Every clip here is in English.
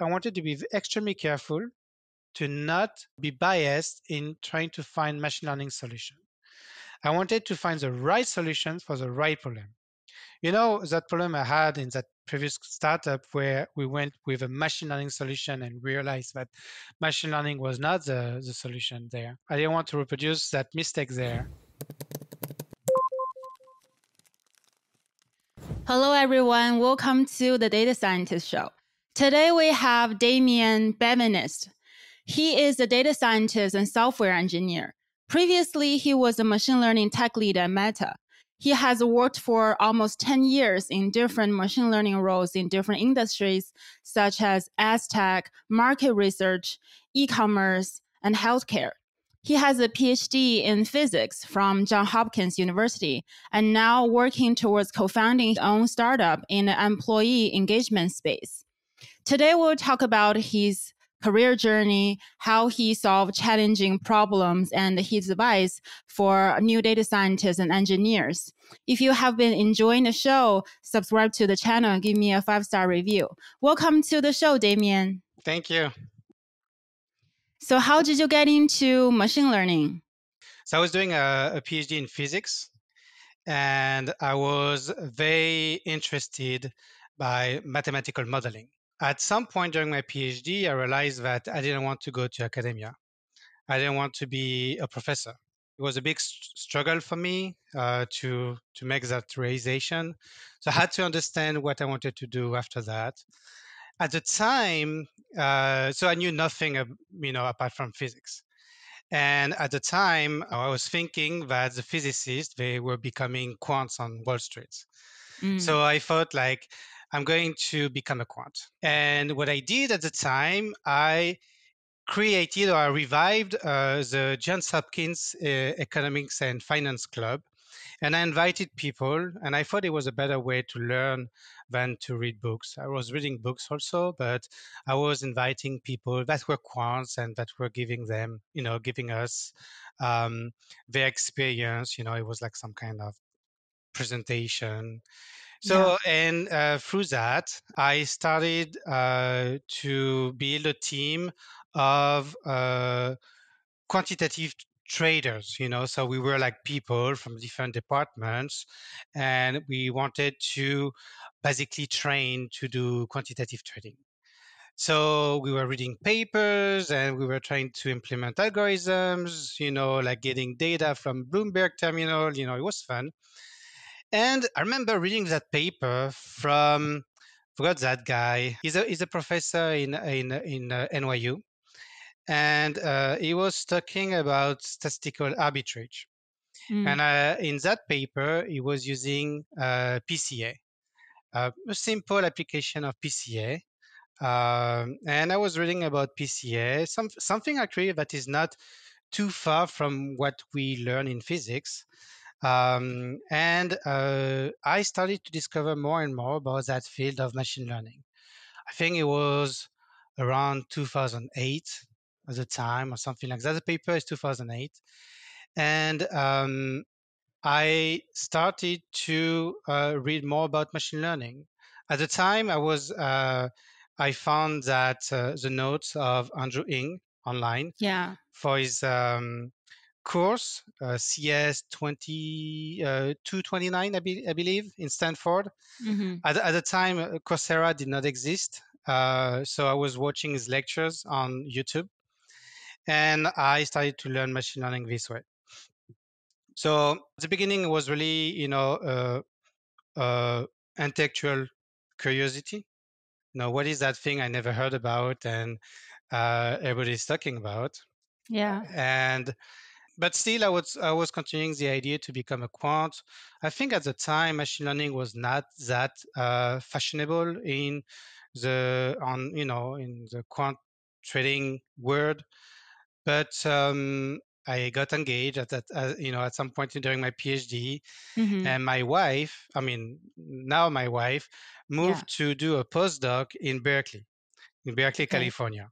I wanted to be extremely careful to not be biased in trying to find machine learning solution. I wanted to find the right solutions for the right problem. You know, that problem I had in that previous startup where we went with a machine learning solution and realized that machine learning was not the, the solution there. I didn't want to reproduce that mistake there. Hello, everyone. Welcome to the Data Scientist Show. Today we have Damien Benveniste. He is a data scientist and software engineer. Previously, he was a machine learning tech lead at Meta. He has worked for almost 10 years in different machine learning roles in different industries, such as ad tech, market research, e commerce, and healthcare. He has a PhD in physics from Johns Hopkins University and now working towards co founding his own startup in the employee engagement space. Today, we'll talk about his career journey, how he solved challenging problems, and his advice for new data scientists and engineers. If you have been enjoying the show, subscribe to the channel and give me a five star review. Welcome to the show, Damien. Thank you. So, how did you get into machine learning? So, I was doing a, a PhD in physics, and I was very interested by mathematical modeling at some point during my PhD, I realized that I didn't want to go to academia. I didn't want to be a professor. It was a big struggle for me uh, to to make that realization. So I had to understand what I wanted to do after that. At the time, uh, so I knew nothing, you know, apart from physics. And at the time, I was thinking that the physicists they were becoming quants on Wall Street. Mm. So I thought like I'm going to become a quant. And what I did at the time, I created or I revived uh, the Johns Hopkins uh, Economics and Finance Club. And I invited people, and I thought it was a better way to learn than to read books. I was reading books also, but I was inviting people that were quants and that were giving them, you know, giving us um, their experience. You know, it was like some kind of presentation so, yeah. and uh, through that, I started uh, to build a team of uh, quantitative traders, you know. So we were like people from different departments, and we wanted to basically train to do quantitative trading. So we were reading papers and we were trying to implement algorithms, you know, like getting data from Bloomberg terminal, you know, it was fun. And I remember reading that paper from forgot that guy. He's a he's a professor in in in uh, NYU, and uh, he was talking about statistical arbitrage. Mm. And uh, in that paper, he was using uh, PCA, uh, a simple application of PCA. Um, and I was reading about PCA, some something actually that is not too far from what we learn in physics. Um, and uh, I started to discover more and more about that field of machine learning. I think it was around 2008 at the time or something like that. The paper is 2008. And um, I started to uh, read more about machine learning. At the time, I was uh, I found that uh, the notes of Andrew Ng online yeah. for his um, course, uh, CS 20, uh, 229, I, be, I, believe, in Stanford. Mm-hmm. At, at, the time, uh, Coursera did not exist. Uh, so I was watching his lectures on YouTube and I started to learn machine learning this way. So at the beginning, it was really, you know, uh, uh, intellectual curiosity. You know, what is that thing I never heard about and everybody's talking about? Yeah. And but still, I was I was continuing the idea to become a quant. I think at the time, machine learning was not that uh, fashionable in the on you know in the quant trading world. But um, I got engaged at that uh, you know at some point during my PhD, mm-hmm. and my wife, I mean now my wife, moved yeah. to do a postdoc in Berkeley, in Berkeley, okay. California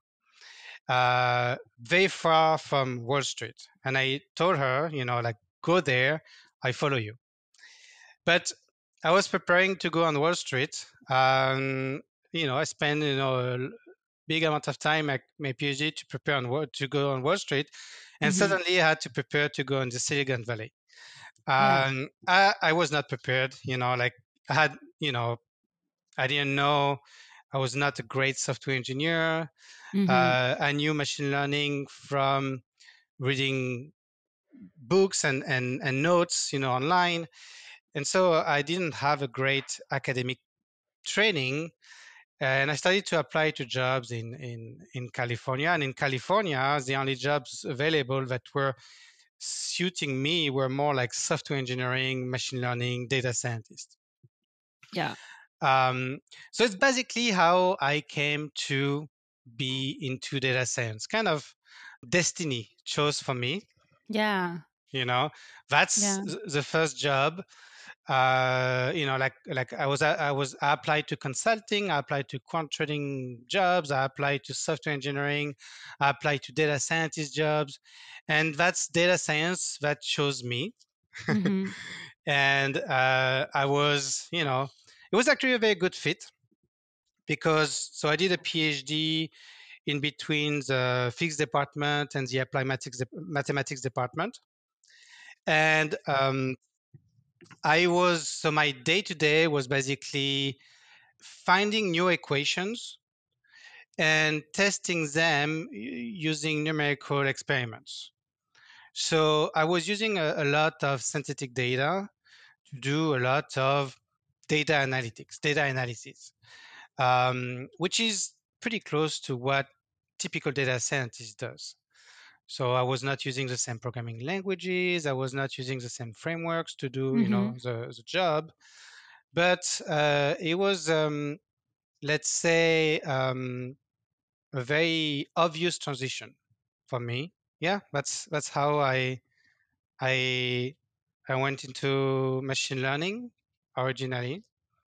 uh, very far from Wall Street. And I told her, you know, like, go there, I follow you. But I was preparing to go on Wall Street. Um, you know, I spent, you know, a big amount of time at my PhD to prepare on to go on Wall Street, and mm-hmm. suddenly I had to prepare to go in the Silicon Valley. Um, yeah. I, I was not prepared, you know, like I had, you know, I didn't know I was not a great software engineer. Mm-hmm. Uh, I knew machine learning from reading books and, and, and notes, you know, online. And so I didn't have a great academic training. And I started to apply to jobs in, in, in California. And in California, the only jobs available that were suiting me were more like software engineering, machine learning, data scientist. Yeah. Um, so it's basically how I came to be into data science. Kind of destiny chose for me. Yeah. You know, that's yeah. the first job. Uh, you know, like like I was I was I applied to consulting, I applied to quant trading jobs, I applied to software engineering, I applied to data scientist jobs, and that's data science that chose me. Mm-hmm. and uh, I was, you know, it was actually a very good fit because so I did a PhD in between the physics department and the applied mathematics department, and um, I was so my day to day was basically finding new equations and testing them using numerical experiments. So I was using a, a lot of synthetic data to do a lot of data analytics, data analysis, um, which is pretty close to what typical data scientist does. So I was not using the same programming languages. I was not using the same frameworks to do, mm-hmm. you know, mm-hmm. the, the job. But uh, it was, um, let's say, um, a very obvious transition for me. Yeah, that's that's how I I I went into machine learning originally.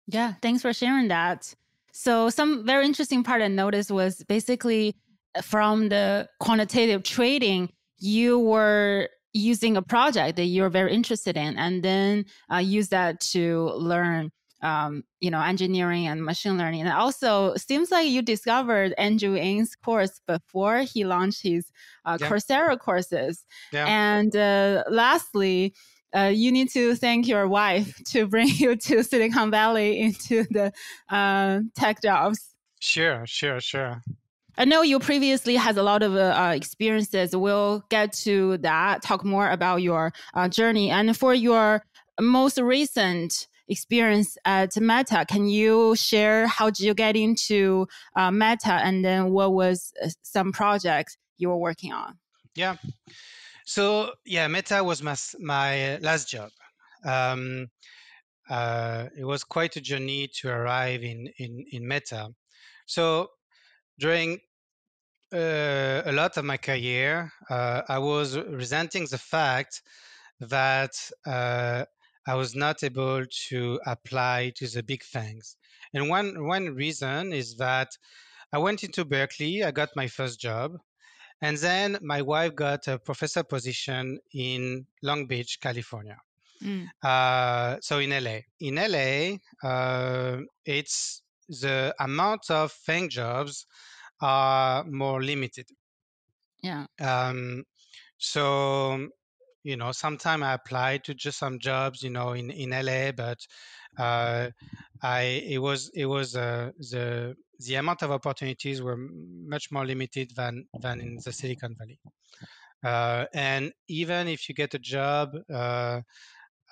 Yeah, thanks for sharing that. So, some very interesting part I noticed was basically uh, from the quantitative trading, you were using a project that you're very interested in, and then uh, use that to learn, um, you know, engineering and machine learning. And also, seems like you discovered Andrew Ng's course before he launched his uh, yeah. Coursera courses. Yeah. And uh, lastly, uh, you need to thank your wife to bring you to Silicon Valley into the uh, tech jobs. Sure, sure, sure. I know you previously has a lot of uh, experiences. We'll get to that, talk more about your uh, journey. And for your most recent experience at Meta, can you share how did you get into uh, Meta and then what was uh, some projects you were working on? Yeah. So yeah, Meta was my, my last job. Um, uh, it was quite a journey to arrive in in, in Meta. So during uh, a lot of my career, uh, I was resenting the fact that uh, I was not able to apply to the big things. And one one reason is that I went into Berkeley. I got my first job. And then my wife got a professor position in Long Beach, California. Mm. Uh, so in LA. In LA, uh, it's the amount of FANG jobs are more limited. Yeah. Um, so you know, sometimes I applied to just some jobs, you know, in in LA, but uh, I it was it was uh, the the amount of opportunities were much more limited than than in the Silicon Valley. Uh, and even if you get a job uh,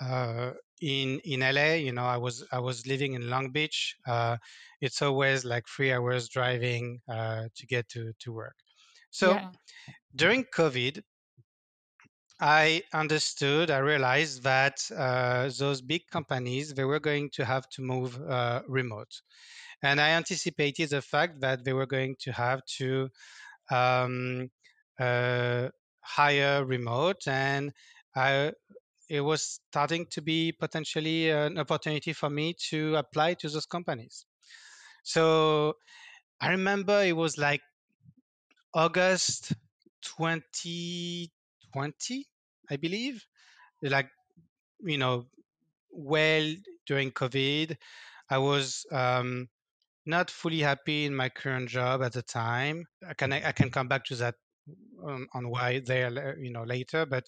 uh, in in LA, you know, I was I was living in Long Beach. Uh, it's always like three hours driving uh, to get to to work. So yeah. during COVID, I understood, I realized that uh, those big companies they were going to have to move remote and I anticipated the fact that they were going to have to um, uh, hire remote, and I, it was starting to be potentially an opportunity for me to apply to those companies. So I remember it was like August 2020, I believe, like you know, well during COVID. I was um, not fully happy in my current job at the time. I can I can come back to that on, on why there you know later, but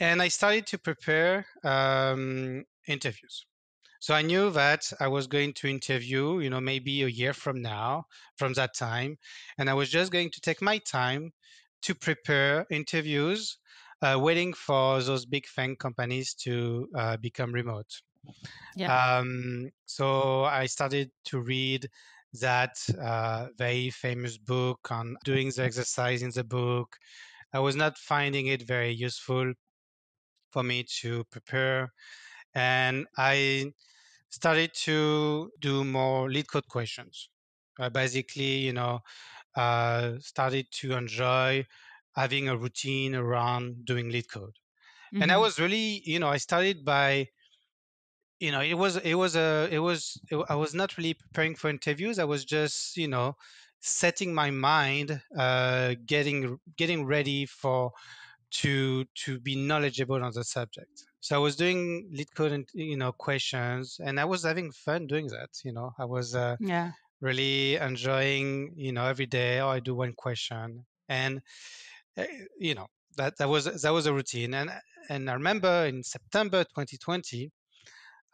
and I started to prepare um, interviews. So I knew that I was going to interview, you know, maybe a year from now, from that time, and I was just going to take my time to prepare interviews, uh, waiting for those big FANG companies to uh, become remote. Yeah. Um, so I started to read that uh, very famous book on doing the exercise in the book. I was not finding it very useful for me to prepare. And I started to do more LeetCode questions. I basically, you know, uh, started to enjoy having a routine around doing LeetCode. Mm-hmm. And I was really, you know, I started by you know it was it was a it was it, i was not really preparing for interviews. I was just you know setting my mind uh getting getting ready for to to be knowledgeable on the subject. So i was doing LeetCode and you know questions and i was having fun doing that you know. I was uh, yeah. really enjoying you know every day oh i do one question and uh, you know that that was that was a routine. And and i remember in september 2020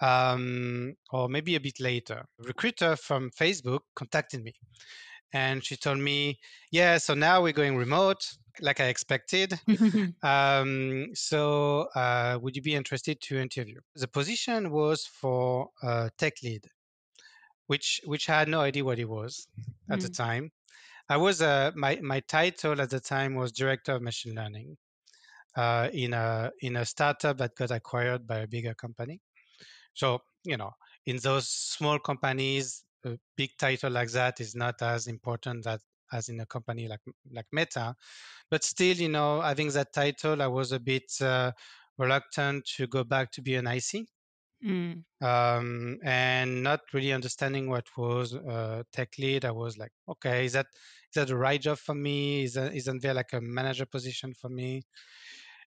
um, or maybe a bit later. A recruiter from Facebook contacted me and she told me, yeah, so now we're going remote, like I expected. um, so uh, would you be interested to interview? The position was for a tech lead, which which I had no idea what it was at mm. the time. I was uh, my my title at the time was director of machine learning uh, in a in a startup that got acquired by a bigger company. So, you know, in those small companies, a big title like that is not as important that as in a company like like Meta. But still, you know, having that title, I was a bit uh, reluctant to go back to be an IC. Mm. Um, and not really understanding what was uh, tech lead. I was like, okay, is that is that the right job for me? Is that, isn't there like a manager position for me?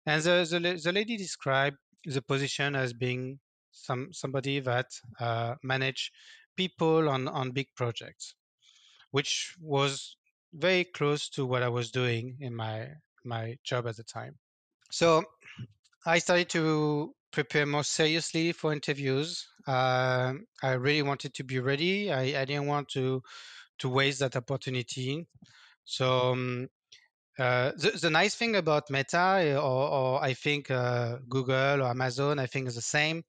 And the, the, the lady described the position as being some somebody that uh, manage people on on big projects, which was very close to what I was doing in my my job at the time. So I started to prepare more seriously for interviews. Uh, I really wanted to be ready. I, I didn't want to to waste that opportunity. So um, uh, the, the nice thing about Meta, or, or I think uh, Google or Amazon, I think is the same,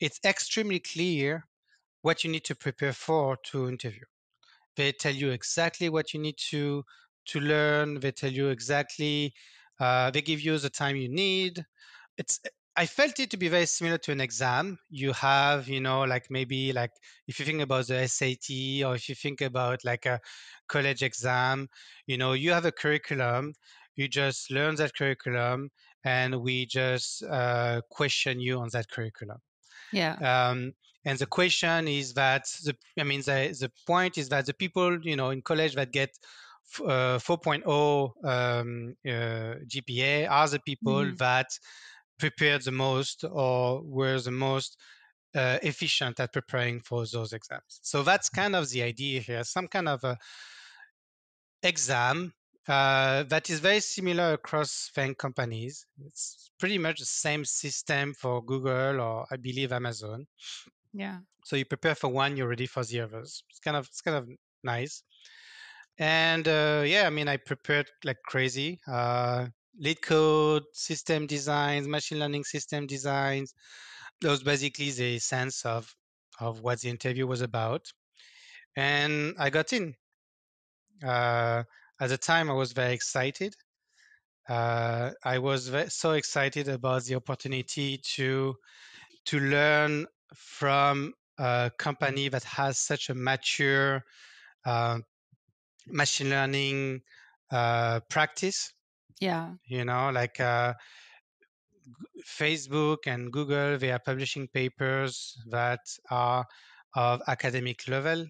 it's extremely clear what you need to prepare for to interview. They tell you exactly what you need to to learn. They tell you exactly. Uh, they give you the time you need. It's I felt it to be very similar to an exam. You have, you know, like maybe like if you think about the SAT or if you think about like a college exam, you know, you have a curriculum. You just learn that curriculum, and we just uh, question you on that curriculum. Yeah. Um, and the question is that the, I mean, the, the point is that the people, you know, in college that get uh, 4.0 um, uh, GPA are the people mm. that prepared the most or were the most uh, efficient at preparing for those exams. So that's kind of the idea here, some kind of a exam uh, that is very similar across FANG companies. It's pretty much the same system for Google or I believe Amazon. Yeah. So you prepare for one, you're ready for the others. It's kind of it's kind of nice. And uh, yeah, I mean, I prepared like crazy. Uh, code system designs, machine learning system designs. That was basically the sense of of what the interview was about. And I got in. Uh, at the time, I was very excited. Uh, I was very, so excited about the opportunity to to learn from a company that has such a mature uh, machine learning uh, practice. Yeah, you know, like uh, Facebook and Google, they are publishing papers that are of academic level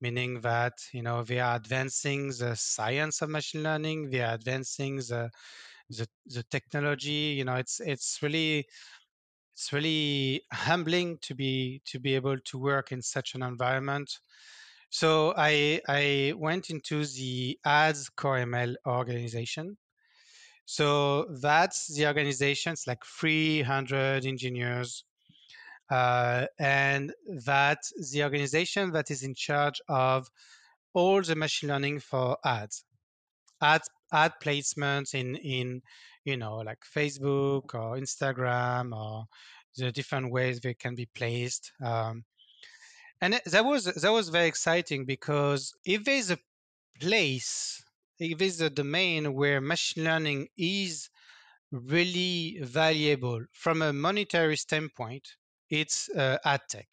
meaning that you know we are advancing the science of machine learning we are advancing the the, the technology you know it's it's really it's really humbling to be to be able to work in such an environment So I I went into the Ads Core ML organization. So that's the organization. It's like 300 engineers, uh, and that's the organization that is in charge of all the machine learning for ads, ad ad placements in in you know like Facebook or Instagram or the different ways they can be placed. Um, and that was that was very exciting because if there's a place, if there's a domain where machine learning is really valuable from a monetary standpoint, it's uh, ad tech.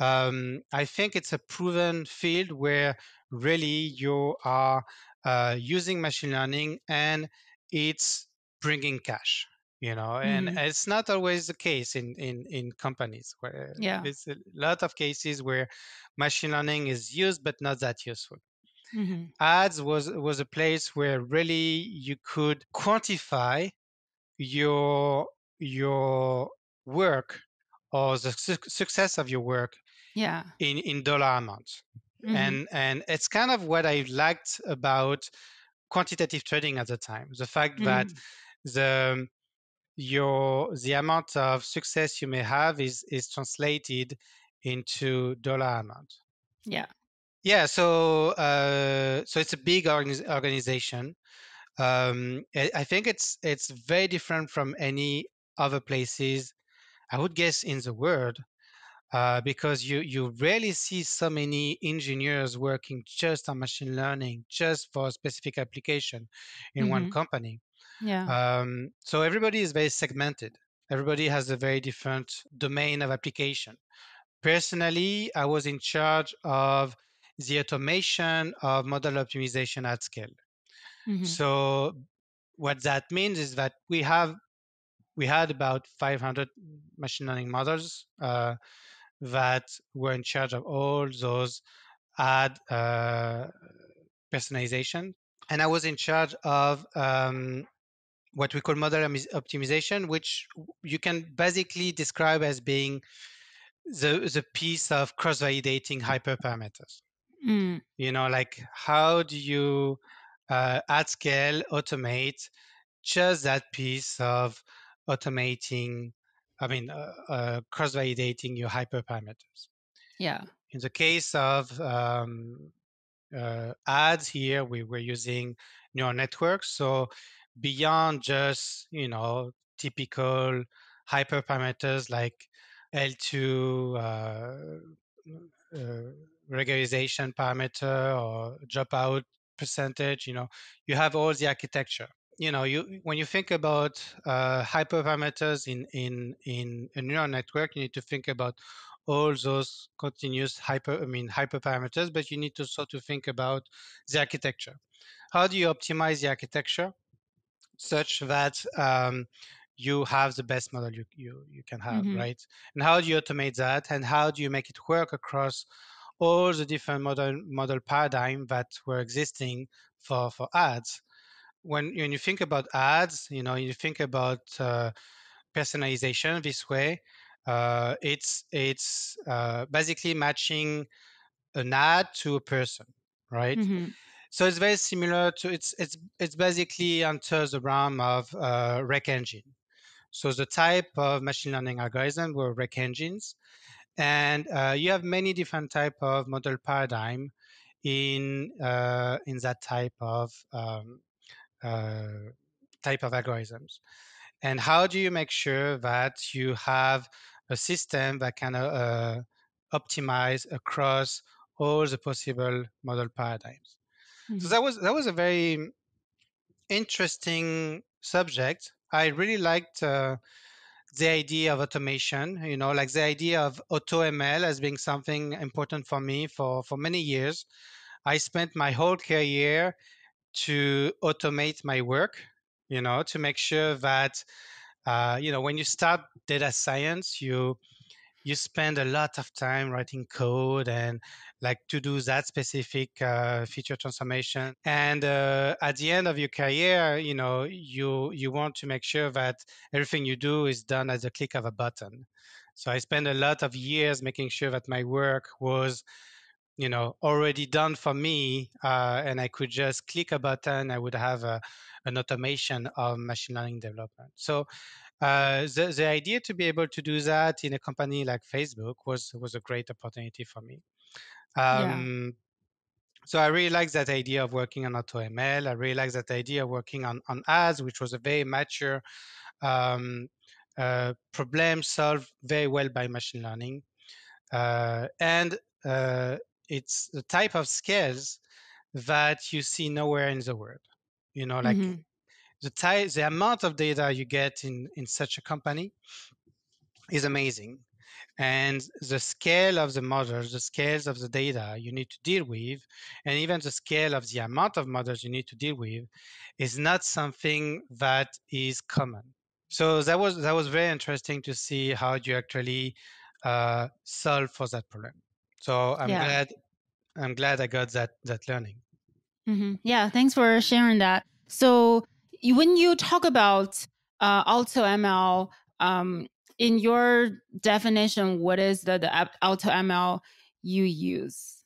Um, I think it's a proven field where really you are uh, using machine learning and it's bringing cash you know and Mhm. it's not always the case in in in companies where Yeah. there's a lot of cases where machine learning is used but not that useful hmm ads was was a place where really you could quantify your your work or the su- success of your work Yeah. in in dollar amounts Mhm. and and it's kind of what i liked about quantitative trading at the time the fact that Mhm. the your the amount of success you may have is is translated into dollar amount Yeah. yeah so uh so it's a big organiz- organization um I think it's it's very different from any other places i would guess in the world uh, because you you rarely see so many engineers working just on machine learning just for a specific application in one Mhm. company Yeah. um, so everybody is very segmented. Everybody has a very different domain of application. Personally, I was in charge of the automation of model optimization at scale. Mhm. So what that means is that we have we had about 500 machine learning models uh, that were in charge of all those ad uh, personalization, and I was in charge of um, what we call model optimization, which you can basically describe as being the, the piece of cross-validating hyperparameters. Mm. You know, like how do you uh, at scale automate just that piece of automating, I mean, uh, uh, cross-validating your hyperparameters. Yeah. In the case of um, uh, ads here, we were using neural networks. So beyond just, you know, typical hyperparameters like L2 uh, uh, regularization parameter or dropout percentage, you know, you have all the architecture. You know, you when you think about uh, hyperparameters in in in a neural network, you need to think about all those continuous hyper, I mean, hyperparameters, but you need to sort of think about the architecture. How do you optimize the architecture such that um, you have the best model you, you, you can have, Mhm. right? And how do you automate that? And how do you make it work across all the different model model paradigm that were existing for, for ads? When, when you think about ads, you know, you think about uh, personalization this way. Uh, it's it's uh, basically matching an ad to a person, right? Mhm. So it's very similar to it's it's it's basically under the realm of uh, rec engine. So the type of machine learning algorithm were rec engines, and uh, you have many different type of model paradigm in uh, in that type of um, uh, type of algorithms. And how do you make sure that you have a system that can uh, optimize across all the possible model paradigms? So Mhm. that was that was a very interesting subject. I really liked uh, the idea of automation. You know, like the idea of AutoML as being something important for me for for many years. I spent my whole career to automate my work. You know, to make sure that uh, you know when you start data science, you you spend a lot of time writing code and like to do that specific uh, feature transformation and uh, at the end of your career you know you you want to make sure that everything you do is done at the click of a button so i spent a lot of years making sure that my work was you know already done for me uh, and i could just click a button i would have a, an automation of machine learning development so uh, the, the idea to be able to do that in a company like facebook was was a great opportunity for me um, yeah. So I really like that idea of working on AutoML. I really like that idea of working on, on ads, which was a very mature um, uh, problem solved very well by machine learning. Uh, and uh, it's the type of skills that you see nowhere in the world. You know, like mm-hmm. the type, the amount of data you get in in such a company is amazing, and the scale of the models, the scales of the data you need to deal with, and even the scale of the amount of models you need to deal with, is not something that is common. So that was that was very interesting to see how you actually uh, solve for that problem. So I'm yeah. glad I'm glad I got that that learning. Mm-hmm. Yeah, thanks for sharing that. So when you talk about uh, AutoML, um, in your definition, what is the, the AutoML you use?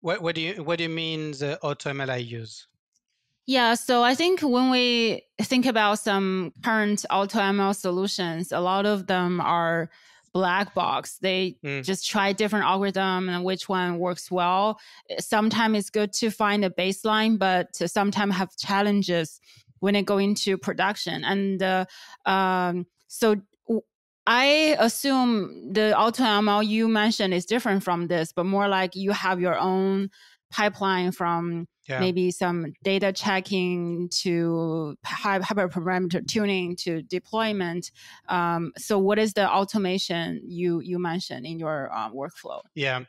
What, what do you what do you mean the AutoML I use? Yeah, so I think when we think about some current AutoML solutions, a lot of them are black box. They mm. just try different algorithm and which one works well. Sometimes it's good to find a baseline, but sometimes have challenges when it go into production. And uh, um, so I assume the AutoML you mentioned is different from this, but more like you have your own pipeline from yeah. maybe some data checking to hyperparameter tuning to deployment. Um, so, what is the automation you you mentioned in your um, workflow? Yeah,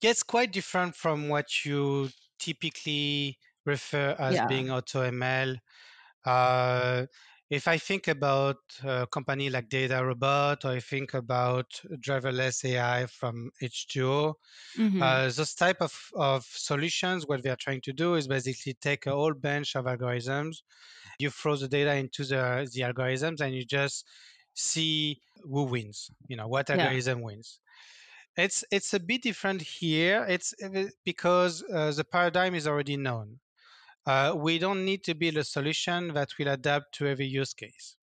yeah, it's quite different from what you typically refer as yeah. being AutoML. Uh, if I think about a company like DataRobot or I think about driverless AI from H2O, mm-hmm. uh, those type of, of solutions, what they are trying to do is basically take a whole bunch of algorithms, you throw the data into the, the algorithms and you just see who wins, you know, what algorithm yeah. wins. It's, it's a bit different here. It's because uh, the paradigm is already known. Uh, we don't need to build a solution that will adapt to every use case.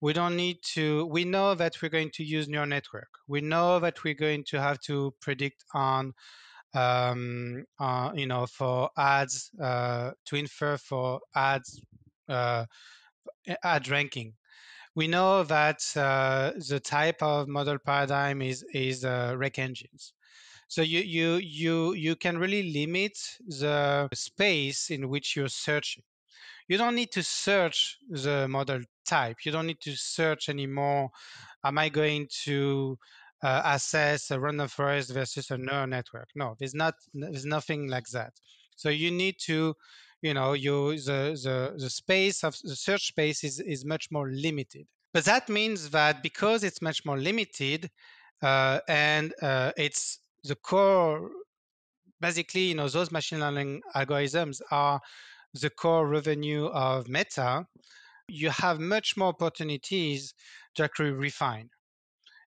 We don't need to, we know that we're going to use neural network. We know that we're going to have to predict on, um, uh, you know, for ads, uh, to infer for ads, uh, ad ranking. We know that uh, the type of model paradigm is, is rec engines. So you you you you can really limit the space in which you're searching. You don't need to search the model type. You don't need to search anymore. Am I going to uh, assess a random forest versus a neural network? No, there's not. There's nothing like that. So you need to, you know, you the the the space of the search space is is much more limited. But that means that because it's much more limited, uh, and uh, it's the core, basically, you know, those machine learning algorithms are the core revenue of Meta. You have much more opportunities to actually refine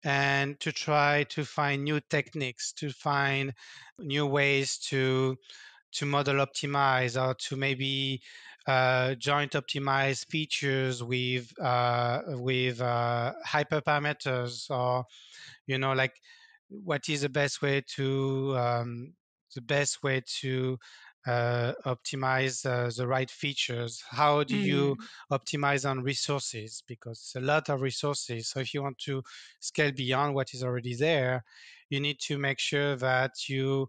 and to try to find new techniques, to find new ways to to model optimize or to maybe uh, joint optimize features with uh, with uh, hyperparameters or you know like what is the best way to um, the best way to uh, optimize uh, the right features how do mm. you optimize on resources because it's a lot of resources so if you want to scale beyond what is already there you need to make sure that you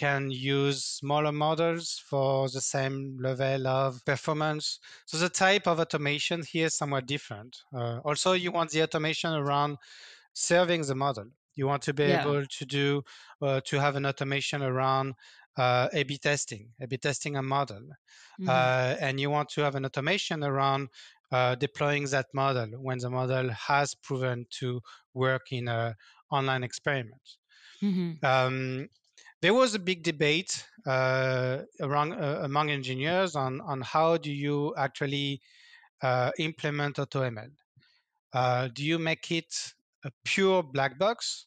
can use smaller models for the same level of performance. So the type of automation here is somewhat different. Uh, also, you want the automation around serving the model. You want to be yeah. able to do uh, to have an automation around uh, A/B testing, A/B testing a model, mm-hmm. uh, and you want to have an automation around uh, deploying that model when the model has proven to work in an online experiment. Mm-hmm. Um, there was a big debate uh, around uh, among engineers on on how do you actually implement AutoML. do you make it a pure black box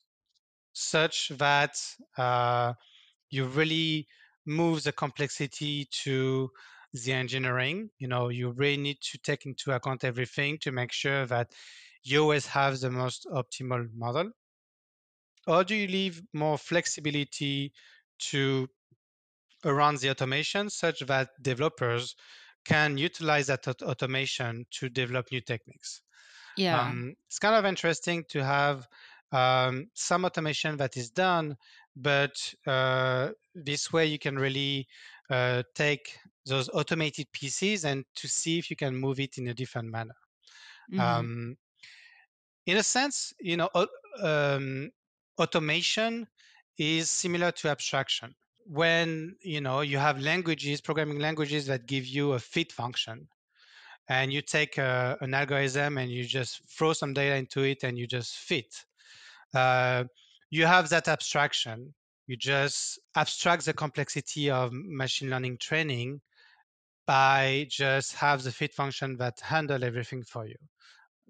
such that uh, you really move the complexity to the engineering. You know, you really need to take into account everything to make sure that you always have the most optimal model? Or do you leave more flexibility to around the automation such that developers can utilize that automation to develop new techniques? Yeah. Um, it's kind of interesting to have um, some automation that is done, but uh, this way you can really uh, take those automated pieces and to see if you can move it in a different manner. Mm-hmm. Um, in a sense, you know, um, automation is similar to abstraction. When you know you have languages, programming languages that give you a fit function, and you take a, an algorithm and you just throw some data into it and you just fit. Uh, you have that abstraction. You just abstract the complexity of machine learning training by just have the fit function that handle everything for you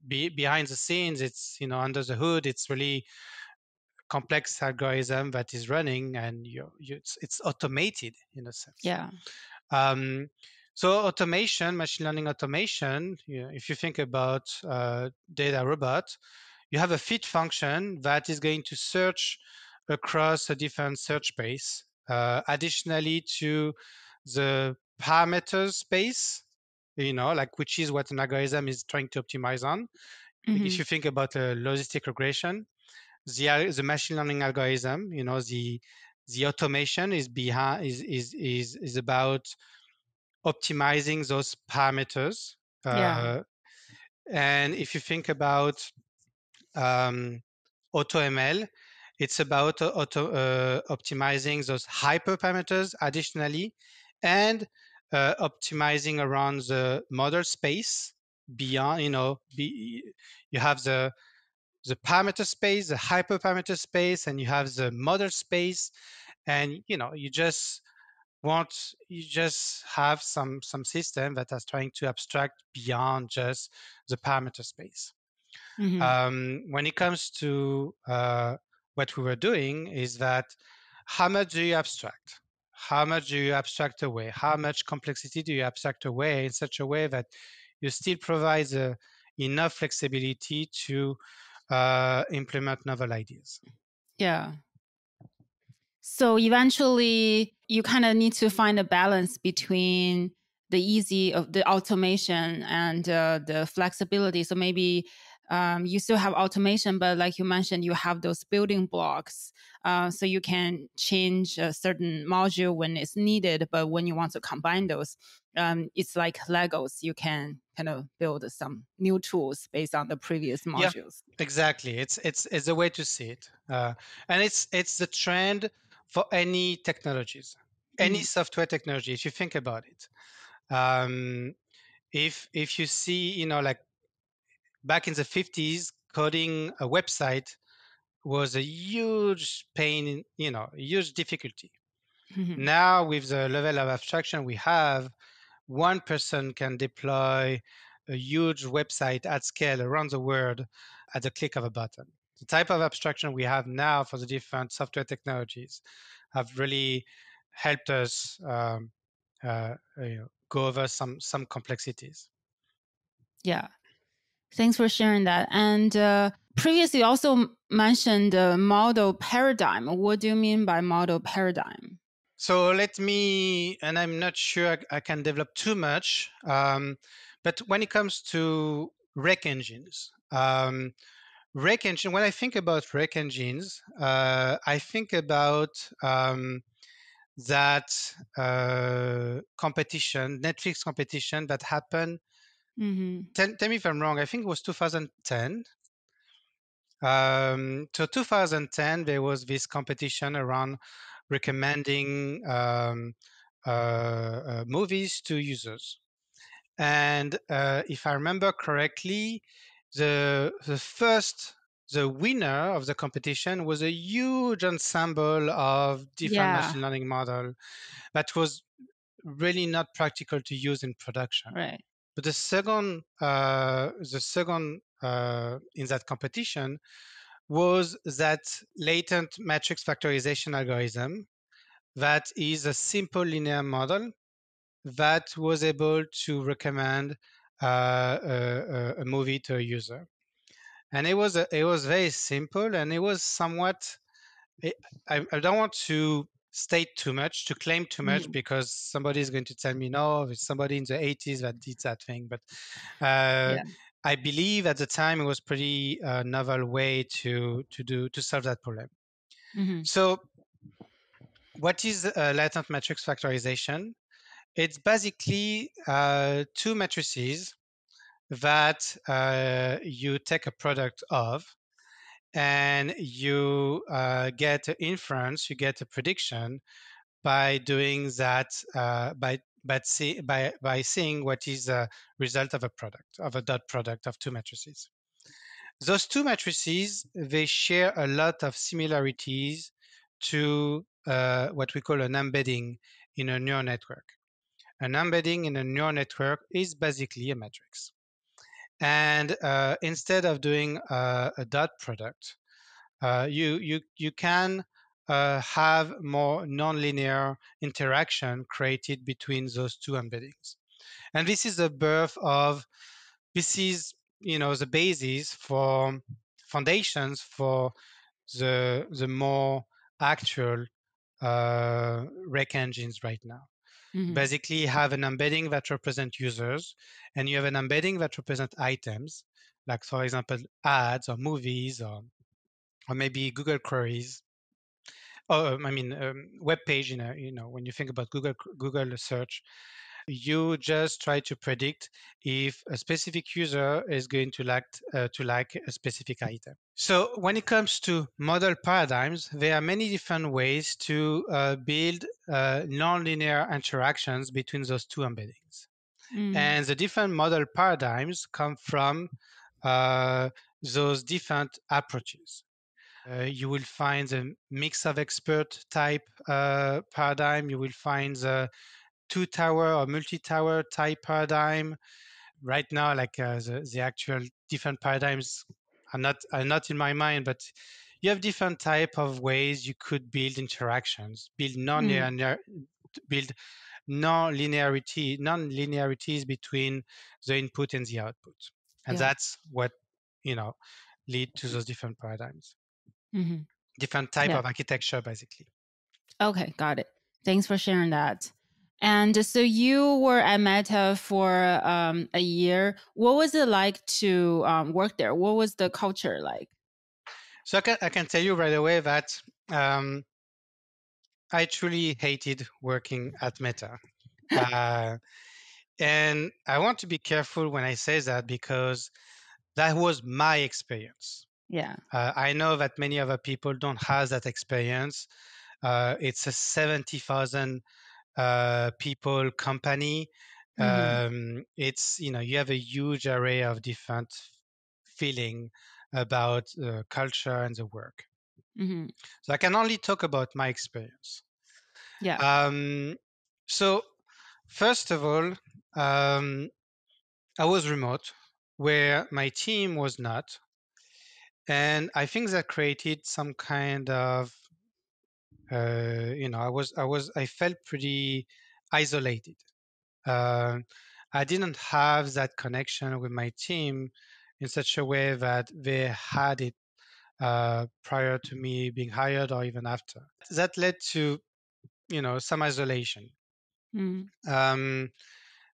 be, behind the scenes, it's you know under the hood, it's really complex algorithm that is running, and you, you it's, it's automated in a sense. Yeah. Um, so automation, machine learning automation. You know, if you think about uh, DataRobot, you have a fit function that is going to search across a different search space. Uh, additionally to the parameters space you know, like which is what an algorithm is trying to optimize on. Mm-hmm. If you think about a logistic regression, the the machine learning algorithm, you know, the the automation is behind is is is is about optimizing those parameters. Yeah. Uh, and if you think about um, AutoML, it's about auto, uh, optimizing those hyperparameters additionally, and uh, optimizing around the model space beyond you know be, you have the the parameter space the hyperparameter space and you have the model space. And you know you just want you just have some some system that is trying to abstract beyond just the parameter space mm-hmm. um, when it comes to uh, what we were doing is that how much do you abstract how much do you abstract away? How much complexity do you abstract away in such a way that you still provide uh, enough flexibility to uh, implement novel ideas? Yeah. So eventually, you kind of need to find a balance between the easy of the automation and uh, the flexibility. So maybe um, you still have automation, but like you mentioned, you have those building blocks. Uh, so you can change a certain module when it's needed, but when you want to combine those, um, it's like Legos. You can kind of build some new tools based on the previous modules. Yeah, exactly. It's it's it's a way to see it, uh, and it's it's the trend for any technologies, any mm. software technology. If you think about it, um, if if you see, you know, like back in the 50s, coding a website was a huge pain, you know, huge difficulty. Mm-hmm. Now, with the level of abstraction we have, one person can deploy a huge website at scale around the world at the click of a button. The type of abstraction we have now for the different software technologies have really helped us um, uh, you know, go over some some complexities. Yeah, Thanks for sharing that. And uh, previously, you also mentioned the model paradigm. What do you mean by model paradigm? So let me, and I'm not sure I can develop too much, um, but when it comes to rec engines, um, rec engine. When I think about rec engines, uh, I think about um, that uh, competition, Netflix competition that happened Mm-hmm. Tell, tell, me if I'm wrong. I think it was 2010. Um, so 2010, there was this competition around recommending um, uh, uh, movies to users. And uh, if I remember correctly, the the first the winner of the competition was a huge ensemble of different yeah. machine learning model that was really not practical to use in production. Right. But the second, uh, the second uh, in that competition was that latent matrix factorization algorithm that is a simple linear model that was able to recommend uh, a, a, movie to a user. And it was it was very simple, and it was somewhat. I, I don't want to state too much, to claim too much, mm. because somebody is going to tell me no, it's somebody in the 80s that did that thing. But uh, yeah. I believe at the time it was pretty uh, novel way to to do to solve that problem. Mm-hmm. So, what is uh, latent matrix factorization? It's basically uh, two matrices that uh, you take a product of and you uh, get an inference, you get a prediction by doing that uh, by by, see, by by seeing what is a result of a product of a dot product of two matrices. Those two matrices they share a lot of similarities to uh, what we call an embedding in a neural network. An embedding in a neural network is basically a matrix. And uh, instead of doing a, a dot product, uh, you, you, you can uh, have more nonlinear interaction created between those two embeddings. And this is the birth of, this is, you know, the basis for foundations for the, the more actual uh, rec engines right now. Mm-hmm. Basically, have an embedding that represent users, and you have an embedding that represent items, like for example, ads or movies or or maybe Google queries. Oh, I mean, um, web page. You know, you know, when you think about Google Google search, you just try to predict if a specific user is going to like uh, to like a specific item. So when it comes to model paradigms, there are many different ways to uh, build uh, nonlinear interactions between those two embeddings. Mm. And the different model paradigms come from uh, those different approaches. Uh, you will find the mix of expert type uh, paradigm. You will find the two tower or multi tower type paradigm. Right now, like uh, the, the actual different paradigms are not are not in my mind, but you have different type of ways you could build interactions, build non-linear, mm. build non-linearity, non-linearities between the input and the output, and yeah. that's what you know lead to those different paradigms, mm-hmm. different type yeah. of architecture, basically. Okay, got it. Thanks for sharing that. And so you were at Meta for um, a year. What was it like to um, work there? What was the culture like? So I can, I can tell you right away that um, I truly hated working at Meta. uh, and I want to be careful when I say that because that was my experience. Yeah. Uh, I know that many other people don't have that experience. Uh, it's a 70,000 uh, people, company. Mm-hmm. Um, it's you know you have a huge array of different feeling about the culture and the work. Mm-hmm. So I can only talk about my experience. Yeah. Um, so first of all, um, I was remote, where my team was not, and I think that created some kind of uh, you know, I was I was I felt pretty isolated. Uh, I didn't have that connection with my team in such a way that they had it uh, prior to me being hired or even after. That led to, you know, some isolation. Mm. Um,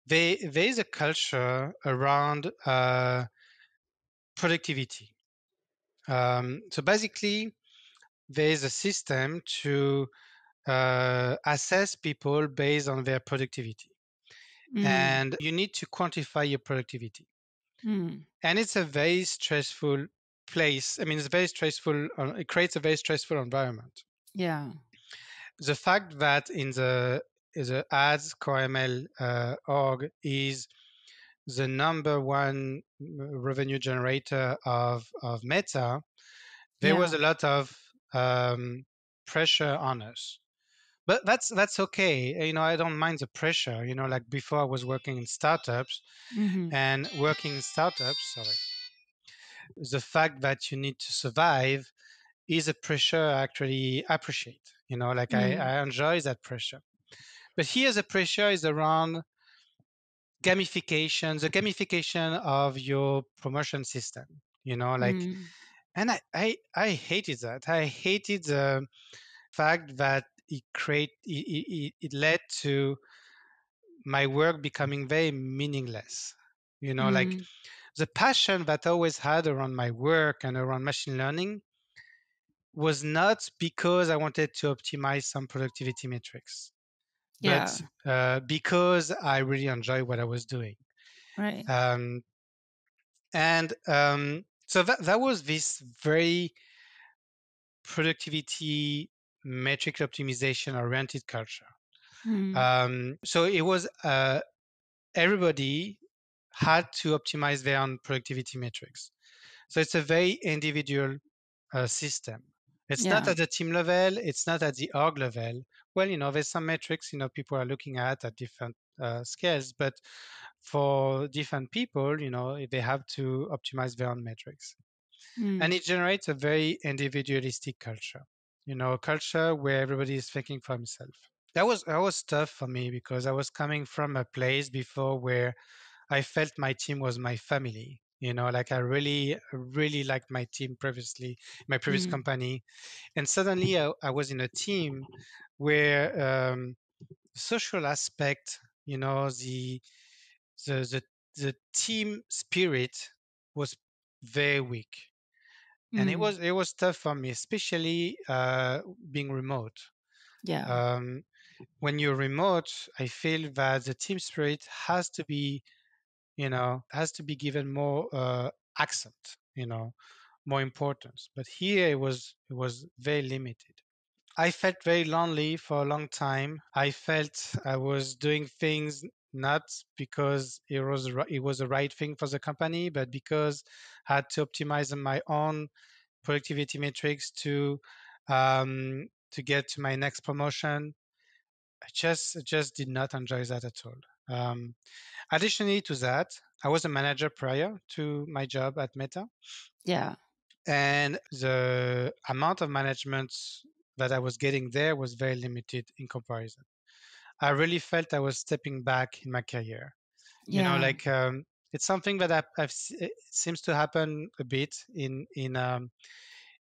they, there is a culture around uh, productivity. Um, so basically, there is a system to uh, assess people based on their productivity. Mm. And you need to quantify your productivity. Mm. And it's a very stressful place. I mean, it's very stressful, uh, it creates a very stressful environment. Yeah. The fact that in the, the ads CoreML uh, org is the number one revenue generator of, of Meta, there yeah. was a lot of um, pressure on us but that's that's okay you know i don't mind the pressure you know like before i was working in startups mm-hmm. and working in startups sorry the fact that you need to survive is a pressure i actually appreciate You know, like I, Mm. I enjoy that pressure. But here the pressure is around gamification, the gamification of your promotion system. You know, like Mm. And I, I I hated that. I hated the fact that it create it, it, it led to my work becoming very meaningless. You know, like Mm. the passion that I always had around my work and around machine learning was not because I wanted to optimize some productivity metrics, Yeah. but uh, because I really enjoy what I was doing. Right. Um, and um, so that, that was this very productivity metric optimization oriented culture. Mm. Um, so it was uh, everybody had to optimize their own productivity metrics. So it's a very individual uh, system. It's not at the team level. It's not at the org level. Well, you know, there's some metrics you know people are looking at at different uh, scales, but for different people, you know, they have to optimize their own metrics, Mm. and it generates a very individualistic culture. You know, a culture where everybody is thinking for himself. That was that was tough for me because I was coming from a place before where I felt my team was my family. You know, like I really, really liked my team previously, my previous Mm. company, and suddenly I, I was in a team where um, social aspect, you know, the the the the team spirit was very weak, and it Mm. was it was tough for me, especially uh, being remote. Yeah. Um, when you're remote, I feel that the team spirit has to be you know has to be given more uh, accent you know more importance but here it was it was very limited i felt very lonely for a long time. I felt i was doing things not because it was it was the right thing for the company but because i had to optimize my own productivity metrics to um, to get to my next promotion. I just just did not enjoy that at all. Um, Additionally to that, I was a manager prior to my job at Meta, Yeah. and the amount of management that I was getting there was very limited in comparison. I really felt I was stepping back in my career. You know, like um, it's something that I, I've it seems to happen a bit in in um,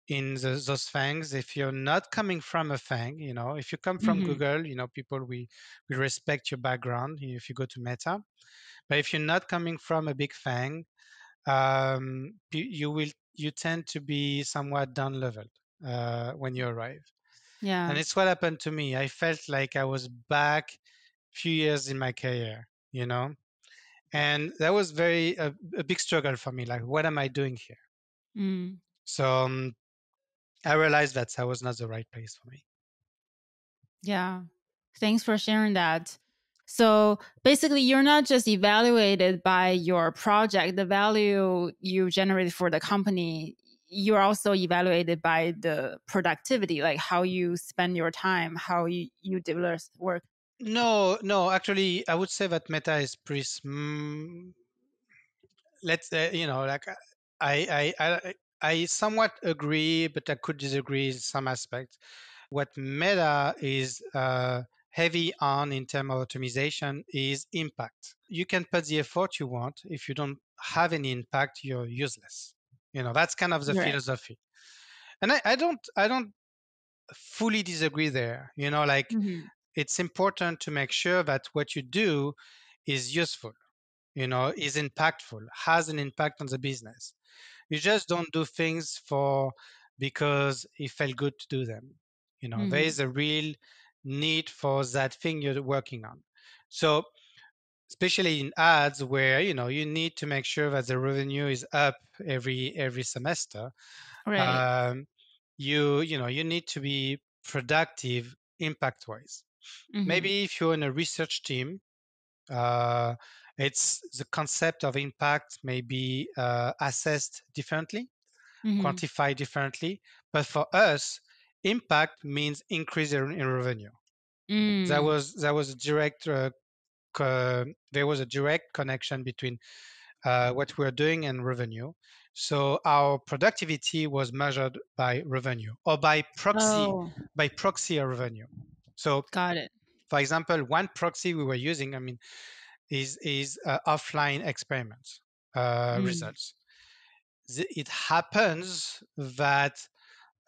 in the, those FANGs. If you're not coming from a FANG, you know, if you come from Mhm. Google, you know, people we we respect your background if you go to Meta. But if you're not coming from a big FANG, um, you, you will you tend to be somewhat down leveled uh, when you arrive. Yeah. And it's what happened to me. I felt like I was back a few years in my career, you know, and that was very a, a big struggle for me. Like, what am I doing here? Mm. So um, I realized that that was not the right place for me. Yeah. Thanks for sharing that. So basically, you're not just evaluated by your project, the value you generated for the company, you're also evaluated by the productivity, like how you spend your time, how you, you deliver work. No, no, actually, I would say that Meta is pretty. Sm- let's say, you know, like I, I, I, I somewhat agree, but I could disagree in some aspects. What Meta is uh, heavy on in terms of optimization is impact. You can put the effort you want. If you don't have any impact, you're useless. You know, that's kind of the Right. philosophy. And I, I don't, I don't fully disagree there. You know, like Mhm. it's important to make sure that what you do is useful you know is impactful has an impact on the business you just don't do things for because it felt good to do them you know there Mhm. is a real need for that thing you're working on so especially in ads where you know you need to make sure that the revenue is up every every semester Right. um, you you know you need to be productive impact wise Mhm. maybe if you're in a research team uh, it's the concept of impact may be uh, assessed differently Mhm. quantified differently but for us impact means increase in in revenue that Mm. was that was a direct uh, there was a direct connection between uh, what we're doing and revenue So our productivity was measured by revenue or by proxy Oh, by proxy of revenue. So got it. for example, one proxy we were using, I mean, is is uh, offline experiments uh, Mm. results. It happens that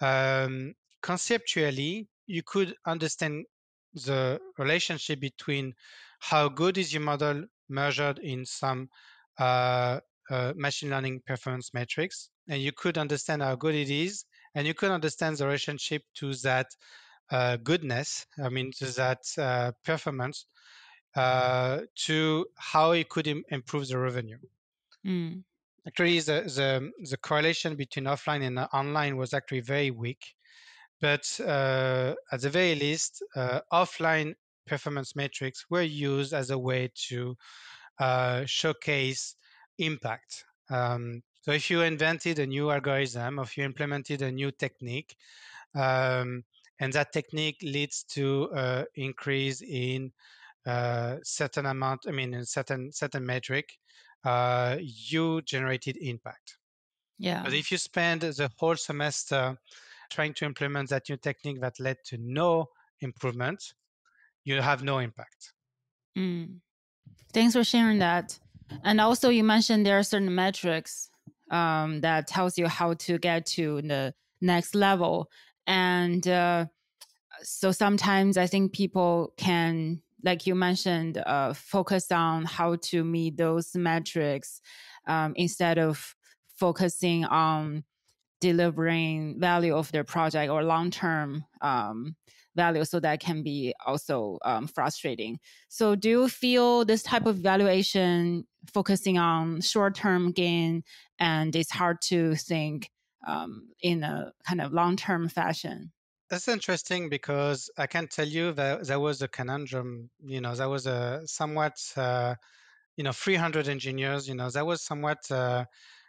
um, conceptually you could understand the relationship between how good is your model measured in some uh, uh, machine learning performance metrics, and you could understand how good it is, and you could understand the relationship to that uh, goodness, I mean, to that uh, performance, uh, to how it could Im- improve the revenue. Mm. Actually, the, the, the correlation between offline and online was actually very weak. But uh, at the very least, uh, offline performance metrics were used as a way to uh, showcase impact. Um, so if you invented a new algorithm, or if you implemented a new technique, um, and that technique leads to uh, increase in uh, certain amount, I mean, a certain certain metric, uh, you generated impact. Yeah. But if you spend the whole semester trying to implement that new technique that led to no improvement, you have no impact. Mm. Thanks for sharing that. And also, you mentioned there are certain metrics um, that tells you how to get to the next level. And uh, so sometimes I think people can, like you mentioned, uh, focus on how to meet those metrics um, instead of focusing on delivering value of their project or long term um, value so that can be also um, frustrating so do you feel this type of evaluation focusing on short term gain and it's hard to think um, in a kind of long term fashion That's interesting because I can tell you that there was a conundrum. You know, there was a somewhat, uh, you know, 300 engineers. You know, that was somewhat. Uh,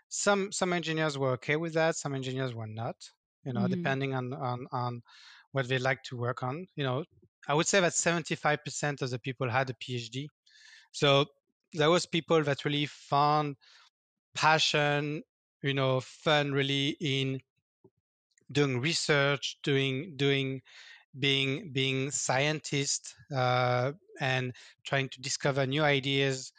some some engineers were okay with that. Some engineers were not. You know, Mhm. depending on on on what they like to work on. You know, I would say that 75% of the people had a PhD. So there was people that really found passion, you know, fun really in doing research, doing doing being being scientist uh, and trying to discover new ideas.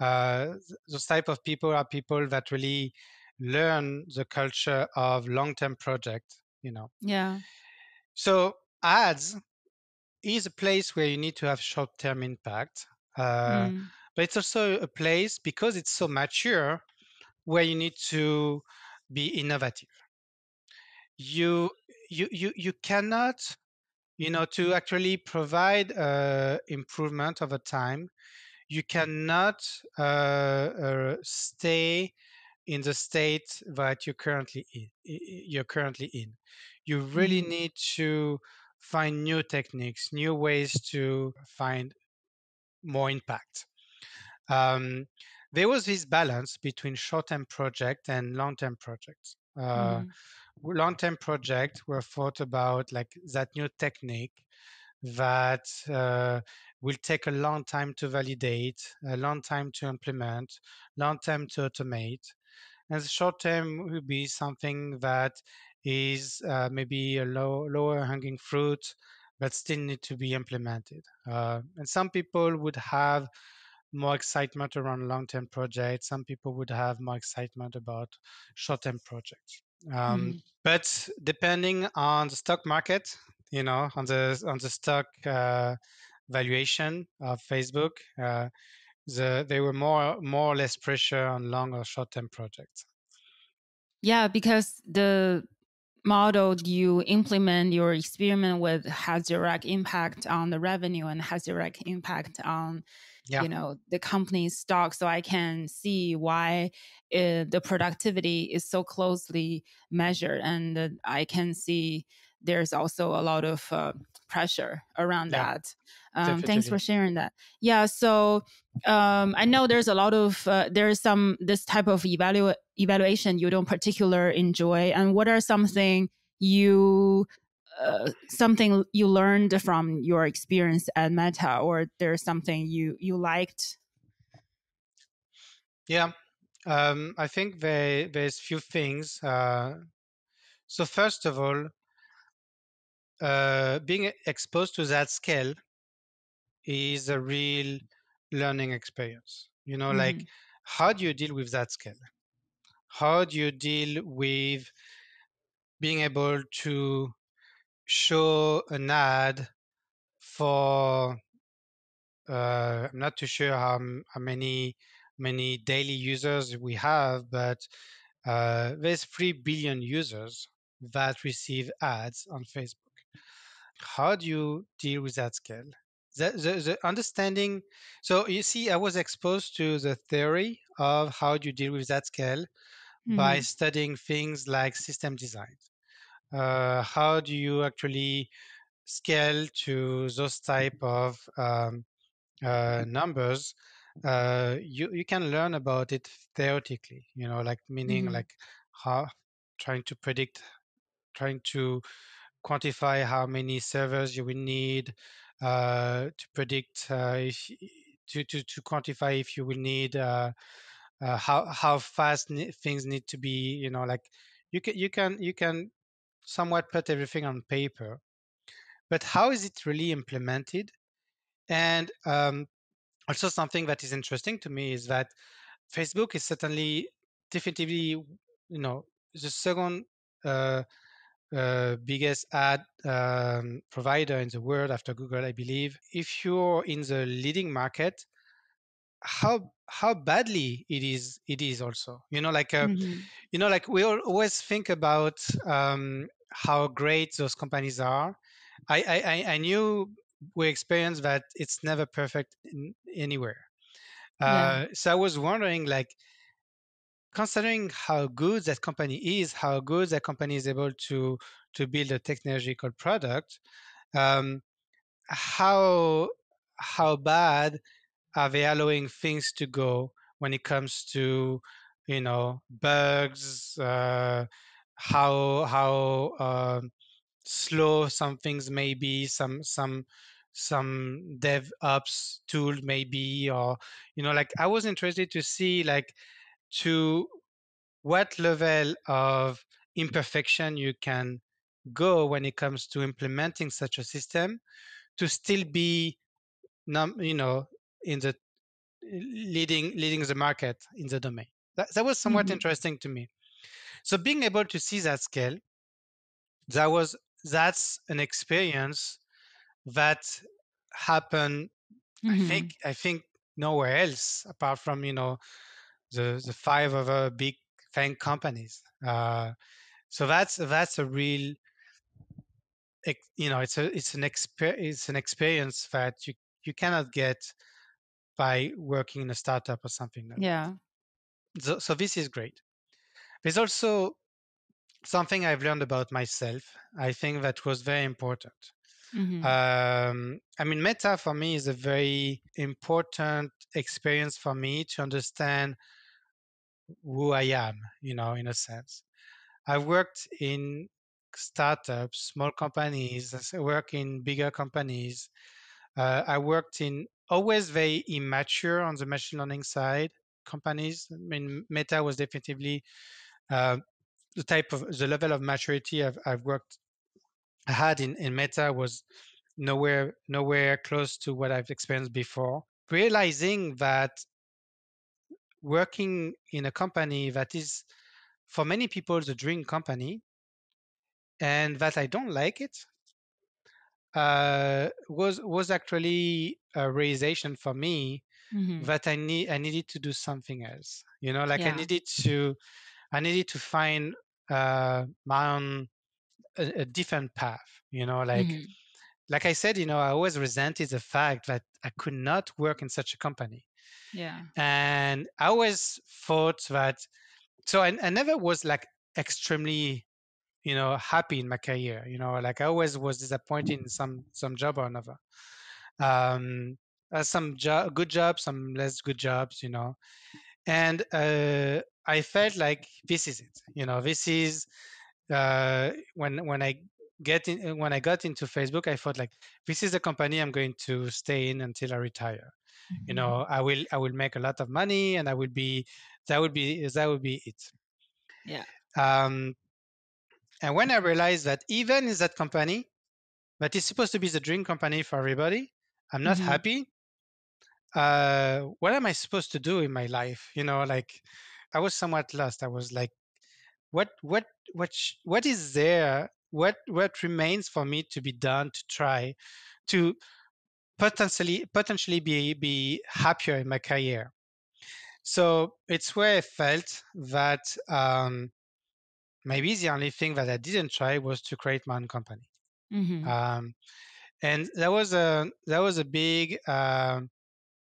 Uh, those type of people are people that really learn the culture of long-term project. You know, yeah so ads is a place where you need to have short-term impact, uh, Mm. but it's also a place because it's so mature where you need to be innovative. You you you you cannot you know to actually provide uh, improvement over time. You cannot uh, uh, stay in the state that you're currently in. You're currently in. You really Mhm. need to find new techniques, new ways to find more impact. Um, there was this balance between short-term project and long-term projects. Uh, Mhm. long-term projects were thought about like that new technique that uh, will take a long time to validate, a long time to implement, long time to automate. And the short term would be something that is uh, maybe a low, lower hanging fruit, but still need to be implemented. Uh, and some people would have more excitement around long-term projects. Some people would have more excitement about short-term projects. Um, Mhm. but depending on the stock market, you know, on the on the stock uh, valuation of Facebook, uh, the there were more more or less pressure on long or short-term projects. Yeah, because the model you implement your experiment with has direct impact on the revenue and has direct impact on Yeah. you know the company's stock so i can see why uh, the productivity is so closely measured and uh, i can see there's also a lot of uh, pressure around Yeah, that um, thanks for sharing that yeah so um, I know there's a lot of uh, there's some this type of evalu- evaluation you don't particular enjoy, and what are something you uh, something you learned from your experience at Meta, or there's something you you liked? Yeah. Um, I think there there's few things. Uh, so first of all, uh, being exposed to that scale is a real learning experience. You know, like Mhm. how do you deal with that scale? How do you deal with being able to show an ad for uh, I'm not too sure how, how many many daily users we have, but uh, there's three billion users that receive ads on Facebook. How do you deal with that scale? The, the, the understanding. So you see, I was exposed to the theory of how do you deal with that scale by Mhm. studying things like system design. Uh, how do you actually scale to those type of um, uh, numbers? Uh, you you can learn about it theoretically. You know, like meaning Mhm. like how trying to predict, trying to quantify how many servers you will need uh, to predict uh, if to, to to quantify if you will need uh, uh, how how fast things need to be. You know, like you can you can you can somewhat put everything on paper, but how is it really implemented? And um, also something that is interesting to me is that Facebook is certainly definitively, you know, the second uh, uh, biggest ad um, provider in the world after Google, I believe. If you're in the leading market, how how badly it is it is also you know like uh, Mhm. you know like we always think about um, how great those companies are I, I I- knew we experienced that it's never perfect in, anywhere Yeah. uh, so i was wondering like considering how good that company is how good that company is able to to build a technological product um, how how bad are they allowing things to go when it comes to you know bugs uh, how how um, slow some things may be some some some dev ops tool maybe or you know like i was interested to see like to what level of imperfection you can go when it comes to implementing such a system to still be you know in the leading leading the market in the domain. That, that was somewhat Mhm. interesting to me. So being able to see that scale, that was that's an experience that happened. I think. I think nowhere else apart from you know the the five other big FANG companies. Uh, so that's that's a real you know it's a it's an exper- it's an experience that you you cannot get by working in a startup or something like that. Yeah. So, so this is great. There's also something I've learned about myself. I think that was very important. Mhm. Um, I mean, meta for me is a very important experience for me to understand who I am, you know, in a sense. I've worked in startups, small companies, I work in bigger companies. Uh, I worked in always very immature on the machine learning side companies. I mean, Meta was definitely uh, the type of the level of maturity I've, I've worked I had in, in Meta was nowhere nowhere close to what I've experienced before. Realizing that working in a company that is for many people the dream company and that I don't like it uh, was was actually a realization for me Mhm. that I need I needed to do something else. You know, like I needed to I needed to find uh, my own a, a different path. You know, like Mhm. like I said, you know, I always resented the fact that I could not work in such a company. Yeah. And I always thought that, so I, I never was like extremely, you know, happy in my career. You know, like I always was disappointed in some some job or another. Um, uh, some job, good jobs, some less good jobs. You know, and uh, I felt like this is it. You know, this is uh, when when I get in when I got into Facebook, I thought like this is the company I'm going to stay in until I retire. You know i will i will make a lot of money and i will be that would be that would be it Yeah. um and when i realized that even in that company that is supposed to be the dream company for everybody i'm not Mhm. happy uh what am i supposed to do in my life you know like i was somewhat lost i was like what what what sh- what is there what what remains for me to be done to try to potentially potentially be be happier in my career so it's where i felt that um maybe the only thing that i didn't try was to create my own company Mhm. um and that was a that was a big um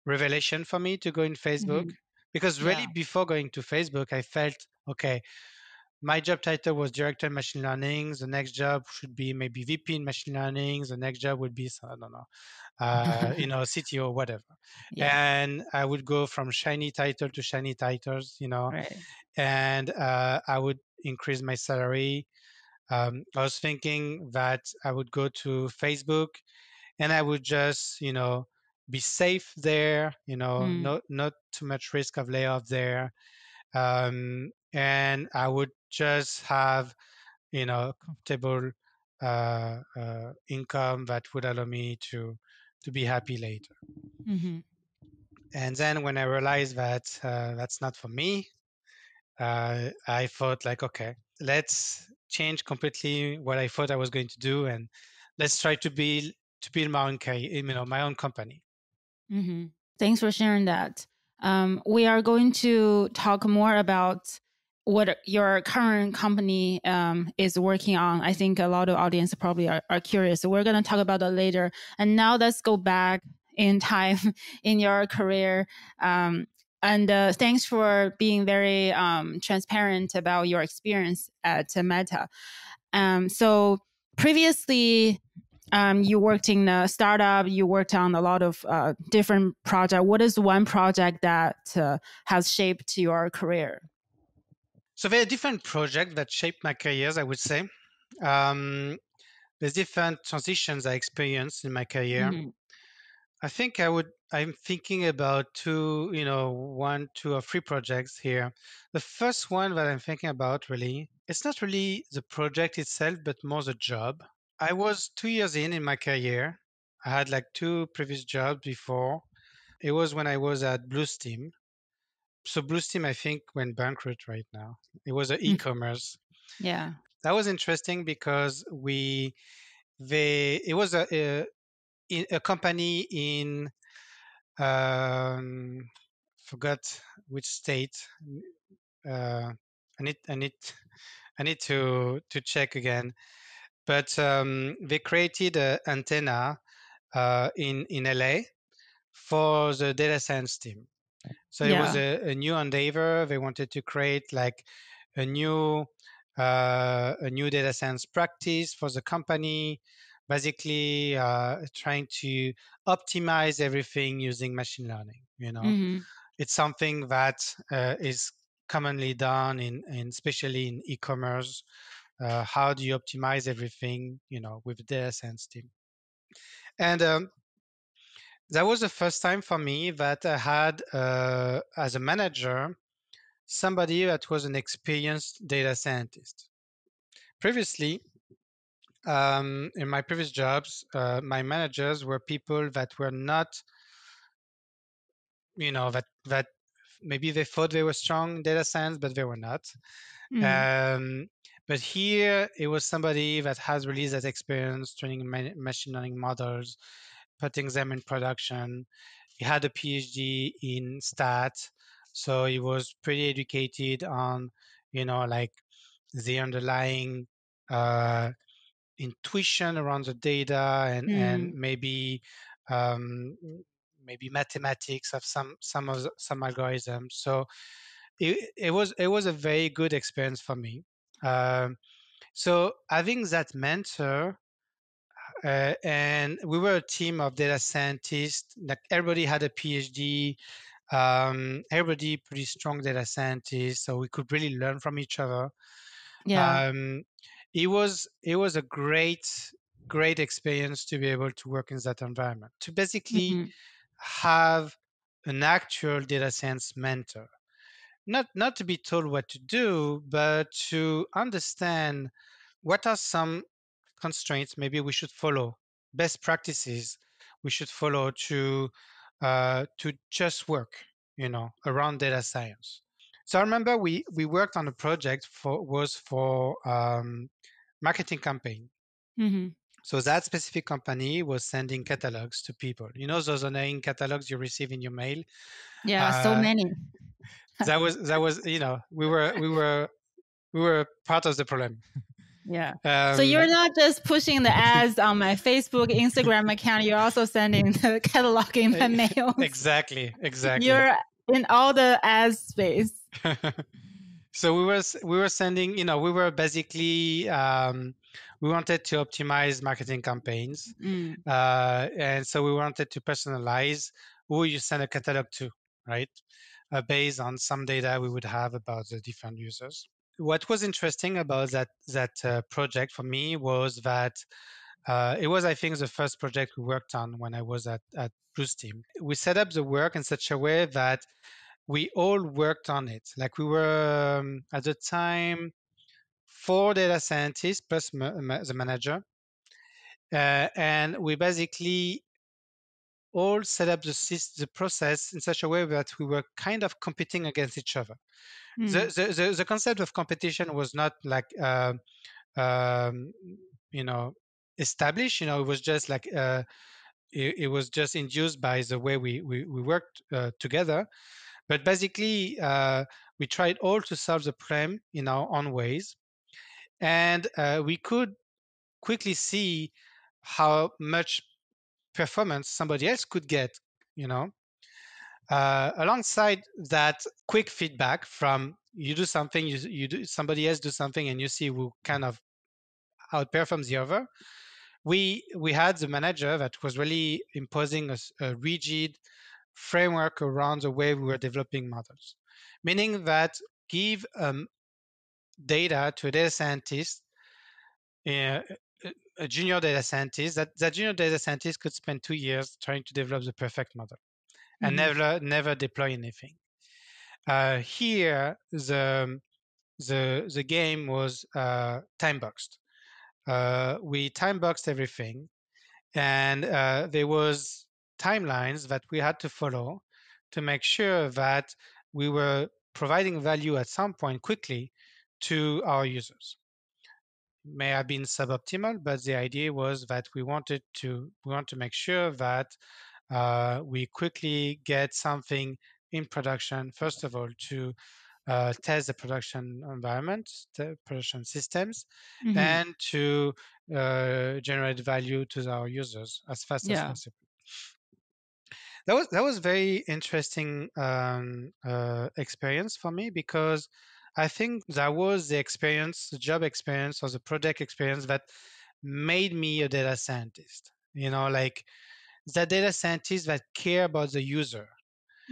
revelation for me to go in facebook Mhm. because really Yeah. before going to facebook i felt okay my job title was director in machine learning. The next job should be maybe VP in machine learning. The next job would be I don't know, uh, you know, CTO, or whatever. Yeah. And I would go from shiny title to shiny titles, you know, Right. and uh, I would increase my salary. Um, I was thinking that I would go to Facebook and I would just, you know, be safe there, you know, Mm. not not too much risk of layoff there um, and I would just have you know comfortable uh, uh, income that would allow me to to be happy later. Mhm. And then when I realized that uh, that's not for me, uh, I thought like, okay, let's change completely what I thought I was going to do, and let's try to build to build my own you know, my own company. hmm Thanks for sharing that. Um, we are going to talk more about what your current company um, is working on. I think a lot of audience probably are, are curious. So we're going to talk about that later. And now let's go back in time in your career. Um, and uh, thanks for being very um, transparent about your experience at Meta. Um, so previously, um, you worked in a startup. You worked on a lot of uh, different projects. What is one project that uh, has shaped your career? So there are different projects that shaped my careers, I would say. Um, there's different transitions I experienced in my career. Mhm. I think I would. I'm thinking about two, you know, one, two, or three projects here. The first one that I'm thinking about really, it's not really the project itself, but more the job. I was two years in in my career. I had like two previous jobs before. It was when I was at Bluestem. So Bluestem, I think, went bankrupt right now. It was an Mm. e-commerce. Yeah. That was interesting because we, they, it was a, a, a company in um, forgot which state. Uh, I need I need I need to to check again. But um, they created an antenna uh, in in LA for the data science team. So it was a, a new endeavor. They wanted to create like a new uh, a new data science practice for the company, basically uh, trying to optimize everything using machine learning. You know, hmm it's something that uh, is commonly done in, in especially in e-commerce. Uh, how do you optimize everything? You know, with the data science team. And um, that was the first time for me that I had, uh, as a manager, somebody that was an experienced data scientist. Previously, um, in my previous jobs, uh, my managers were people that were not, you know, that that maybe they thought they were strong in data science, but they were not. Mm. Um, but here, it was somebody that has really that experience training ma- machine learning models, putting them in production. He had a PhD in stat, so he was pretty educated on, you know, like the underlying uh, intuition around the data and and Mm. maybe um, maybe mathematics of some some of the, some algorithms. So it, it was it was a very good experience for me. Um, so having that mentor uh, and we were a team of data scientists. Like everybody had a PhD. Um, everybody pretty strong data scientists, so we could really learn from each other. Yeah. Um, it was it was a great great experience to be able to work in that environment. To basically Mhm. have an actual data science mentor. Not, not to be told what to do, but to understand what are some constraints maybe we should follow, best practices we should follow to uh, to just work, you know, around data science. So I remember we we worked on a project for was for um, marketing campaign. Mm-hmm. So that specific company was sending catalogs to people. You know those annoying catalogs you receive in your mail. Yeah, uh, so many. that was that was you know we were we were we were part of the problem. Yeah. Um, so you're not just pushing the ads on my Facebook, Instagram account. You're also sending the catalog in my mail. Exactly. Exactly. You're in all the ads space. so we were we were sending. You know, we were basically. Um, we wanted to optimize marketing campaigns, mm. uh, and so we wanted to personalize who you send a catalog to, right? Uh, based on some data we would have about the different users what was interesting about that that uh, project for me was that uh, it was, I think, the first project we worked on when I was at, at Bluestem. We set up the work in such a way that we all worked on it. Like we were um, at the time four data scientists plus ma- ma- the manager, uh, and we basically all set up the, the process in such a way that we were kind of competing against each other. Mm. The, the, the, the, concept of competition was not like, uh, um, you know, established. You know, it was just like, uh, it, it, was just induced by the way we, we, we worked uh, together. But basically, uh, we tried all to solve the problem in our own ways. And uh, we could quickly see how much performance somebody else could get, you know. Uh, alongside that quick feedback from you do something, you, you do somebody else do something, and you see who kind of outperforms the other. We we had the manager that was really imposing a, a rigid framework around the way we were developing models, meaning that give um, data to a data scientist uh, a junior data scientist, that, that junior data scientist could spend two years trying to develop the perfect model and mm-hmm. never never deploy anything. Uh, here, the the the game was uh, time boxed. Uh, we time boxed everything, and uh, there was timelines that we had to follow to make sure that we were providing value at some point quickly to our users may have been suboptimal, but the idea was that we wanted to we want to make sure that uh, we quickly get something in production. First of all, to uh, test the production environment, the production systems, mm-hmm. and to uh, generate value to our users as fast yeah. as possible. That was that was very interesting um, uh, experience for me because I think that was the experience, the job experience or the project experience that made me a data scientist. You know, like the data scientists that care about the user,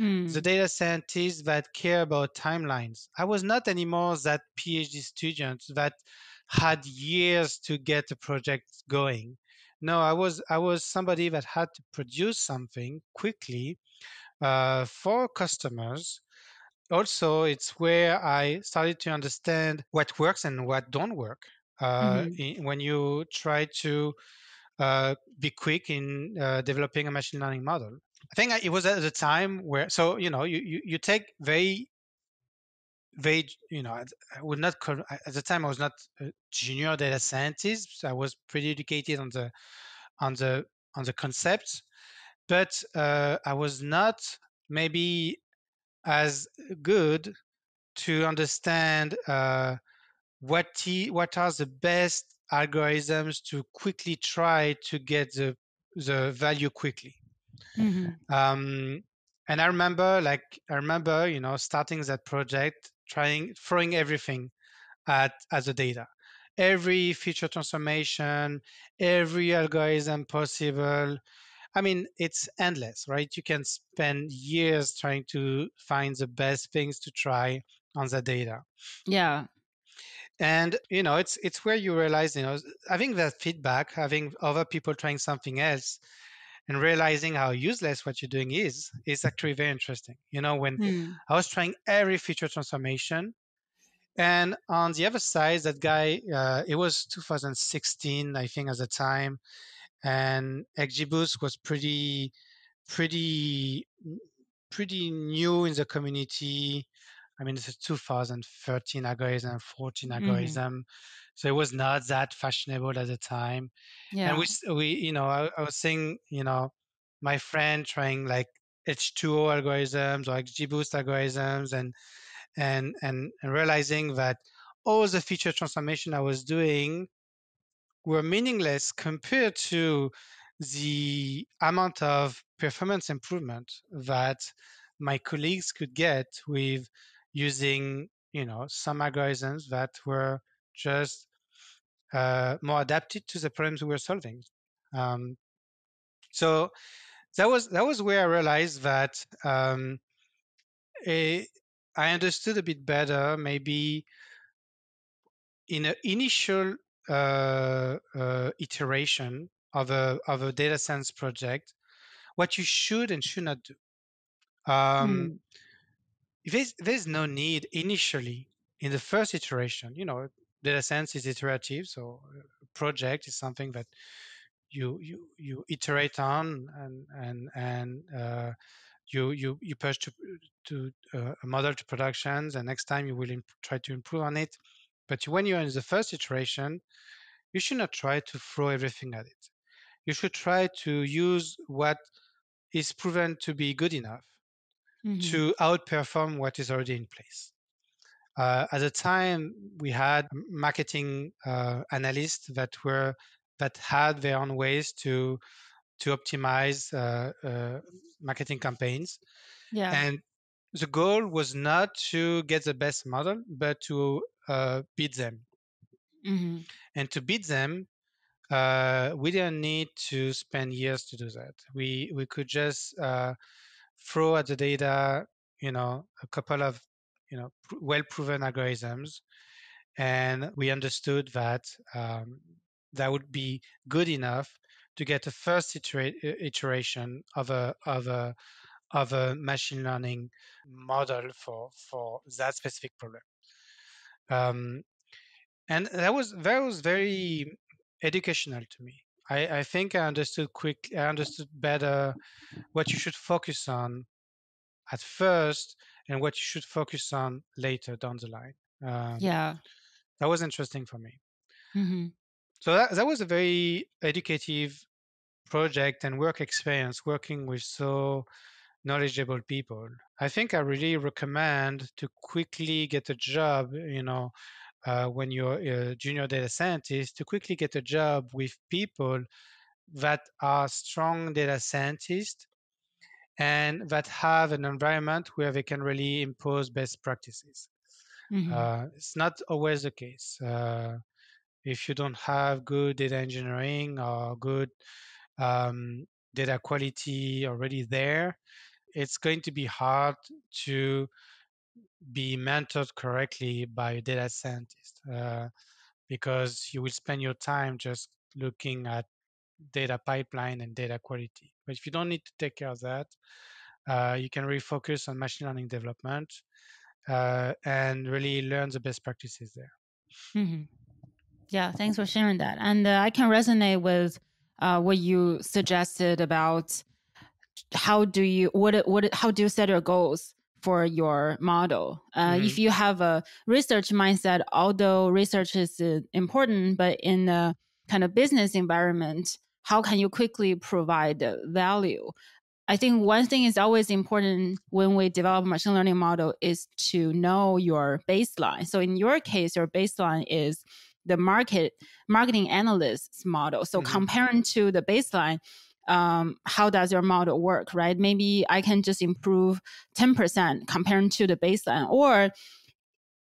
mm. the data scientists that care about timelines. I was not anymore that PhD student that had years to get a project going. No, I was I was somebody that had to produce something quickly uh, for customers also it's where i started to understand what works and what don't work. Uh, mm-hmm. in, when you try to uh, be quick in uh, developing a machine learning model. I think it was at the time where so you know you, you, you take very very you know i would not call at the time i was not a junior data scientist. I was pretty educated on the on the on the concepts. But uh, i was not maybe as good to understand uh, what t- what are the best algorithms to quickly try to get the the value quickly. Mm-hmm. Um, and I remember, like, I remember, you know, starting that project, trying throwing everything at at the data, every feature transformation, every algorithm possible, I mean, it's endless, right? You can spend years trying to find the best things to try on the data. Yeah. And you know, it's it's where you realize, you know, having that feedback, having other people trying something else, and realizing how useless what you're doing is is actually very interesting. You know, when mm. I was trying every feature transformation, and on the other side, that guy, uh, it was 2016, I think, at the time, and XGBoost was pretty, pretty, pretty new in the community. I mean, it's a 2013 algorithm, 14 mm-hmm. algorithm, so it was not that fashionable at the time. Yeah. And we, we, you know, I, I was saying, you know, my friend trying like H2O algorithms or XGBoost algorithms, and and, and realizing that all the feature transformation I was doing were meaningless compared to the amount of performance improvement that my colleagues could get with using you know some algorithms that were just uh, more adapted to the problems we were solving. Um, so that was that was where i realized that um, a, I understood a bit better, maybe in an initial uh, uh, iteration of a of a data science project, what you should and should not do. Um, mm. there's, there's no need initially in the first iteration. You know, data science is iterative, so a project is something that you you you iterate on and and and uh, you you you push to to uh, a model to productions, and next time you will imp- try to improve on it. But when you're in the first iteration, you should not try to throw everything at it. You should try to use what is proven to be good enough mm-hmm. to outperform what is already in place. Uh, at the time, we had marketing uh, analysts that were that had their own ways to to optimize uh, uh, marketing campaigns. Yeah. And the goal was not to get the best model, but to uh, beat them. Mm-hmm. And to beat them, uh, we didn't need to spend years to do that. We we could just uh, throw at the data, you know, a couple of you know pr- well proven algorithms, and we understood that um, that would be good enough to get a first iteration of a of a of a machine learning model for for that specific problem. Um, and that was that was very educational to me. I, I think I understood quick. I understood better what you should focus on at first and what you should focus on later down the line. Um, yeah, that was interesting for me. Mm-hmm. So that, that was a very educative project and work experience working with so knowledgeable people. I think I really recommend to quickly get a job, you know, uh, when you're a junior data scientist, to quickly get a job with people that are strong data scientists and that have an environment where they can really impose best practices. Mm-hmm. Uh, it's not always the case. Uh, if you don't have good data engineering or good um, data quality already there, it's going to be hard to be mentored correctly by a data scientist uh, because you will spend your time just looking at data pipeline and data quality. But if you don't need to take care of that, uh, you can really focus on machine learning development uh, and really learn the best practices there. Mm-hmm. Yeah, thanks for sharing that. And uh, I can resonate with uh, what you suggested about how do you what what how do you set your goals for your model. Uh, mm-hmm. If you have a research mindset, although research is uh, important, but in a kind of business environment, how can you quickly provide value? I think one thing is always important when we develop a machine learning model is to know your baseline. So in your case, your baseline is the market marketing analyst's model. So mm-hmm. comparing to the baseline, um, how does your model work, right? Maybe I can just improve 10% comparing to the baseline. Or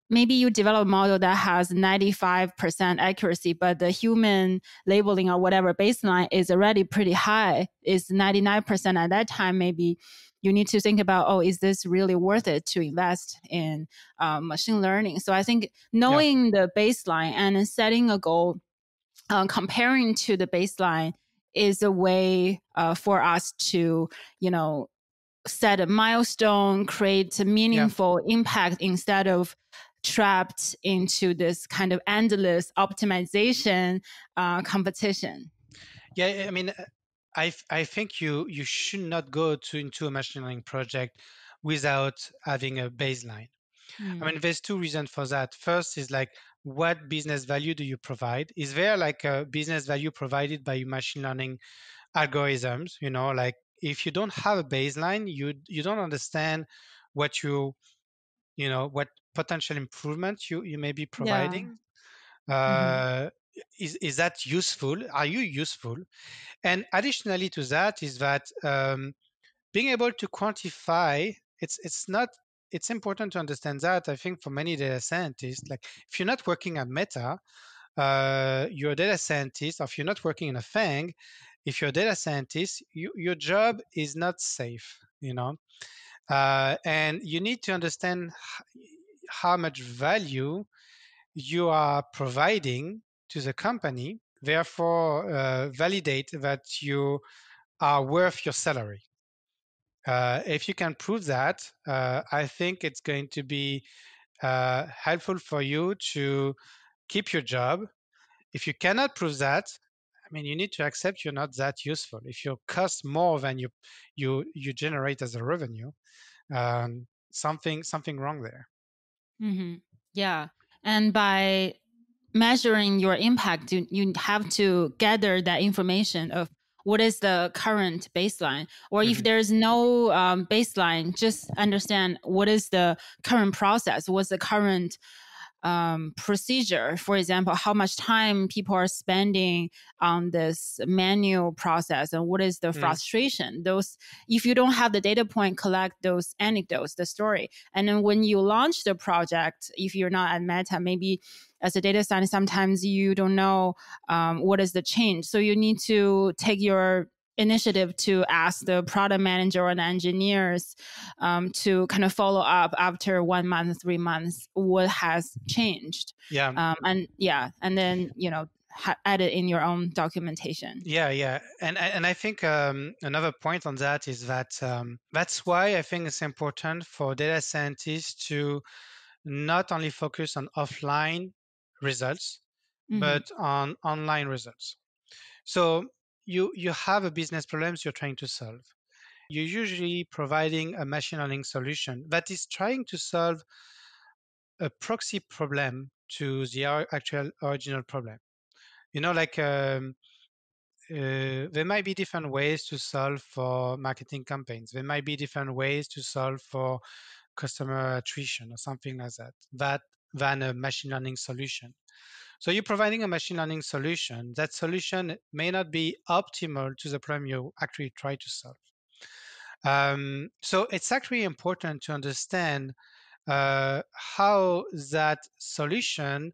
maybe you develop a model that has 95% accuracy, but the human labeling or whatever baseline is already pretty high, is 99% at that time, maybe you need to think about oh is this really worth it to invest in um, machine learning so i think knowing yeah. the baseline and setting a goal uh, comparing to the baseline is a way uh, for us to, you know, set a milestone, create a meaningful yeah. impact instead of trapped into this kind of endless optimization uh, competition. Yeah, I mean, I I think you you should not go to into a machine learning project without having a baseline. Mm. I mean, there's two reasons for that. First is like, what business value do you provide? Is there like a business value provided by machine learning algorithms? You know, like if you don't have a baseline, you you don't understand what you, you know, what potential improvement you you may be providing. Yeah. Mm-hmm. Uh, mm-hmm. Is is that useful? Are you useful? And additionally to that is that um, being able to quantify it's it's not it's important to understand that i think for many data scientists like if you're not working at meta uh, you're a data scientist or if you're not working in a FANG if you're a data scientist you, your job is not safe you know? Uh, and you need to understand how much value you are providing to the company therefore uh, validate that you are worth your salary uh, if you can prove that, uh, I think it's going to be uh, helpful for you to keep your job. If you cannot prove that, I mean, you need to accept you're not that useful. If you cost more than you you you generate as a revenue, um, something something wrong there. Mm-hmm. Yeah, and by measuring your impact, you, you have to gather that information of what is the current baseline or mm-hmm. if there's no um, baseline just understand what is the current process what's the current um, procedure for example how much time people are spending on this manual process and what is the mm. frustration those if you don't have the data point collect those anecdotes the story and then when you launch the project if you're not at meta maybe as a data scientist, sometimes you don't know um, what is the change. So you need to take your initiative to ask the product manager or the engineers um, to kind of follow up after one month, three months, what has changed. Yeah. Um, and yeah, and then you know ha- add it in your own documentation. Yeah, yeah, and and I think um, another point on that is that um, that's why I think it's important for data scientists to not only focus on offline results, mm-hmm. but on online results. So you you have a business problems you're trying to solve. You're usually providing a machine learning solution that is trying to solve a proxy problem to the actual original problem. You know, like um, uh, there might be different ways to solve for marketing campaigns. There might be different ways to solve for customer attrition or something like that. That than a machine learning solution. So you're providing a machine learning solution. That solution may not be optimal to the problem you actually try to solve. Um, so it's actually important to understand uh, how that solution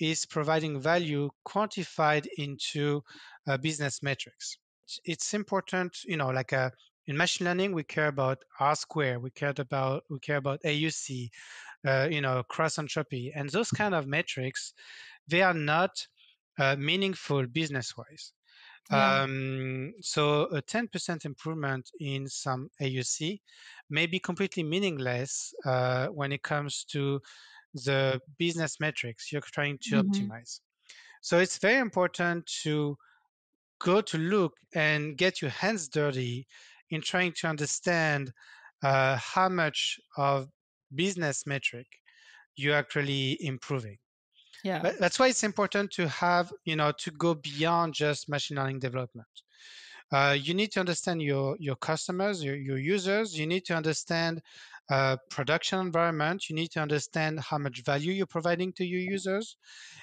is providing value quantified into uh, business metrics. It's important, you know, like a, uh, in machine learning, we care about R square, we care about we care about AUC, uh, you know, cross entropy, and those kind of metrics, they are not uh, meaningful business-wise. Yeah. Um, so a 10% improvement in some AUC may be completely meaningless uh, when it comes to the business metrics you're trying to mm-hmm. optimize. So it's very important to go to look and get your hands dirty in trying to understand uh, how much of business metric you're actually improving yeah. But that's why it's important to have you know to go beyond just machine learning development. Uh, you need to understand your your customers your, your users. You need to understand uh, production environment. You need to understand how much value you're providing to your users.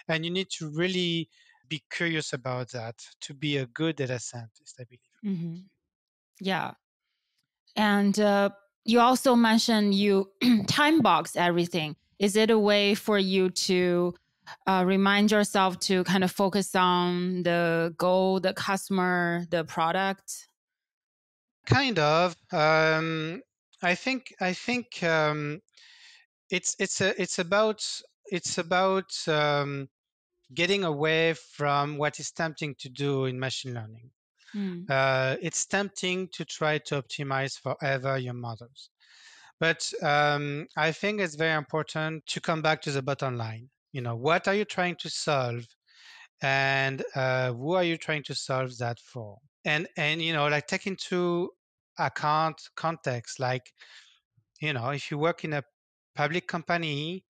And you need to really be curious about that to be a good data scientist i believe. Mm-hmm. yeah. And uh, you also mentioned you time box everything. Is it a way for you to uh, remind yourself to kind of focus on the goal, the customer, the product? Kind of. Um, I think. I think um, it's it's a it's about it's about um, getting away from what is tempting to do in machine learning. Mm. Uh, it's tempting to try to optimize forever your models. But um, I think it's very important to come back to the bottom line. You know, what are you trying to solve, and uh, who are you trying to solve that for? And and you know, like take into account context. Like, you know, if you work in a public company,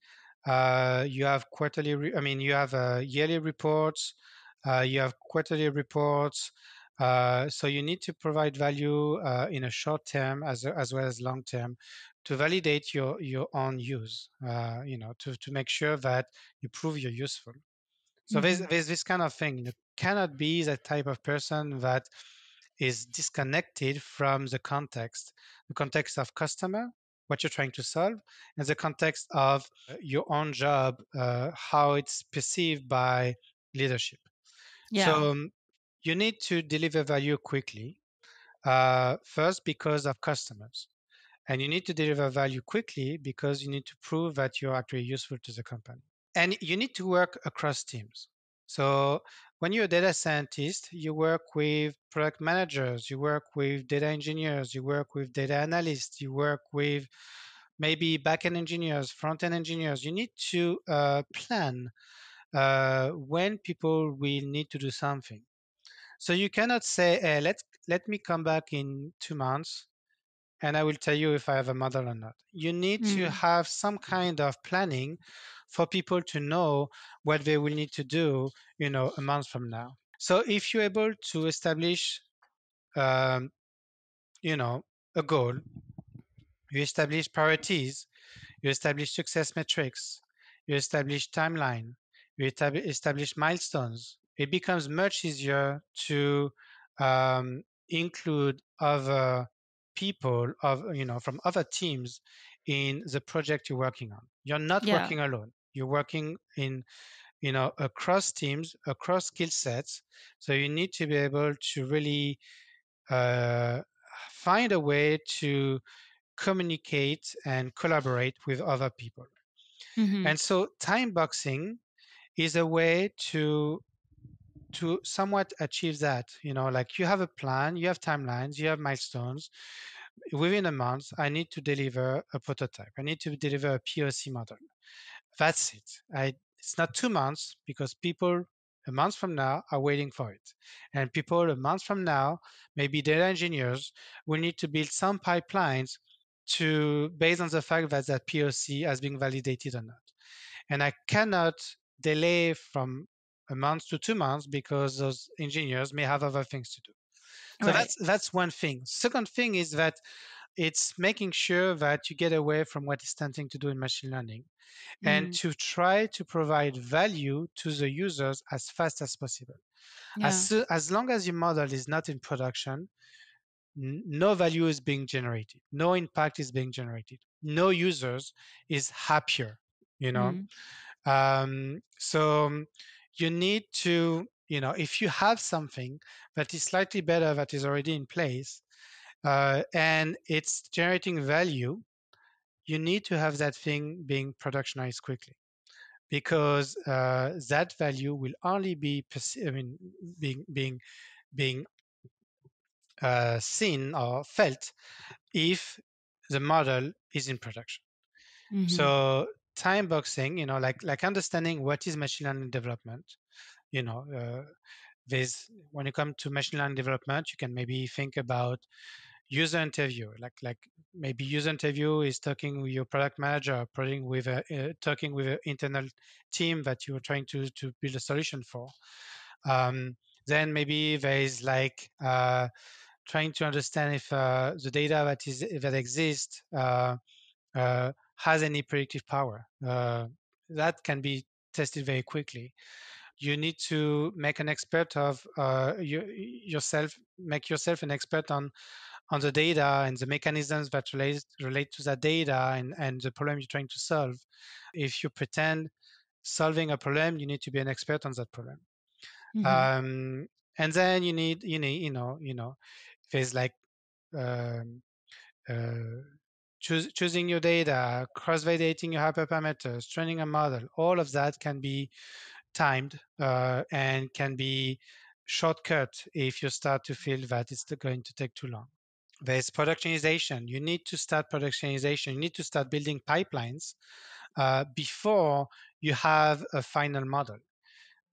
uh, you have quarterly. Re- I mean, you have uh, yearly reports. Uh, you have quarterly reports. Uh, so you need to provide value uh, in a short term as, as well as long term to validate your, your own use, uh, you know, to, to make sure that you prove you're useful. So mm-hmm. there's, there's this kind of thing. You cannot be that type of person that is disconnected from the context, the context of customer, what you're trying to solve, and the context of your own job, uh, how it's perceived by leadership. Yeah. So um, you need to deliver value quickly. Uh, first, because of customers. And you need to deliver value quickly because you need to prove that you're actually useful to the company. And you need to work across teams. So when you're a data scientist, you work with product managers, you work with data engineers, you work with data analysts, you work with maybe backend engineers, front-end engineers. You need to uh, plan uh, when people will need to do something. So you cannot say, hey, let let me come back in two months and I will tell you if I have a model or not. You need mm. to have some kind of planning for people to know what they will need to do, you know, a month from now. So if you're able to establish, um, you know, a goal, you establish priorities, you establish success metrics, you establish timeline, you establish milestones, it becomes much easier to um, include other people of you know from other teams in the project you're working on. You're not yeah. working alone. You're working in you know across teams, across skill sets. So you need to be able to really uh, find a way to communicate and collaborate with other people. Mm-hmm. And so time boxing is a way to to somewhat achieve that you know like you have a plan you have timelines you have milestones. Within a month i need to deliver a prototype. I need to deliver a poc model. That's it. I, it's not two months because people a month from now are waiting for it. And people a month from now maybe data engineers will need to build some pipelines to based on the fact that that poc has been validated or not. And i cannot delay from a month to two months because those engineers may have other things to do. So right. that's that's one thing. Second thing is that it's making sure that you get away from what is tempting to do in machine learning mm. and to try to provide value to the users as fast as possible. Yeah. As, as long as your model is not in production, no value is being generated, no impact is being generated, no users is happier, you know. Mm. Um, so you need to, you know, if you have something that is slightly better that is already in place uh, and it's generating value, you need to have that thing being productionized quickly because uh, that value will only be I mean, being being being uh, seen or felt if the model is in production. Mm-hmm. So time boxing, you know, like like understanding what is machine learning development. You know, uh, when you come to machine learning development, you can maybe think about user interview like like maybe user interview is talking with your product manager talking with a uh, talking with an internal team that you're trying to to build a solution for um, then maybe there is like uh, trying to understand if uh, the data that is that exists uh, uh, has any predictive power. Uh, that can be tested very quickly. You need to make an expert of uh, you, yourself, make yourself an expert on on the data and the mechanisms that relate relate to that data and, and the problem you're trying to solve. If you pretend solving a problem, you need to be an expert on that problem. Mm-hmm. Um, and then you need you need you know you know there's like um, uh, choosing your data, cross-validating your hyperparameters, training a model, all of that can be timed uh, and can be shortcut if you start to feel that it's going to take too long. There's productionization. You need to start productionization. You need to start building pipelines uh, before you have a final model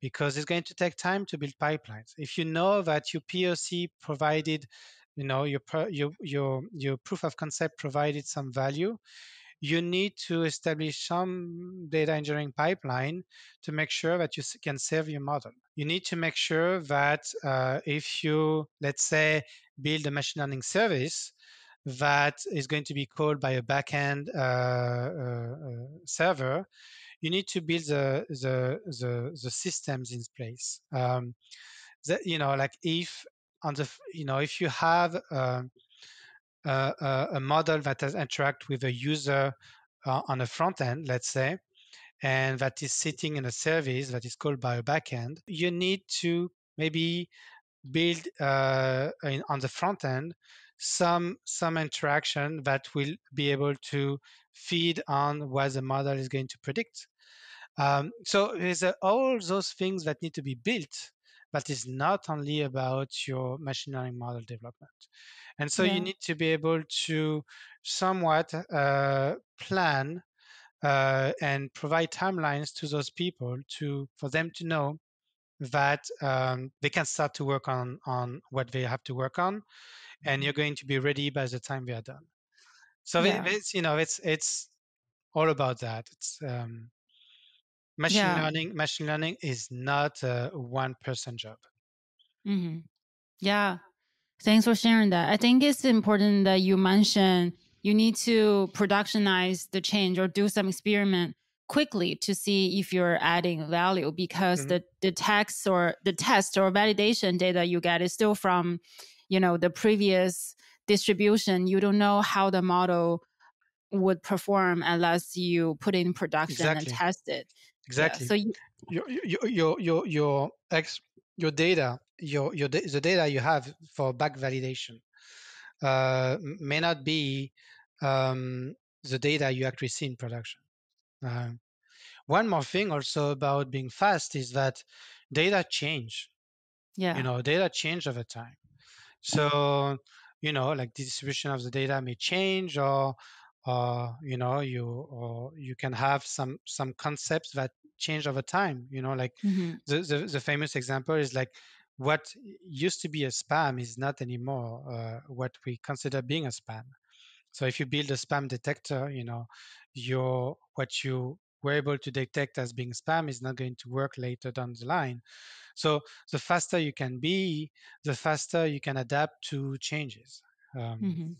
because it's going to take time to build pipelines. If you know that your POC provided, you know, your your your your proof of concept provided some value, you need to establish some data engineering pipeline to make sure that you can serve your model. You need to make sure that uh, if you, let's say, build a machine learning service that is going to be called by a backend uh, uh, server, you need to build the the the, the systems in place. Um, that you know, like if on the you know if you have uh, a, a, model that has interact with a user uh, on a front end, let's say, and that is sitting in a service that is called by a backend, you need to maybe build uh, in, on the front end some some interaction that will be able to feed on what the model is going to predict. Um, so there's uh, all those things that need to be built, but it's not only about your machine learning model development. And so yeah. you need to be able to somewhat uh, plan uh, and provide timelines to those people to for them to know that um, they can start to work on on what they have to work on, and you're going to be ready by the time we are done. So yeah. it's you know it's it's all about that. It's um, machine yeah. learning. Machine learning is not a one person job. Mm-hmm. Yeah, thanks for sharing that. I think it's important that you mention you need to productionize the change or do some experiment quickly to see if you're adding value because mm-hmm. the the text or the test or validation data you get is still from you know the previous distribution you don't know how the model would perform unless you put in production exactly. and test it exactly. yeah, so you, your your your your your ex your data your your the data you have for back validation uh, may not be um, the data you actually see in production. Uh, one more thing also about being fast is that data change yeah. you know data change over time. So, you know, like the distribution of the data may change or or you know you or you can have some some concepts that change over time you know like mm-hmm. the, the, the famous example is like what used to be a spam is not anymore uh, what we consider being a spam so if you build a spam detector you know your what you were able to detect as being spam is not going to work later down the line so the faster you can be, the faster you can adapt to changes. Um, mm-hmm.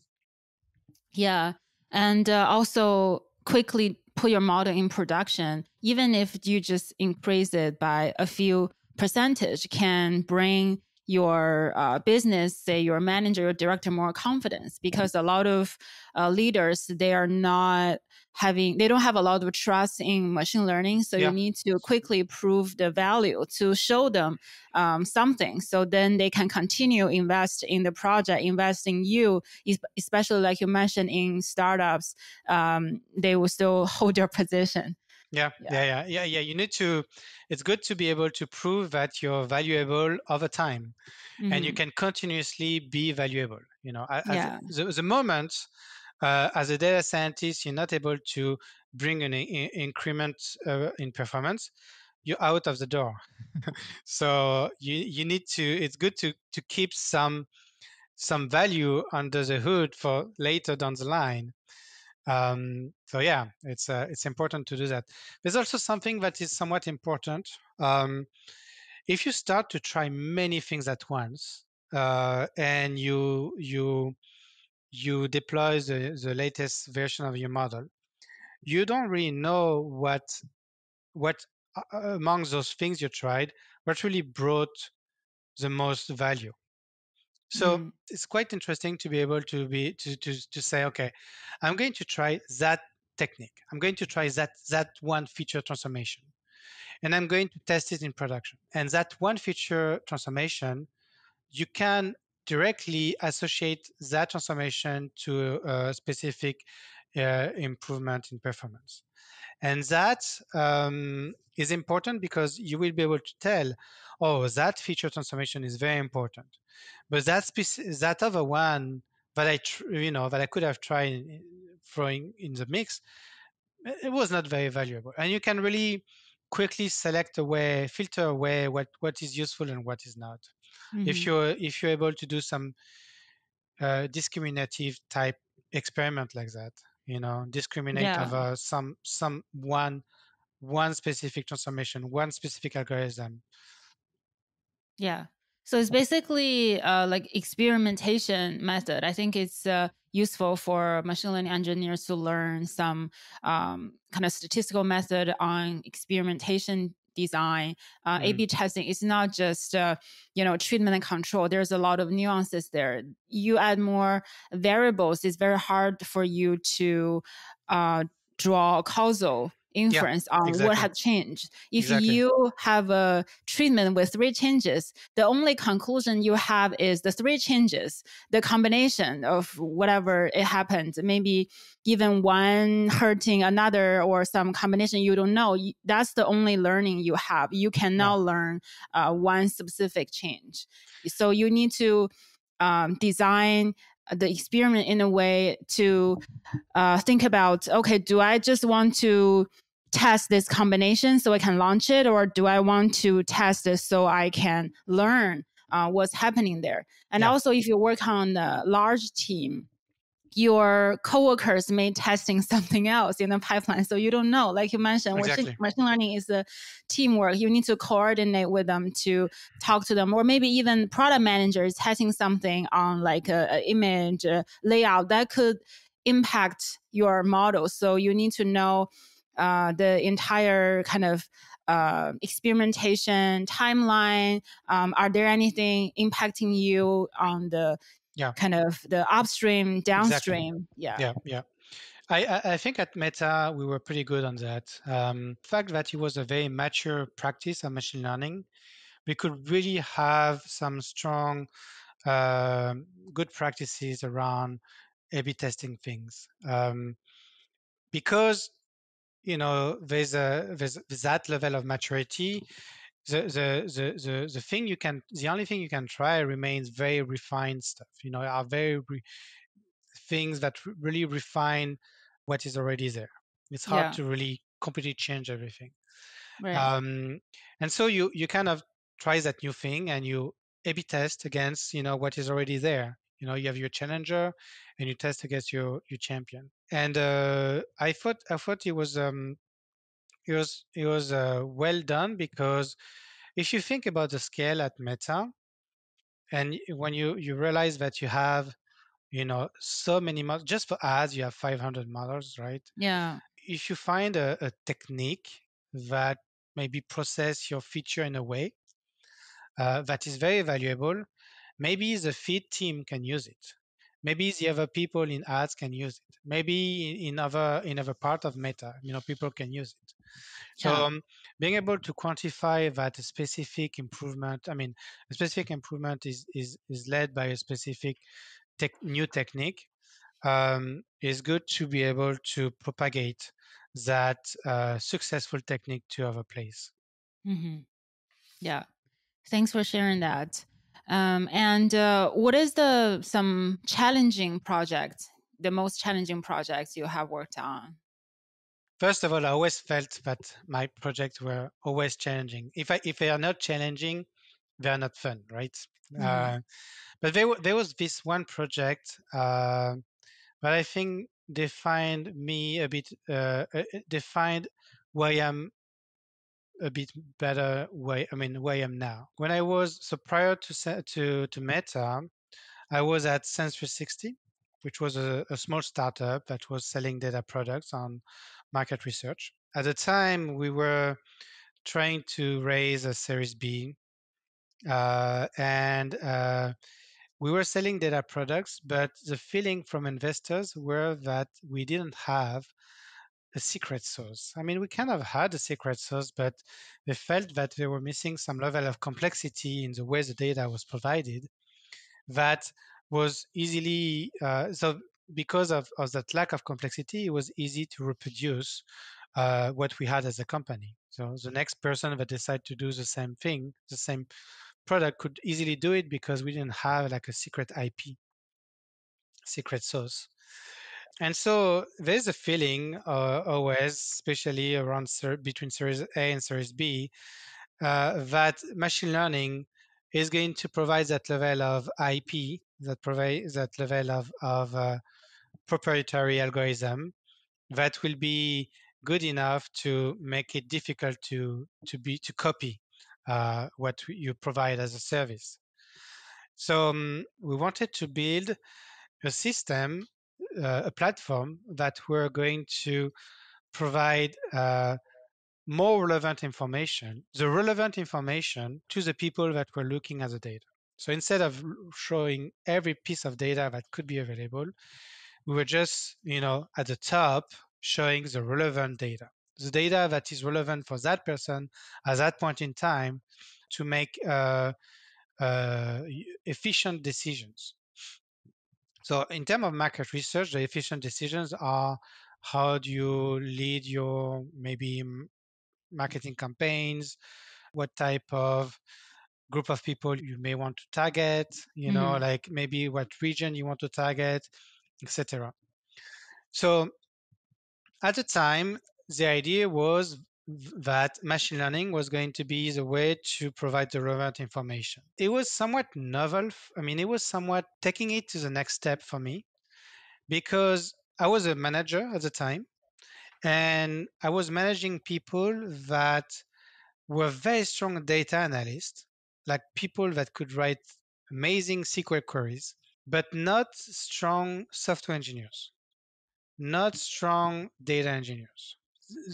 Yeah. And uh, also quickly put your model in production, even if you just increase it by a few percentage, can bring your uh, business, say your manager or director, more confidence because a lot of uh, leaders they are not having they don't have a lot of trust in machine learning. So yeah. you need to quickly prove the value to show them um, something. So then they can continue invest in the project invest in you especially like you mentioned in startups um, they will still hold your position yeah, yeah, yeah, yeah, yeah. You need to. It's good to be able to prove that you're valuable over time, mm-hmm. and you mm-hmm. can continuously be valuable. You know, yeah. the, the moment uh, as a data scientist, you're not able to bring an in- increment uh, in performance. You're out of the door. so you you need to. It's good to to keep some some value under the hood for later down the line. Um, so yeah, it's uh, it's important to do that. There's also something that is somewhat important. Um, if you start to try many things at once, uh, and you you you deploy the, the latest version of your model, you don't really know what what uh, among those things you tried what really brought the most value. So mm. it's quite interesting to be able to be to, to to say, okay, I'm going to try that technique. I'm going to try that that one feature transformation, and I'm going to test it in production. And that one feature transformation, you can directly associate that transformation to a specific uh, improvement in performance. And that um, is important because you will be able to tell, oh, that feature transformation is very important. But that, speci- that other one that I, tr- you know, that I could have tried throwing in the mix, it was not very valuable. And you can really quickly select away, filter away what, what is useful and what is not. Mm-hmm. If you're if you're able to do some uh, discriminative type experiment like that, you know, discriminate yeah. over some some one one specific transformation, one specific algorithm. Yeah. So it's basically uh, like experimentation method. I think it's uh, useful for machine learning engineers to learn some um, kind of statistical method on experimentation design. Uh, mm. A/B testing is not just uh, you know treatment and control. There's a lot of nuances there. You add more variables, it's very hard for you to uh, draw causal inference yeah, on exactly. what had changed. If exactly. you have a treatment with three changes, the only conclusion you have is the three changes, the combination of whatever it happened, maybe even one hurting another or some combination you don't know. That's the only learning you have. You cannot yeah. learn uh, one specific change. So you need to um, design the experiment in a way to uh, think about okay do i just want to test this combination so I can launch it, or do I want to test this so I can learn uh, what's happening there? And yeah. also, if you work on a large team, your coworkers may testing something else in the pipeline, so you don't know. Like you mentioned, exactly. machine learning is a teamwork. You need to coordinate with them to talk to them, or maybe even product managers testing something on like a, a image a layout that could impact your model. So you need to know uh, the entire kind of uh, experimentation timeline? Um, are there anything impacting you on the yeah. kind of the upstream, downstream? Exactly. Yeah, yeah, yeah. I, I, think at Meta we were pretty good on that. Um, the fact that it was a very mature practice of machine learning, we could really have some strong, uh, good practices around A/B testing things. Um, because you know there's a there's, that level of maturity. The, the the the the thing you can the only thing you can try remains very refined stuff you know are very re, things that really refine what is already there. It's hard yeah. to really completely change everything. Right. um, and so you you kind of try that new thing and you a-b test against you know what is already there. You know you have your challenger and you test against your your champion and uh, i thought i thought it was um it was it was uh, well done because if you think about the scale at meta and when you you realize that you have you know so many models just for ads you have 500 models right? Yeah. If you find a, a technique that maybe process your feature in a way uh, that is very valuable maybe the feed team can use it maybe the other people in ads can use it. Maybe in other in other part of meta you know people can use it. So um, being able to quantify that a specific improvement i mean a specific improvement is is is led by a specific tech, new technique um, is good to be able to propagate that uh, successful technique to other place. Mm-hmm. yeah. Thanks for sharing that um, and uh, what is the some challenging project, the most challenging projects you have worked on? First of all, I always felt that my projects were always challenging. If I if they are not challenging, they are not fun, right? Mm-hmm. Uh, but there there was this one project uh, that I think defined me a bit, uh, uh defined why I'm a bit better way. I mean, where I am now. When I was so prior to to to Meta, I was at Sense 360, which was a, a small startup that was selling data products on market research. At the time, we were trying to raise a Series B, uh, and uh, we were selling data products, but the feeling from investors were that we didn't have a secret sauce. I mean, we kind of had a secret sauce, but they felt that they were missing some level of complexity in the way the data was provided that was easily, uh, so because of, of that lack of complexity, it was easy to reproduce uh, what we had as a company. So the next person that decided to do the same thing, the same product could easily do it because we didn't have like a secret IP, secret sauce. And so there's a feeling uh, always, especially around ser- between Series A and Series B, uh, that machine learning is going to provide that level of IP, that provide that level of, of uh, proprietary algorithm that will be good enough to make it difficult to to be to copy uh, what you provide as a service. So um, we wanted to build a system, uh, a platform that we're going to provide uh, more relevant information, the relevant information to the people that were looking at the data. So instead of showing every piece of data that could be available, we were just, you know, at the top showing the relevant data, the data that is relevant for that person at that point in time to make uh, uh, efficient decisions. So in terms of market research, the efficient decisions are how do you lead your maybe marketing campaigns, what type of group of people you may want to target, you know, mm-hmm. like maybe what region you want to target, etc. So at the time, the idea was that machine learning was going to be the way to provide the relevant information. It was somewhat novel. I mean, it was somewhat taking it to the next step for me because I was a manager at the time and I was managing people that were very strong data analysts, like people that could write amazing SQL queries, but not strong software engineers, not strong data engineers.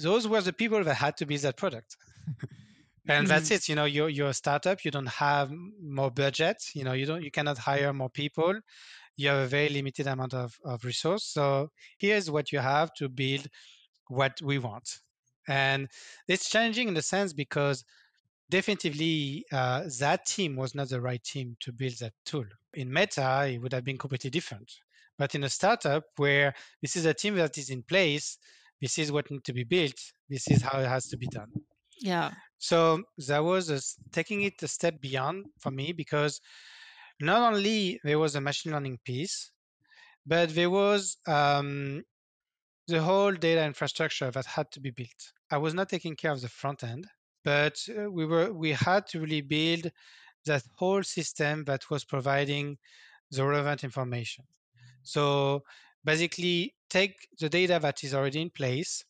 Those were the people that had to be that product. and that's mm-hmm. it you know you're, you're a startup you don't have more budget you know you don't you cannot hire more people you have a very limited amount of, of resource so here's what you have to build what we want and it's challenging in the sense because definitively uh, that team was not the right team to build that tool. In Meta, it would have been completely different. But in a startup where this is a team that is in place, this is what needs to be built, this is how it has to be done. Yeah. So that was a, taking it a step beyond for me because not only there was a machine learning piece, but there was um, the whole data infrastructure that had to be built. I was not taking care of the front end, but uh, we were we had to really build that whole system that was providing the relevant information. So basically take the data that is already in place,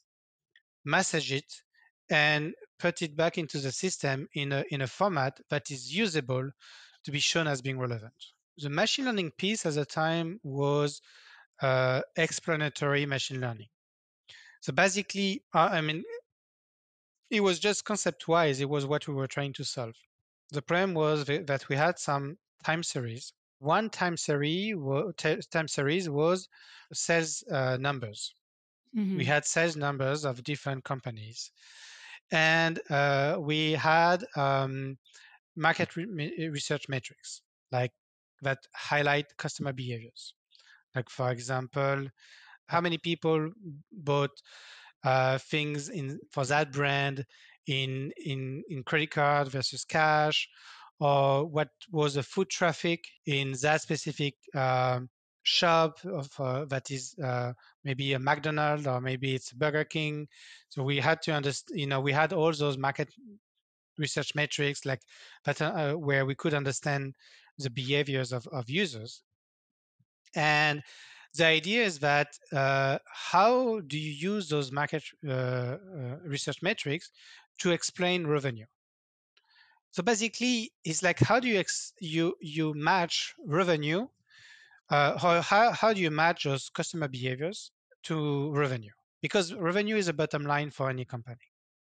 massage it, and put it back into the system in a, in a format that is usable to be shown as being relevant. The machine learning piece at the time was uh, explanatory machine learning. So basically, uh, I mean, it was just concept wise, it was what we were trying to solve. The problem was that we had some time series. One time series, time series was sales uh, numbers. Mm-hmm. We had sales numbers of different companies. And uh, we had um, market re- research metrics like that highlight customer behaviors. Like for example, how many people bought uh, things in for that brand in in in credit card versus cash, or what was the foot traffic in that specific uh, shop of uh, that is uh, maybe a McDonald's or maybe it's Burger King. So we had to understand, you know, we had all those market research metrics like that uh, where we could understand the behaviors of, of users and the idea is that uh, how do you use those market uh, uh, research metrics to explain revenue? So basically, it's like how do you ex- you you match revenue? Uh, how, how how do you match those customer behaviors to revenue? Because revenue is a bottom line for any company.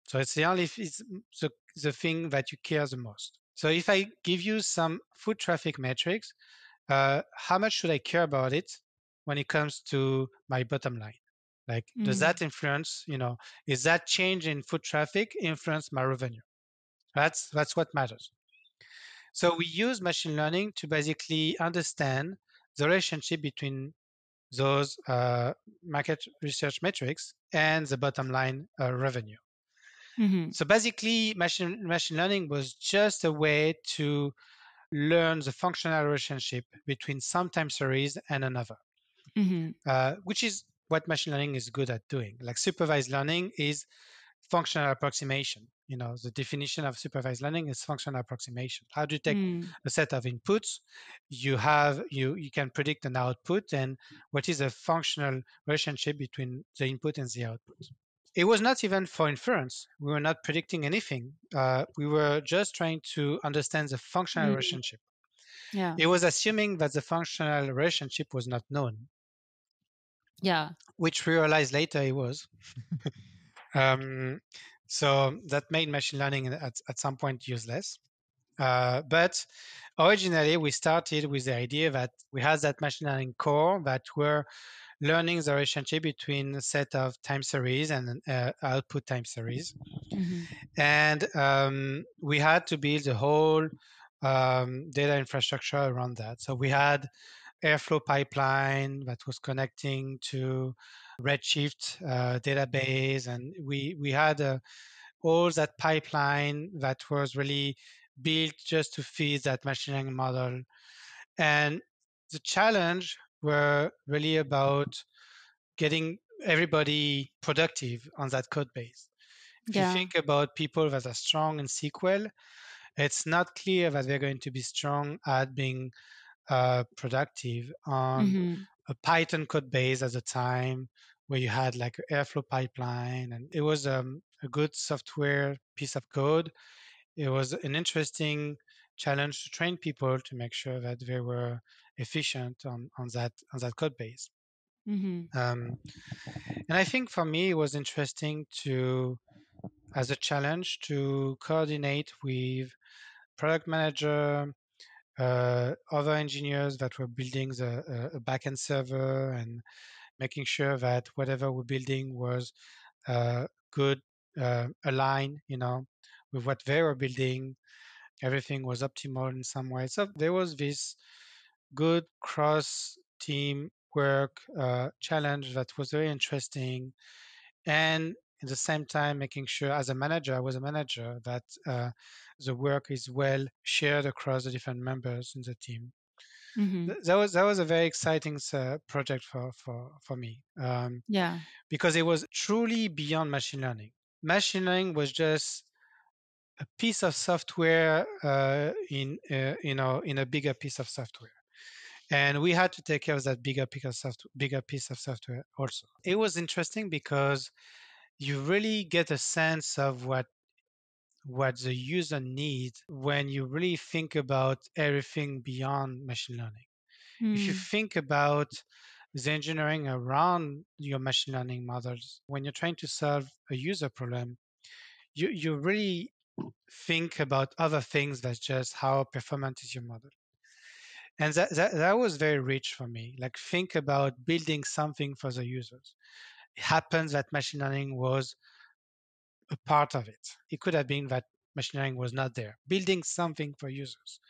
So it's the only it's the, the thing that you care the most. So if I give you some foot traffic metrics, uh, how much should I care about it when it comes to my bottom line? Like, mm does that influence, you know, is that change in foot traffic influence my revenue? That's that's what matters. So we use machine learning to basically understand the relationship between those uh, market research metrics and the bottom line uh, revenue. Mm-hmm. So basically, machine machine learning was just a way to learn the functional relationship between some time series and another, mm-hmm. uh, which is what machine learning is good at doing. Like supervised learning is functional approximation. You know, the definition of supervised learning is functional approximation. How do you take mm. a set of inputs? You have you you can predict an output and what is a functional relationship between the input and the output. It was not even for inference. We were not predicting anything. Uh, we were just trying to understand the functional mm. relationship. Yeah. It was assuming that the functional relationship was not known. Yeah. Which we realized later it was. Um, so that made machine learning at, at some point useless. Uh, but originally, we started with the idea that we had that machine learning core that were learning the relationship between a set of time series and uh, output time series. Mm-hmm. And um, we had to build a whole um, data infrastructure around that. So we had Airflow pipeline that was connecting to Redshift uh, database, and we we had uh, all that pipeline that was really built just to feed that machine learning model. And the challenge were really about getting everybody productive on that code base. If yeah. you think about people that are strong in SQL, it's not clear that they're going to be strong at being uh, productive on mm-hmm. A Python code base at the time where you had like an Airflow pipeline, and it was um, a good software piece of code. It was an interesting challenge to train people to make sure that they were efficient on, on that on that code base. Mm-hmm. Um, and I think for me it was interesting to, as a challenge, to coordinate with product manager, uh, other engineers that were building the uh, a backend server and making sure that whatever we're building was uh, good, uh, aligned, you know, with what they were building. Everything was optimal in some way. So there was this good cross team work uh, challenge that was very interesting. And at the same time, making sure as a manager, I was a manager, that uh, the work is well shared across the different members in the team. Mm-hmm. That was that was a very exciting uh, project for for for me. Um, yeah, because it was truly beyond machine learning. Machine learning was just a piece of software uh, in uh, you know in a bigger piece of software and we had to take care of that bigger piece of software, bigger piece of software also. It was interesting because you really get a sense of what what the user needs when you really think about everything beyond machine learning. Mm. If you hmm. think about the engineering around your machine learning models, when you're trying to solve a user problem, you, you really think about other things than just how performant is your model. And that, that, that was very rich for me. Like think about building something for the users. It happens that machine learning was a part of it. It could have been that machine learning was not there, building something for users.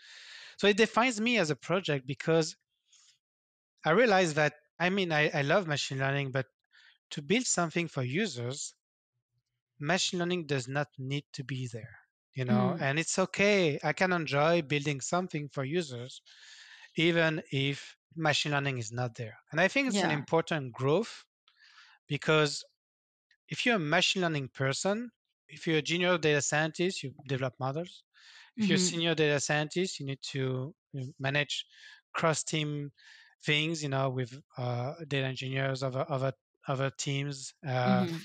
So it defines me as a project because I realize that, I mean, I, I love machine learning, but to build something for users, machine learning does not need to be there, you know, mm. and it's okay. I can enjoy building something for users, even if machine learning is not there. And I think it's yeah. an important growth because if you're a machine learning person, if you're a junior data scientist, you develop models. If mm-hmm. you're a mm-hmm. senior data scientist, you need to manage cross team things, you know, with uh, data engineers, other other other teams. Uh, mm-hmm.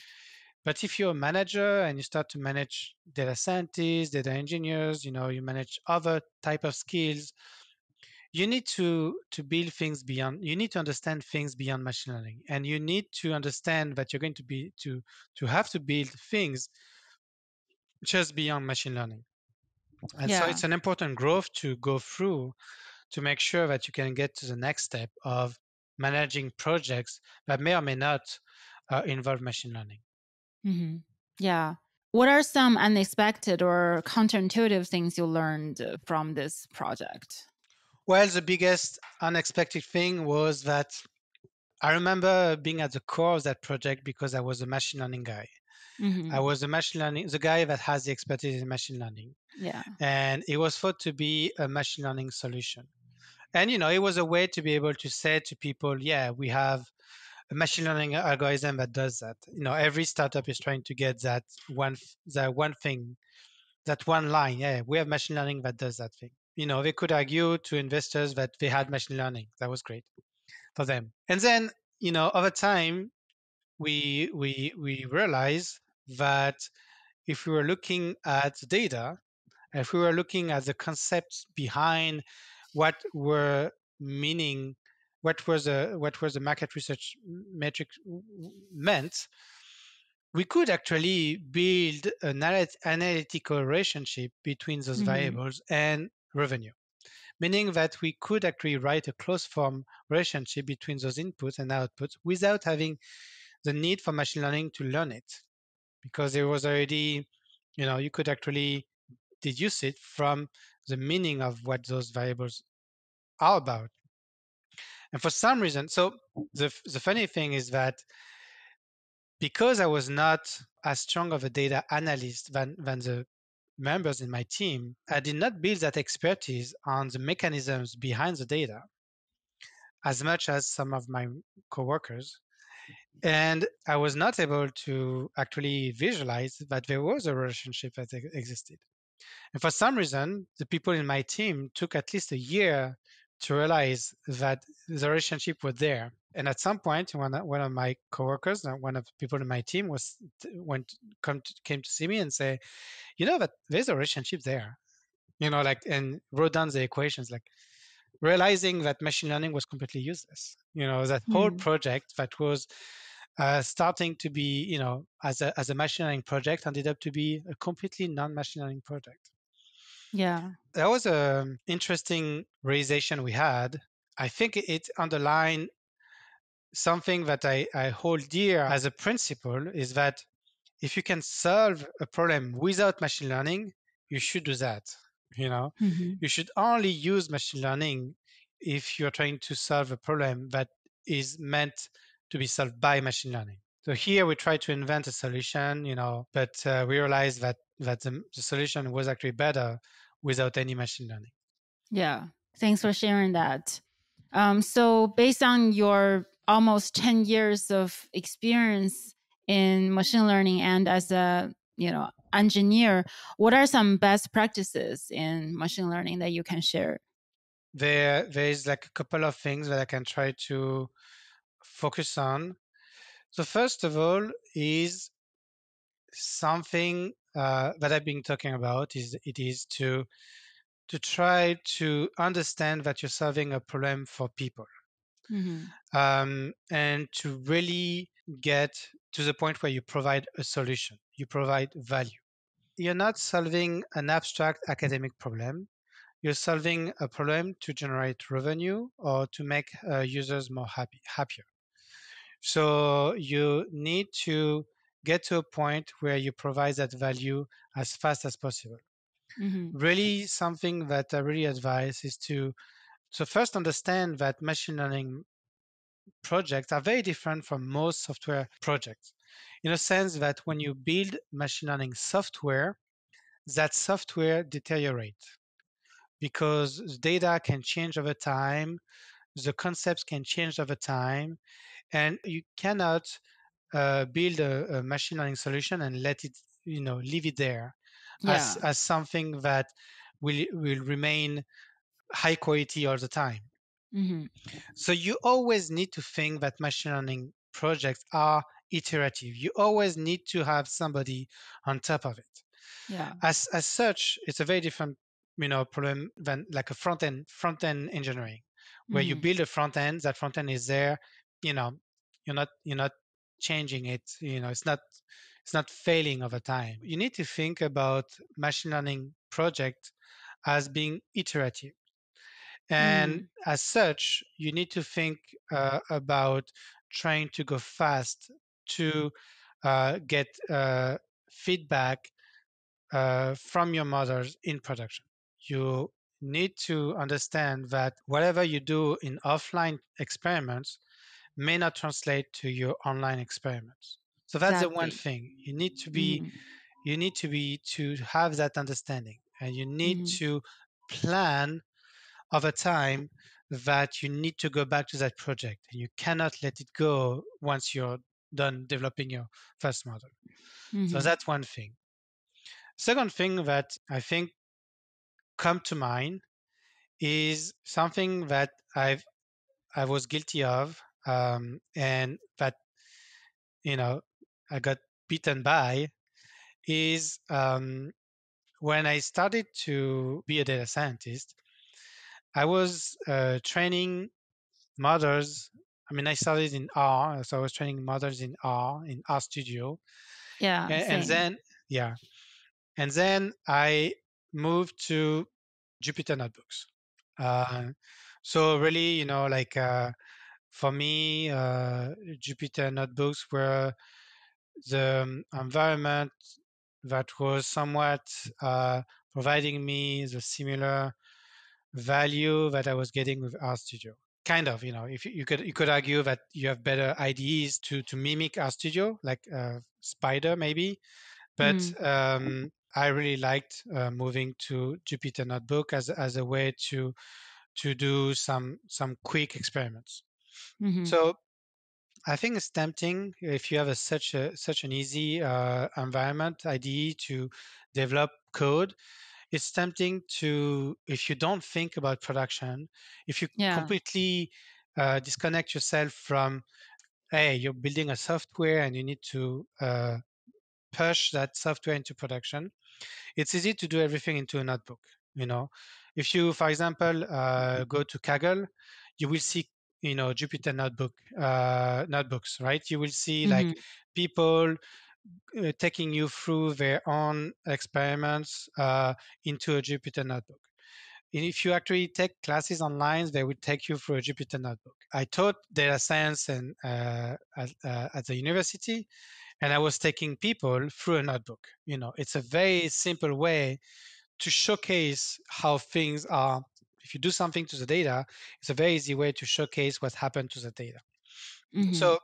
But if you're a manager and you start to manage data scientists, data engineers, you know, you manage other type of skills, you need to to build things beyond you need to understand things beyond machine learning and you need to understand that you're going to be to to have to build things just beyond machine learning and yeah. so it's an important growth to go through to make sure that you can get to the next step of managing projects that may or may not uh, involve machine learning mm-hmm. yeah what are some unexpected or counterintuitive things you learned from this project well, the biggest unexpected thing was that I remember being at the core of that project because I was a machine learning guy. Mhm. I was a machine learning, the guy that has the expertise in machine learning. Yeah. And it was thought to be a machine learning solution. And, you know, it was a way to be able to say to people, yeah, we have a machine learning algorithm that does that. You know, every startup is trying to get that one, that one thing, that one line. Yeah, we have machine learning that does that thing. You know, they could argue to investors that they had machine learning. That was great for them. And then, you know, over time, we we we realize that if we were looking at the data, if we were looking at the concepts behind what were meaning, what was a what was the market research metric meant, we could actually build an analytical relationship between those Mhm. variables and revenue meaning that we could actually write a closed form relationship between those inputs and outputs without having the need for machine learning to learn it. Because there was already you know you could actually deduce it from the meaning of what those variables are about. And for some reason so the, the funny thing is that because i was not as strong of a data analyst than, than the members in my team, I did not build that expertise on the mechanisms behind the data as much as some of my coworkers. And I was not able to actually visualize that there was a relationship that existed. And for some reason, the people in my team took at least a year to realize that the relationship was there. And at some point, one, one of my coworkers, one of the people in my team, was went come to, came to see me and say, you know that there's a relationship there you know like and wrote down the equations like realizing that machine learning was completely useless you know that mm. whole project that was uh, starting to be you know as a as a machine learning project ended up to be a completely non-machine learning project yeah that was an interesting realization we had i think it underlined something that I, I hold dear as a principle is that if you can solve a problem without machine learning, you should do that. You know, mm-hmm. you should only use machine learning if you're trying to solve a problem that is meant to be solved by machine learning. So here we try to invent a solution, you know, but uh, we realize that that the, the solution was actually better without any machine learning. Yeah, thanks for sharing that. Um, so based on your almost 10 years of experience in machine learning and as a you know engineer what are some best practices in machine learning that you can share there there is like a couple of things that i can try to focus on so first of all is something uh, that i've been talking about is it is to to try to understand that you're solving a problem for people mm-hmm. um, and to really get to the point where you provide a solution, you provide value. You're not solving an abstract academic problem. You're solving a problem to generate revenue or to make uh, users more happy, happier. So you need to get to a point where you provide that value as fast as possible. Mm-hmm. Really, something that I really advise is to so first understand that machine learning projects are very different from most software projects in a sense that when you build machine learning software, that software deteriorates because data can change over time, the concepts can change over time, and you cannot uh, build a, a, machine learning solution and let it, you know, leave it there yeah. as, as something that will will remain high quality all the time. Mm-hmm. So you always need to think that machine learning projects are iterative. You always need to have somebody on top of it. Yeah. As as such, it's a very different you know problem than like a front end front end engineering, where mm-hmm. you build a front end. That front end is there. You know, you're not you're not changing it. You know, it's not it's not failing over time. You need to think about machine learning project as being iterative. And mm. as such, you need to think uh, about trying to go fast to uh, get uh, feedback uh, from your models in production. You need to understand that whatever you do in offline experiments may not translate to your online experiments. So that's the one thing you need to be Mhm. you need to be to have that understanding and you need Mhm. to plan over time that you need to go back to that project and you cannot let it go once you're done developing your first model. So Mhm. that's one thing. Second thing that I think come to mind is something that I've I was guilty of um, and that you know I got beaten by is um, when I started to be a data scientist, I was uh, training models. I mean, I started in R, so I was training models in R in R Studio, Yeah. and, and then yeah, and then I moved to Jupyter notebooks. Uh, so really, you know, like uh, for me, uh, Jupyter notebooks were the um, environment that was somewhat uh, providing me the similar value that I was getting with RStudio. Kind of, you know, if you, you could you could argue that you have better IDEs to to mimic RStudio, like uh, Spyder maybe, but Mm. um, I really liked uh, moving to Jupyter Notebook as as a way to to do some some quick experiments. Mhm. So I think it's tempting if you have a, such a such an easy uh, environment IDE to develop code. It's tempting to if you don't think about production, if you Yeah. completely uh, disconnect yourself from, hey, you're building a software and you need to uh, push that software into production. It's easy to do everything into a notebook. You know, if you, for example, uh, go to Kaggle, you will see you know Jupyter notebook uh, notebooks, right? You will see like Mhm. people uh, taking you through their own experiments uh, into a Jupyter notebook. And if you actually take classes online, they will take you through a Jupyter notebook. I taught data science and uh, at, uh, at the university, and I was taking people through a notebook. You know, it's a very simple way to showcase how things are. If you do something to the data, it's a very easy way to showcase what happened to the data. Mhm. So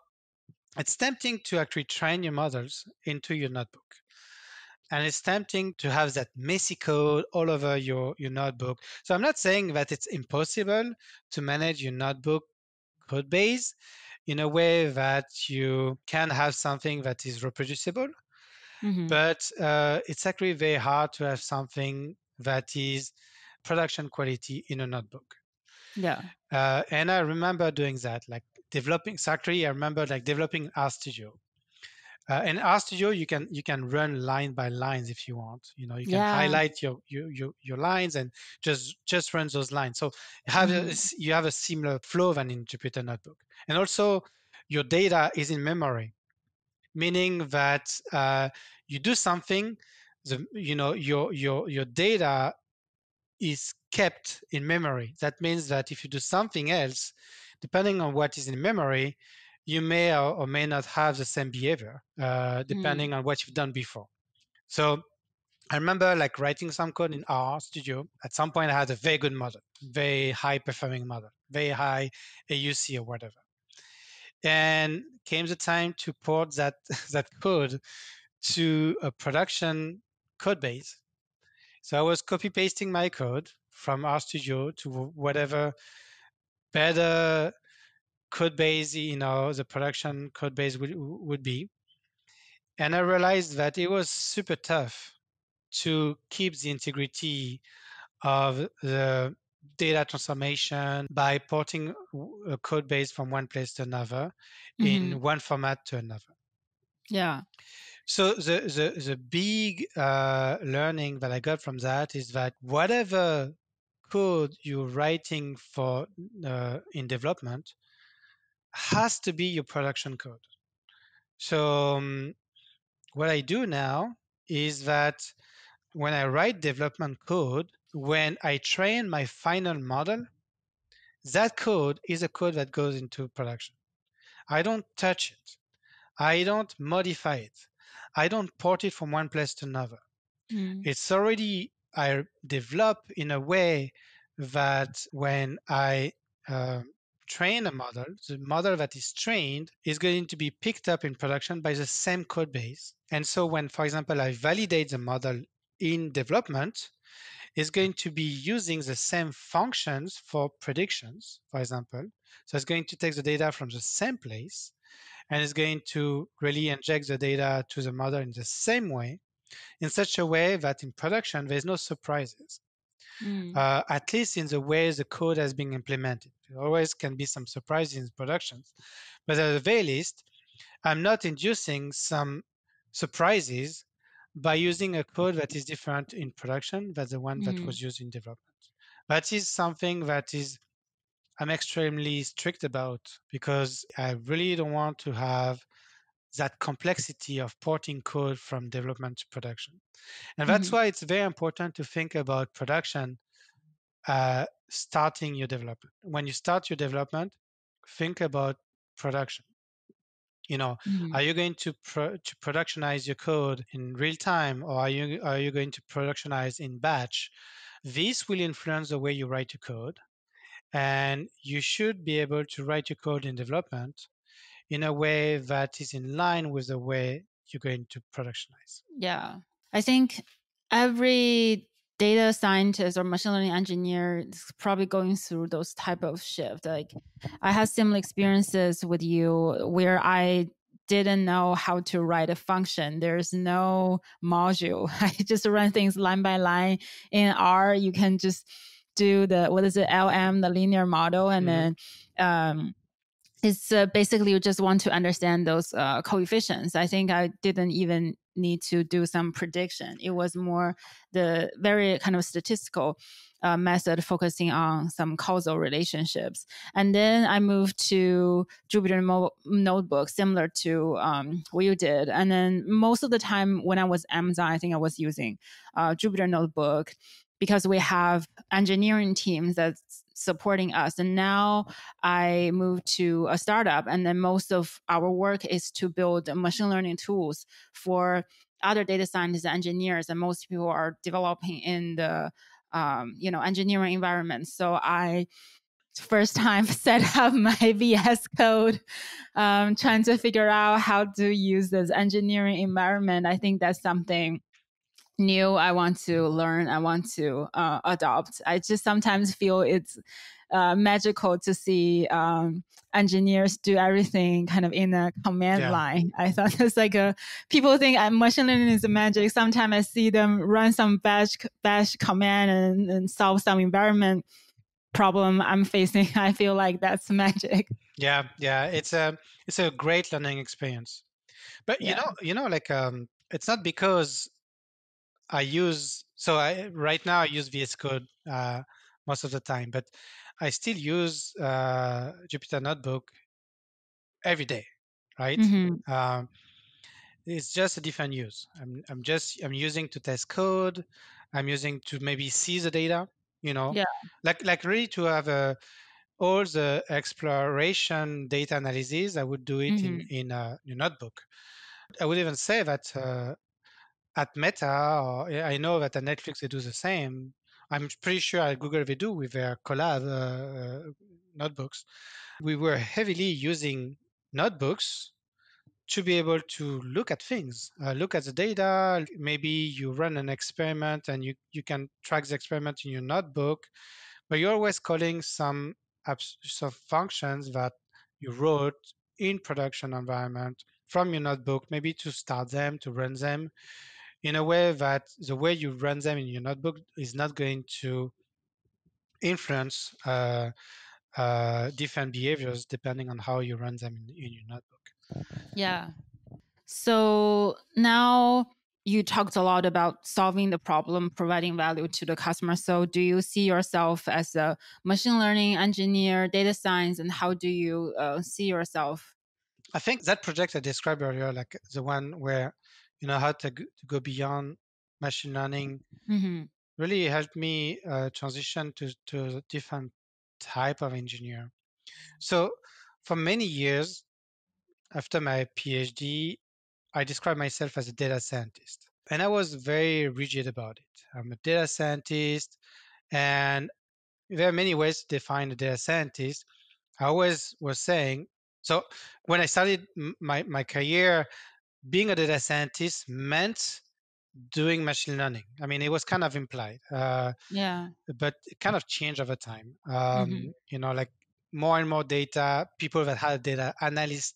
it's tempting to actually train your models into your notebook. And it's tempting to have that messy code all over your, your notebook. So I'm not saying that it's impossible to manage your notebook code base in a way that you can have something that is reproducible, Mhm. but uh, it's actually very hard to have something that is production quality in a notebook. Yeah. Uh, and I remember doing that, like developing. Actually, I remember like developing RStudio. Uh, in RStudio, you can you can run line by lines if you want. You know, you can Yeah. highlight your your your, your lines and just just run those lines. So you have a, Mhm. s- you have a similar flow than in Jupyter Notebook. And also, your data is in memory, meaning that uh, you do something, the you know your your your data is kept in memory. That means that if you do something else, depending on what is in memory, you may or, may not have the same behavior, uh, depending Mm. on what you've done before. So I remember like writing some code in R Studio. At some point, I had a very good model, very high performing model, very high AUC or whatever. And came the time to port that that code to a production code base. So I was copy pasting my code from RStudio to whatever better code base, you know, the production code base would, would be. And I realized that it was super tough to keep the integrity of the data transformation by porting a code base from one place to another Mhm. in one format to another. Yeah. So the the the big uh, learning that I got from that is that whatever code you're writing for uh, in development has to be your production code. So um, what I do now is that when I write development code, when I train my final model, that code is a code that goes into production. I don't touch it. I don't modify it. I don't port it from one place to another. Mm. It's already I develop in a way that when I uh, train a model, the model that is trained is going to be picked up in production by the same code base. And so when, for example, I validate the model in development, it's going to be using the same functions for predictions, for example. So it's going to take the data from the same place and it's going to really inject the data to the model in the same way, in such a way that in production, there's no surprises. Mm. Uh, at least in the way the code has been implemented. There always can be some surprises in productions, but at the very least, I'm not inducing some surprises by using a code that is different in production than the one mm. that was used in development. That is something that is I'm extremely strict about because I really don't want to have that complexity of porting code from development to production. And that's mm-hmm. why it's very important to think about production uh, starting your development. When you start your development, think about production. You know, mm-hmm. are you going to pro- to productionize your code in real time, or are you are you going to productionize in batch? This will influence the way you write your code, and you should be able to write your code in development in a way that is in line with the way you're going to productionize. Yeah. I think every data scientist or machine learning engineer is probably going through those type of shift. Like I had similar experiences with you where I didn't know how to write a function. There's no module. I just run things line by line. In R, you can just do the what is it, LM, the linear model, and mm-hmm. then um, it's uh, basically you just want to understand those uh, coefficients. I think I didn't even need to do some prediction. It was more the very kind of statistical uh, method focusing on some causal relationships. And then I moved to Jupyter Mo- Notebook, similar to um, what you did. And then most of the time when I was Amazon, I think I was using uh, Jupyter Notebook because we have engineering teams that's supporting us. And now I moved to a startup, and then most of our work is to build machine learning tools for other data scientists and engineers, and most people are developing in the um, you know engineering environment. So I first time set up my VS code, um, trying to figure out how to use this engineering environment. I think that's something new I want to learn, I want to uh, adopt. I just sometimes feel it's uh, magical to see um, engineers do everything kind of in a command yeah. line. I thought it's like a people think uh, machine learning is magic. Sometimes I see them run some bash bash command and, and solve some environment problem I'm facing. I feel like that's magic. Yeah, yeah, it's a it's a great learning experience. But yeah. you know, you know, like um, it's not because I use so I right now I use VS Code uh, most of the time, but I still use uh, Jupyter Notebook every day, right? Mm-hmm. Um, it's just a different use. I'm I'm just I'm using to test code. I'm using to maybe see the data. You know, yeah. like like really to have a uh, all the exploration data analysis. I would do it mm-hmm. in in a, in a, notebook. I would even say that uh, at Meta, or I know that at Netflix they do the same. I'm pretty sure at Google they do with their Colab uh, uh, notebooks. We were heavily using notebooks to be able to look at things, uh, look at the data. Maybe you run an experiment and you, you can track the experiment in your notebook, but you're always calling some apps, some functions that you wrote in production environment from your notebook, maybe to start them, to run them in a way that the way you run them in your notebook is not going to influence uh, uh, different behaviors depending on how you run them in, in your notebook. Yeah. So now you talked a lot about solving the problem, providing value to the customer. So, do you see yourself as a machine learning engineer, data science, and how do you uh, see yourself? I think that project I described earlier, like the one where you know how to, to go beyond machine learning mm-hmm. really helped me uh, transition to, to a different type of engineer. So for many years after my phd i described myself as a data scientist and i was very rigid about it. I'm a data scientist and there are many ways to define a data scientist. I always was saying, so when I started my, my career, being a data scientist meant doing machine learning. I mean, it was kind of implied. Uh, yeah. But it kind of changed over time. Um, mm-hmm. You know, like more and more data, people that had data analyst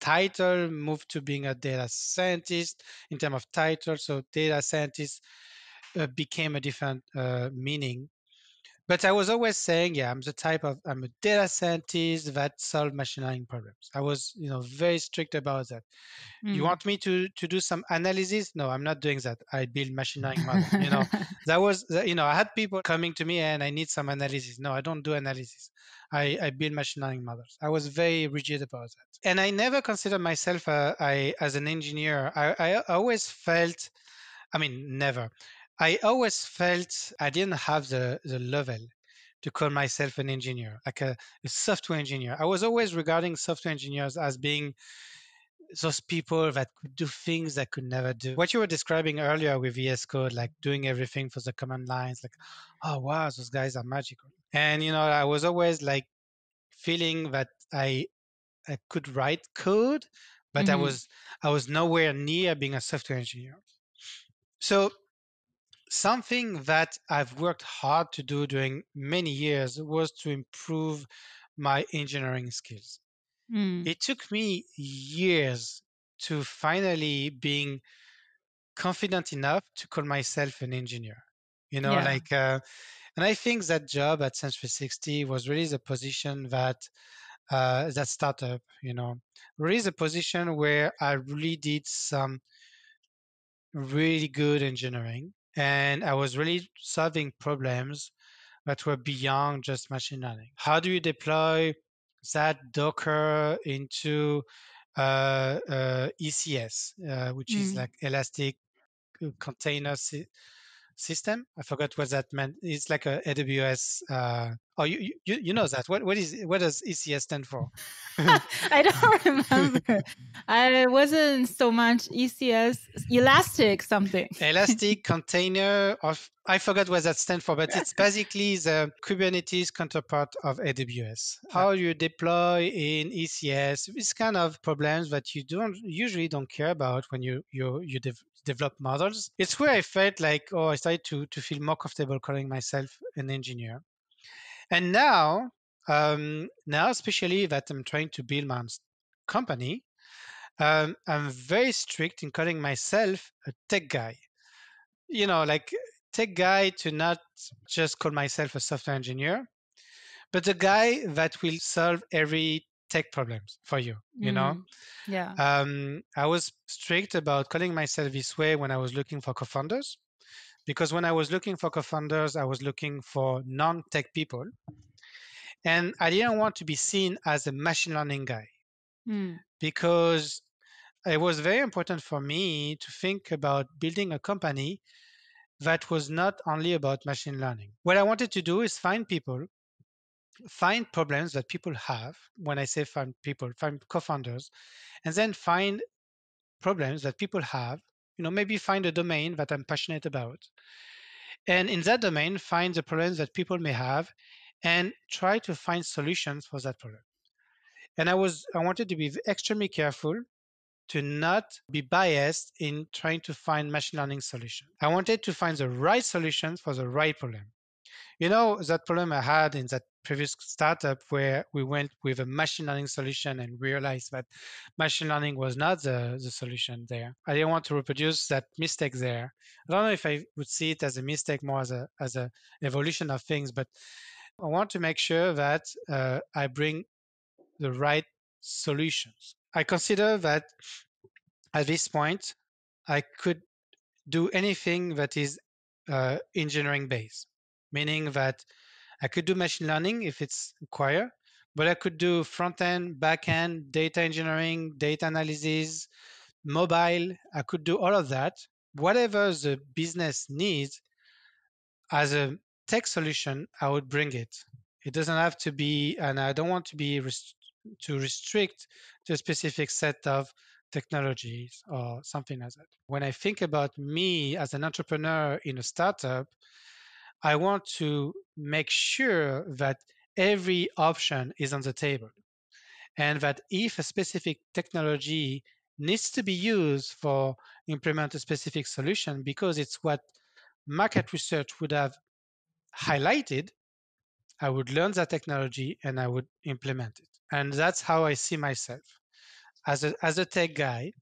title moved to being a data scientist in terms of title. So data scientist uh, became a different uh, meaning but I was always saying, yeah, I'm the type of I'm a data scientist that solve machine learning problems. I was, you know, very strict about that. Mm. You want me to to do some analysis? No, I'm not doing that. I build machine learning models. you know, that was, you know, I had people coming to me and I need some analysis. No, I don't do analysis. I, I build machine learning models. I was very rigid about that, and I never considered myself uh, I, as an engineer. I, I always felt, I mean, never. I always felt I didn't have the, the level to call myself an engineer, like a, a, software engineer. I was always regarding software engineers as being those people that could do things that could never do. What you were describing earlier with VS Code, like doing everything for the command lines, like, oh wow, those guys are magical. And you know, I was always like feeling that I I could write code, but mm-hmm. I was I was nowhere near being a software engineer. So something that I've worked hard to do during many years was to improve my engineering skills. Mm. It took me years to finally being confident enough to call myself an engineer. You know, yeah. like, uh, and I think that job at Sense 360 was really the position that uh, that startup, you know, really the position where I really did some really good engineering and I was really solving problems that were beyond just machine learning. How do you deploy that Docker into uh, uh, ECS, uh, which mm. is like Elastic uh, Container System? I forgot what that meant. It's like a AWS. Uh, oh, you, you you know that. What what is what does ECS stand for? I don't remember. I wasn't so much ECS Elastic something. Elastic container of I forgot what that stands for, but it's basically the Kubernetes counterpart of AWS. How you deploy in ECS, it's kind of problems that you don't usually don't care about when you you you dev- develop models. It's where I felt like oh, I started to to feel more comfortable calling myself an engineer. And now um, now, especially that I'm trying to build my company, um, I'm very strict in calling myself a tech guy. You know, like tech guy to not just call myself a software engineer, but a guy that will solve every tech problems for you. You mm, know, yeah. Um, I was strict about calling myself this way when I was looking for co-founders, because when I was looking for co-founders, I was looking for non-tech people and I didn't want to be seen as a machine learning guy mm. because it was very important for me to think about building a company that was not only about machine learning. What I wanted to do is find people, find problems that people have. When I say find people, find co founders, and then find problems that people have. You know, maybe find a domain that I'm passionate about. And in that domain, find the problems that people may have and try to find solutions for that problem. And I was I wanted to be extremely careful to not be biased in trying to find machine learning solutions. I wanted to find the right solutions for the right problem. You know, that problem I had in that previous startup where we went with a machine learning solution and realized that machine learning was not the, the solution there. I didn't want to reproduce that mistake there. I don't know if I would see it as a mistake more as a as a evolution of things, but I want to make sure that uh, I bring the right solutions. I consider that at this point, I could do anything that is uh, engineering based, meaning that I could do machine learning if it's required, but I could do front end, back end, data engineering, data analysis, mobile. I could do all of that. Whatever the business needs as a tech solution, I would bring it. It doesn't have to be, and I don't want to be rest- to restrict to a specific set of technologies or something like that. When I think about me as an entrepreneur in a startup, I want to make sure that every option is on the table. And that if a specific technology needs to be used for implement a specific solution because it's what market research would have highlighted, I would learn that technology and I would implement it. And that's how I see myself as a, as a tech guy,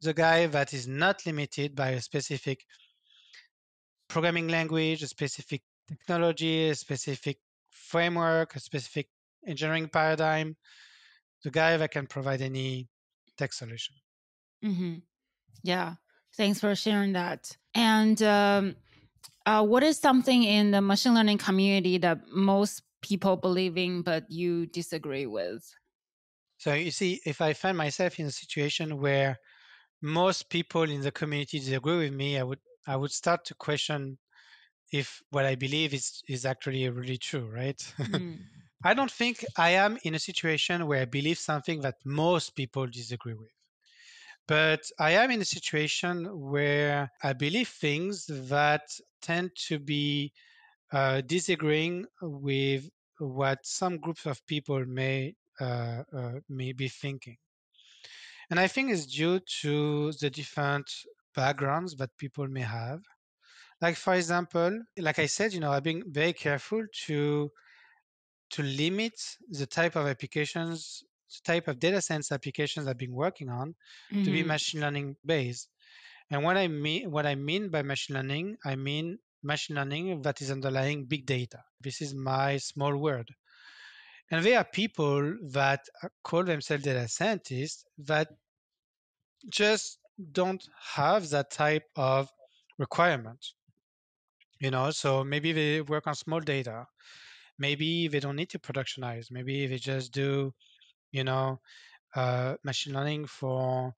the guy that is not limited by a specific programming language, a specific technology, a specific framework, a specific engineering paradigm, the guy that can provide any tech solution. Mm-hmm. Yeah, thanks for sharing that. And um, uh, what is something in the machine learning community that most people believe in but you disagree with? So you see, if I find myself in a situation where most people in the community disagree with me, I would I would start to question if what I believe is is actually really true, right? Mm. I don't think I am in a situation where I believe something that most people disagree with. But I am in a situation where I believe things that tend to be uh, disagreeing with what some groups of people may uh, uh, may be thinking. And I think it's due to the different backgrounds that people may have. Like for example, like I said, you know, I've been very careful to to limit the type of applications, the type of data science applications I've been working on mm-hmm. to be mm-hmm. machine learning based. And what I mean what I mean by machine learning, I mean machine learning that is underlying big data. This is my small word. And there are people that call themselves data scientists that just don't have that type of requirement. You know, so maybe they work on small data. Maybe they don't need to productionize. Maybe they just do, you know, uh, machine learning for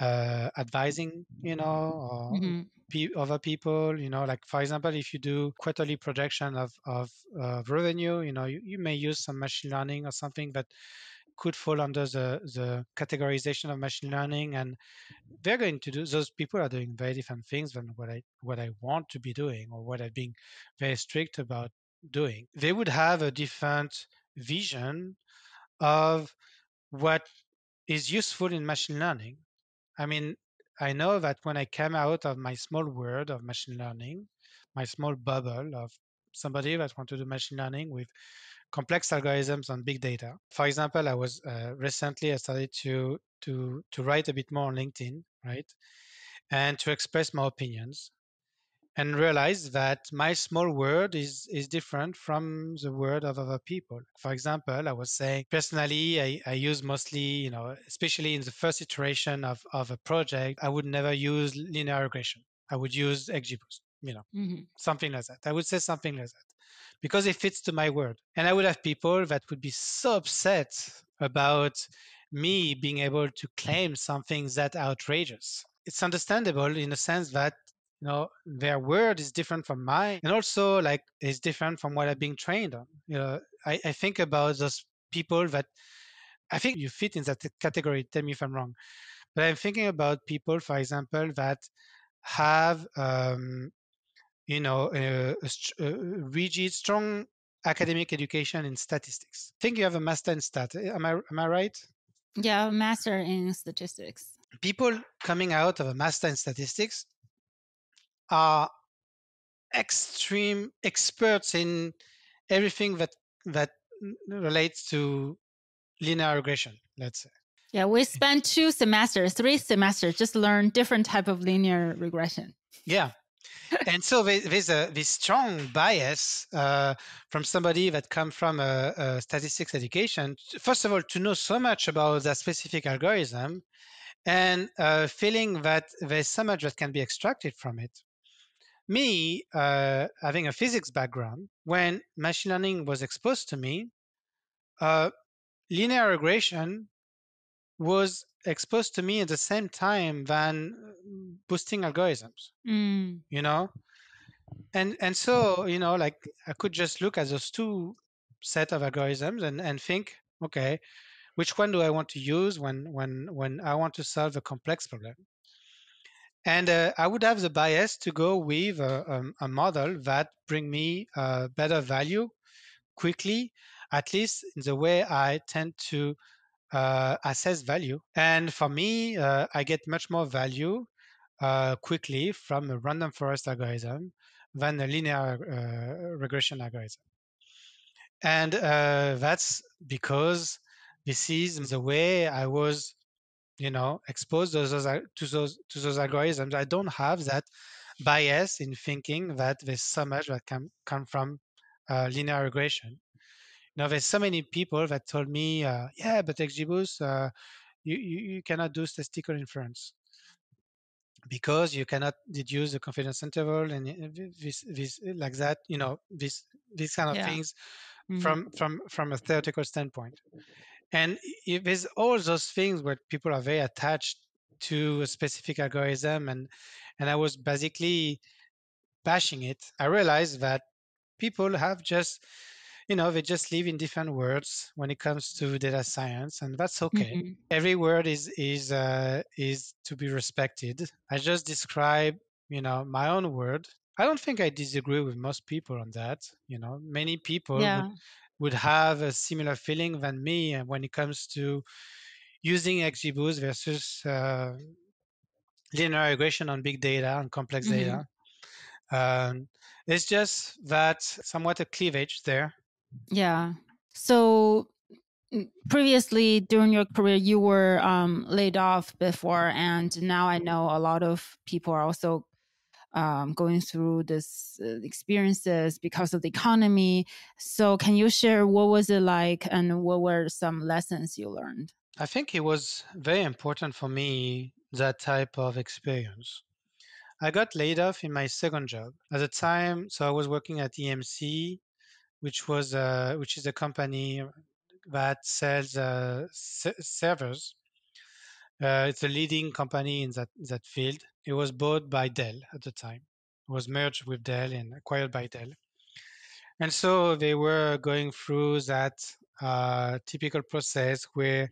uh, advising, you know, or mm-hmm. pe- other people, you know, like for example, if you do quarterly projection of, of uh, revenue, you know, you, you may use some machine learning or something that could fall under the, the categorization of machine learning and they're going to do those people are doing very different things than what I what I want to be doing or what I've been very strict about doing. They would have a different vision of what is useful in machine learning I mean, I know that when I came out of my small world of machine learning, my small bubble of somebody that want to do machine learning with complex algorithms on big data. For example, I was uh, recently I started to to to write a bit more on LinkedIn, right, and to express my opinions and realize that my small word is is different from the word of other people. For example, I was saying personally, I, I use mostly, you know, especially in the first iteration of, of a project, I would never use linear regression. I would use XGBoost, you know, mm-hmm. something like that. I would say something like that because it fits to my world. And I would have people that would be so upset about me being able to claim something that outrageous. It's understandable in the sense that you know their word is different from mine and also like is different from what i've been trained on you know i, I think about those people that i think you fit in that category tell me if i'm wrong but i'm thinking about people for example that have um, you know uh, a, a, a uh, rigid strong academic education in statistics. I think you have a master in stat eh, am i am i right? Yeah master in statistics. People coming out of a master in statistics are extreme experts in everything that that relates to linear regression let's say. Yeah we mm. spent two semesters three semesters just learn different type of linear regression. Yeah and so there's a this strong bias uh, from somebody that come from a, a, statistics education first of all to know so much about that specific algorithm and uh, feeling that there's so much that can be extracted from it. Me uh, having a physics background, when machine learning was exposed to me, uh, linear regression was exposed to me at the same time than boosting algorithms. Mm. You know, and and so you know, like I could just look at those two set of algorithms and and think, okay, which one do I want to use when when when I want to solve a complex problem? And uh, I would have the bias to go with a, a, a model that bring me uh, better value quickly, at least in the way I tend to uh, assess value. And for me, uh, I get much more value uh, quickly from a random forest algorithm than a linear uh, regression algorithm. And uh, that's because this is the way I was, you know, exposed to those, to those to those algorithms. I don't have that bias in thinking that there's so much that can come from uh, linear regression. Know, there's so many people that told me, uh, yeah, but XGBoost, uh, you, you, you cannot do statistical inference because you cannot deduce the confidence interval and this, this like that, you know, this, these kind of Yeah. things Mhm. from, from, from a theoretical standpoint. And if there's all those things where people are very attached to a specific algorithm and, and I was basically bashing it, I realized that people have just you know they just live in different worlds when it comes to data science and that's okay Mhm. every word is is uh, is to be respected i just describe you know my own word i don't think i disagree with most people on that you know many people Yeah. would, would have a similar feeling than me uh, when it comes to using xgboost versus uh, linear regression on big data and complex Mhm. data um, it's just that somewhat a cleavage there Yeah. So previously during your career, you were um, laid off before, and now I know a lot of people are also um, going through this uh, experiences because of the economy. So can you share what was it like, and what were some lessons you learned? I think it was very important for me that type of experience. I got laid off in my second job at the time. So I was working at EMC, which was uh, which is a company that sells uh, se- servers. Uh, it's a leading company in that that field. It was bought by Dell at the time. It was merged with Dell and acquired by Dell. And so they were going through that uh, typical process where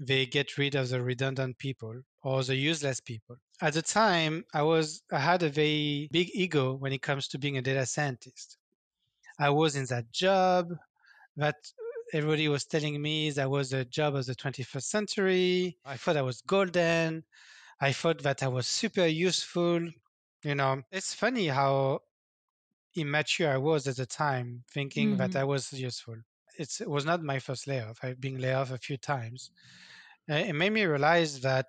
they get rid of the redundant people or the useless people. At the time, I was I had a very big ego when it comes to being a data scientist. I was in that job that everybody was telling me that was a job of the 21st century. I thought I was golden. I thought that I was super useful. You know, it's funny how immature I was at the time, thinking that Mhm. I was useful. It's, it was not my first layoff. I've been laid off a few times. Uh, it made me realize that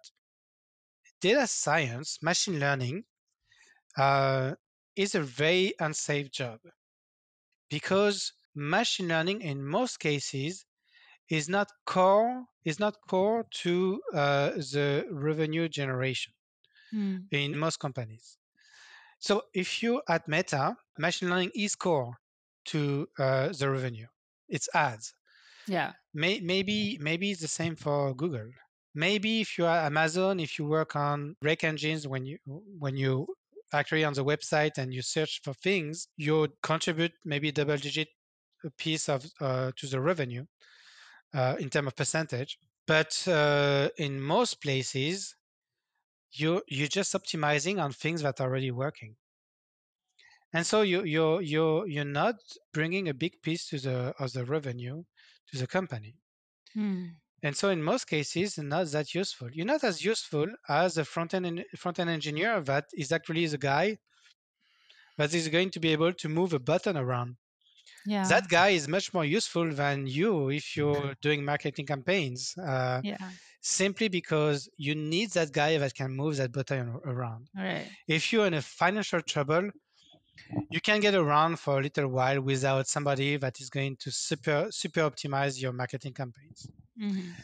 data science, machine learning, uh, is a very unsafe job because machine learning, in most cases, is not core is not core to uh, the revenue generation Mm. in most companies. So if you at Meta, machine learning is core to uh, the revenue. It's ads. Yeah. May, maybe maybe it's the same for Google. Maybe if you are Amazon, if you work on rec engines when you when you actually on the website and you search for things, you contribute maybe double digit piece of uh, to the revenue uh, in terms of percentage. But uh, in most places, you you're just optimizing on things that are already working and so you you're you're you're not bringing a big piece to the of the revenue to the company Mm. And so in most cases not that useful you're not as useful as a front end front end engineer that is actually the guy that is going to be able to move a button around Yeah. that guy is much more useful than you if you're doing marketing campaigns uh, yeah. simply because you need that guy that can move that button around right. if you're in a financial trouble you can get around for a little while without somebody that is going to super super optimize your marketing campaigns Mhm.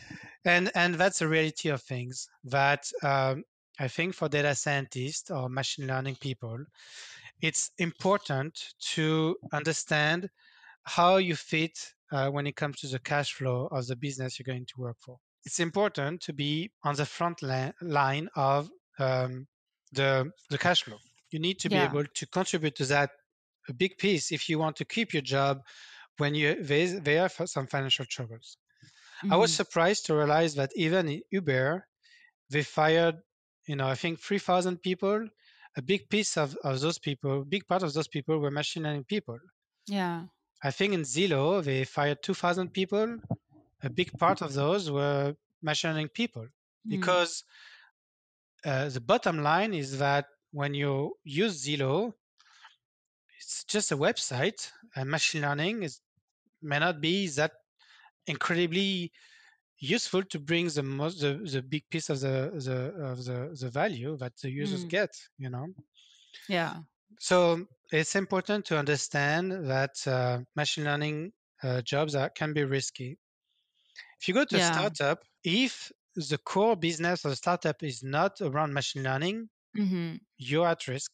and and that's the reality of things that um, i think for data scientists or machine learning people it's important to understand how you fit uh, when it comes to the cash flow of the business you're going to work for it's important to be on the front li- line of um, the the cash flow you need to be able to contribute to that a big piece if you want to keep your job when you there, there are some financial troubles. I was Mhm. surprised to realize that even in Uber, they fired, you know, I think 3,000 people. A big piece of, of those people, big part of those people were machine learning people. Yeah. I think in Zillow, they fired 2,000 people. A big part of those were machine learning people Mm. because uh, the bottom line is that when you use Zillow, it's just a website, and machine learning is may not be that incredibly useful to bring the most the, the big piece of the the of the, the value that the users Mm. get you know yeah. so it's important to understand that uh, machine learning uh, jobs are, can be risky if you go to Yeah. a startup if the core business of the startup is not around machine learning hmm you're at risk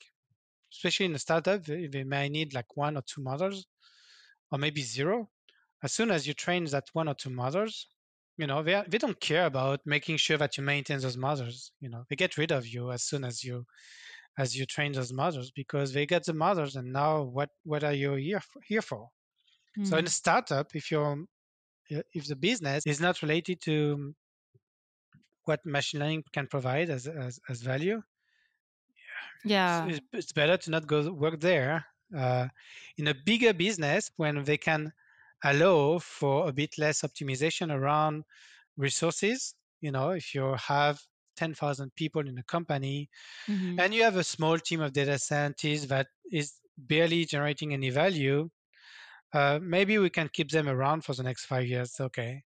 especially in a startup they may need like one or two models or maybe zero as soon as you train that one or two mothers, you know they, are, they don't care about making sure that you maintain those mothers. you know they get rid of you as soon as you as you train those mothers because they get the mothers and now what what are you here for, here for so in a startup if you're if the business is not related to what machine learning can provide as as, as value yeah. it's, it's better to not go work there. Uh, in a bigger business, when they can allow for a bit less optimization around resources, you know, if you have 10,000 people in a company hmm and you have a small team of data scientists that is barely generating any value, uh, maybe we can keep them around for the next five years. Okay.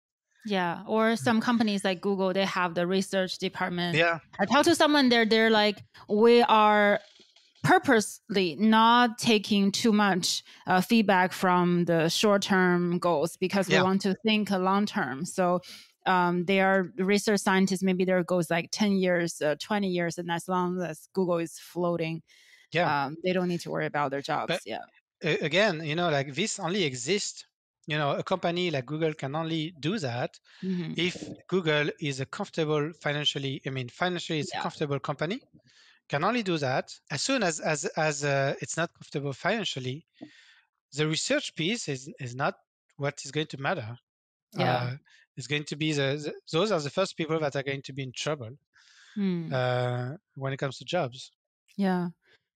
Yeah. Or some companies like Google, they have the research department. Yeah. I talked to someone there, they're like, we are purposely not taking too much uh, feedback from the short term goals because Yeah. we want to think long term. So um, they are research scientists, maybe their goals like 10 years, uh, 20 years. And as long as Google is floating, Yeah. um, they don't need to worry about their jobs. But- yeah. again, you know, like this only exists. You know, a company like Google can only do that Mhm. if Google is a comfortable financially, I mean, financially it's Yeah. a comfortable company, can only do that. As soon as as as uh, it's not comfortable financially, the research piece is is not what is going to matter. Yeah. Uh, it's going to be the, the those are the first people that are going to be in trouble Mm. uh, when it comes to jobs. Yeah.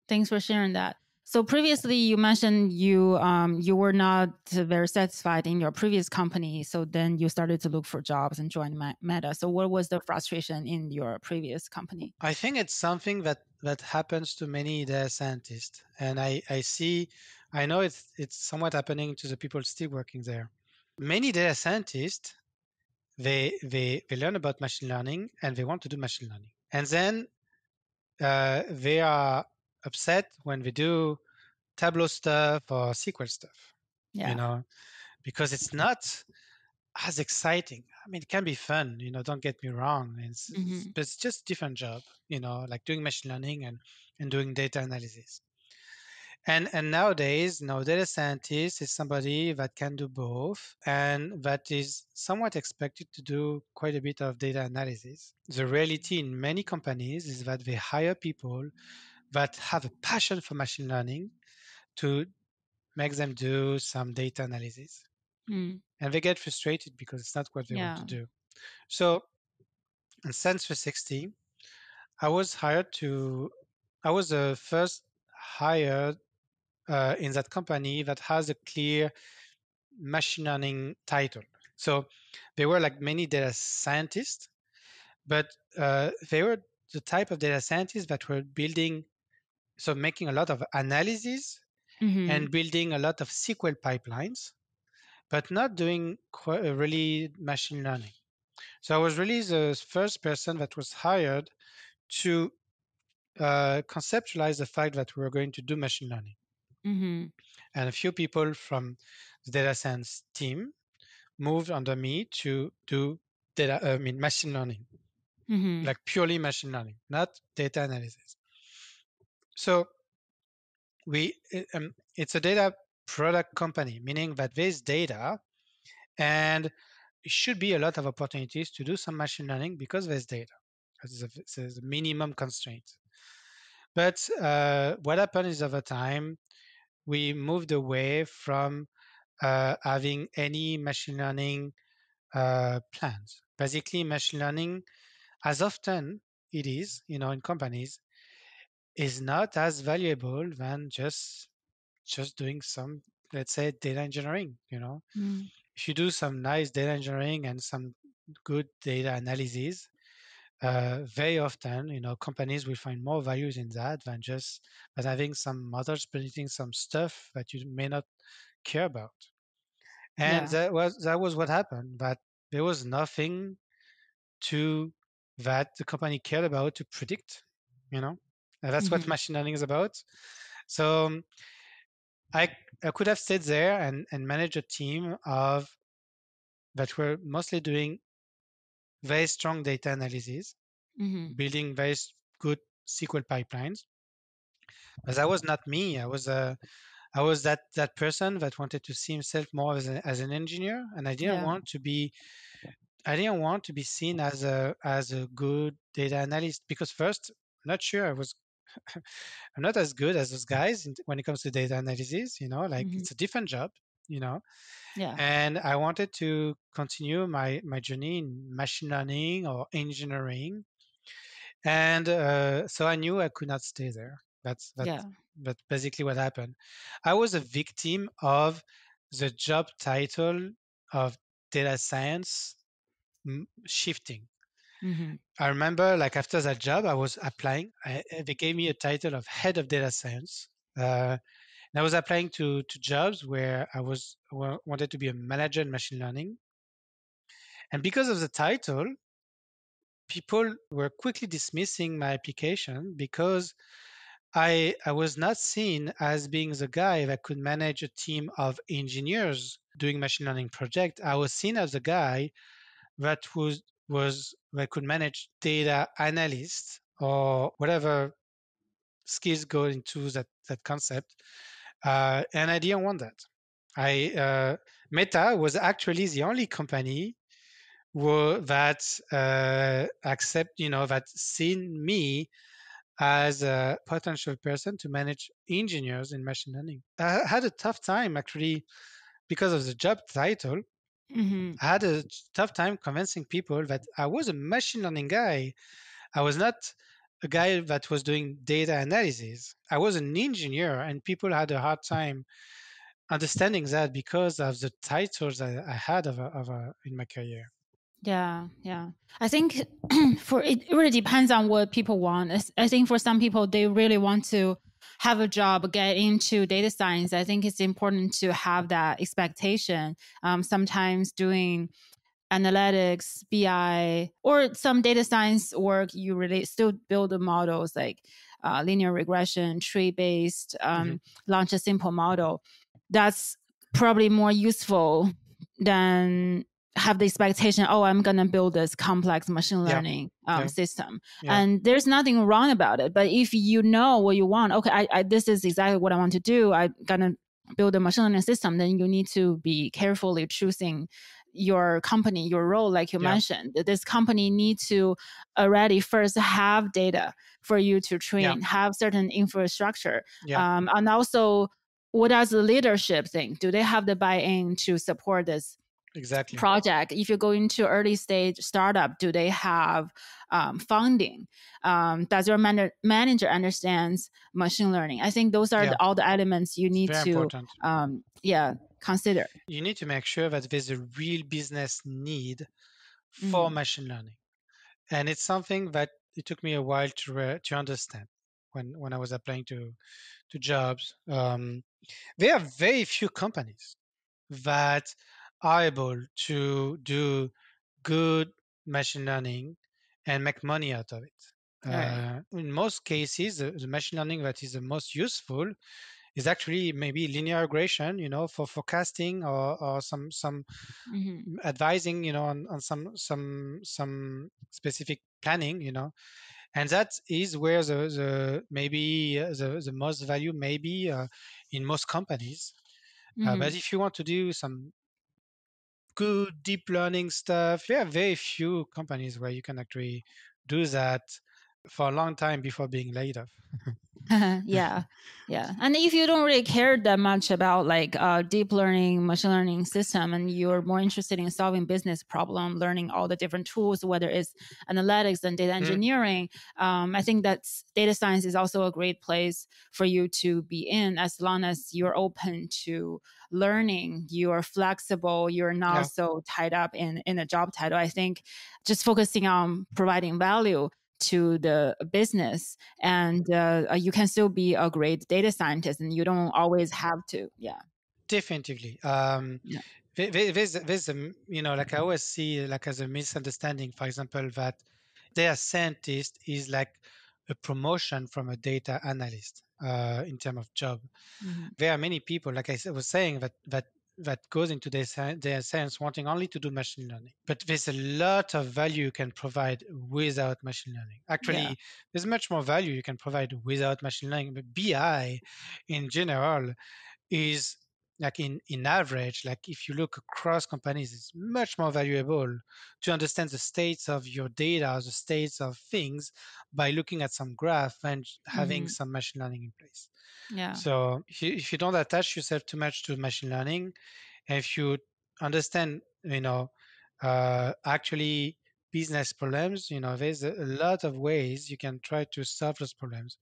Thanks for sharing that. So previously you mentioned you um you were not very satisfied in your previous company, so then you started to look for jobs and joined Meta. So what was the frustration in your previous company? I think it's something that that happens to many data scientists, and I I see, I know it's it's somewhat happening to the people still working there. Many data scientists, they they they learn about machine learning and they want to do machine learning, and then uh, they are upset when we do Tableau stuff or SQL stuff. Yeah. You know, because it's not as exciting. I mean, it can be fun. You know, don't get me wrong. It's, it's- Mhm. but it's just different job. You know, like doing machine learning and and doing data analysis. And and nowadays, no data scientist is somebody that can do both and that is somewhat expected to do quite a bit of data analysis. The reality in many companies is that they hire people that have a passion for machine learning to make them do some data analysis. Mm. And they get frustrated because it's not what they want to do. So in Sense 360, I was hired to, I was the first hired uh, in that company that has a clear machine learning title. So they were like many data scientists, but uh, they were the type of data scientists that were building, so making a lot of analysis Mhm. and building a lot of SQL pipelines, but not doing qu- uh, really machine learning. So I was really the first person that was hired to uh, conceptualize the fact that we were going to do machine learning. Mhm. And a few people from the data science team moved under me to do data, I mean, machine learning, Mhm. like purely machine learning, not data analysis. So we, um, it's a data product company, meaning that there's data and should be a lot of opportunities to do some machine learning because there's data. There's a, a minimum constraint. But uh, what happened is over time, we moved away from uh, having any machine learning uh, plans. Basically, machine learning, as often it is, you know, in companies, is not as valuable than just just doing some let's say data engineering you know Mm. if you do some nice data engineering and some good data analysis uh, very often you know companies will find more values in that than just than having some models predicting some stuff that you may not care about and Yeah. that was that was what happened but there was nothing to that the company cared about to predict you know and that's what Mhm. machine learning is about so um, I, I could have stayed there and, and managed a team of that were mostly doing very strong data analysis, Mhm. building very good SQL pipelines. But that was not me. I was a I was that that person that wanted to see himself more as, a, as an engineer, and I didn't Yeah. want to be I didn't want to be seen as a as a good data analyst because first, I'm not sure I was I'm not as good as those guys in- when it comes to data analysis. You know, like Mhm. it's a different job. You know, Yeah. and I wanted to continue my my journey in machine learning or engineering, and uh, so I knew I could not stay there. That's that's Yeah. that's basically what happened. I was a victim of the job title of data science shifting. Mhm. I remember, like after that job, I was applying. I, uh, they gave me a title of head of data science. Uh, and I was applying to to jobs where I was wa- wanted to be a manager in machine learning. And because of the title, people were quickly dismissing my application because I I was not seen as being the guy that could manage a team of engineers doing machine learning project. I was seen as the guy that was was that could manage data analysts or whatever skills go into that that concept. Uh, and I didn't want that. I uh, Meta was actually the only company that uh, accept you know that seen me as a potential person to manage engineers in machine learning. I had a tough time actually because of the job title. Mhm. I had a tough time convincing people that I was a machine learning guy. I was not a guy that was doing data analysis. I was an engineer, and people had a hard time understanding that because of the titles I, I had of, a, of a, in my career. Yeah, yeah. I think for it it really depends on what people want. I think for some people they really want to have a job, get into data science. I think it's important to have that expectation. Um, sometimes doing analytics, BI, or some data science work, you really still build the models like uh, linear regression, tree based, um, launch a simple model. That's probably more useful than have the expectation oh i'm going to build this complex machine Yeah. learning um, Yeah. system Yeah. and there's nothing wrong about it but if you know what you want okay I, I this is exactly what i want to do i'm going to build a machine learning system then you need to be carefully choosing your company your role like you mentioned this company need to already first have data for you to train have certain infrastructure um, and also what does the leadership think do they have the buy-in to support this Exactly. project if you go into early stage startup do they have um, funding um, does your man- manager understands machine learning i think those are Yeah. the, all the elements you need to um, yeah consider You need to make sure that there's a real business need for Mhm. machine learning, and it's something that it took me a while to re- to understand when when I was applying to to jobs. Um, there are very few companies that able to do good machine learning and make money out of it. Right. Uh, in most cases, the, the machine learning that is the most useful is actually maybe linear regression, you know, for forecasting or, or some some Mhm. advising, you know, on, on some some some specific planning, you know, and that is where the, the maybe uh, the, the most value maybe uh, in most companies. Uh, Mhm. but if you want to do some good deep learning stuff, there are very few companies where you can actually do that for a long time before being laid off. yeah yeah and if you don't really care that much about like uh, deep learning machine learning system and you're more interested in solving business problem learning all the different tools whether it's analytics and data mm-hmm. engineering mm. um, i think that data science is also a great place for you to be in as long as you're open to learning you're flexible you're not yeah. so tied up in in a job title i think just focusing on providing value to the business and uh, uh, you can still be a great data scientist and you don't always have to yeah definitely um yeah. there's, there's a, you know like i always see like as a misunderstanding for example that data scientist is like a promotion from a data analyst uh, in terms of job mm-hmm. there are many people like i was saying that that that goes into their, their science wanting only to do machine learning. But there's a lot of value you can provide without machine learning. Actually, yeah. there's much more value you can provide without machine learning. But BI in general is like in, in average, like if you look across companies, it's much more valuable to understand the states of your data, the states of things by looking at some graph and having mm-hmm. some machine learning in place. Yeah. So if you, if you don't attach yourself too much to machine learning, if you understand, you know, uh, actually business problems, you know, there's a lot of ways you can try to solve those problems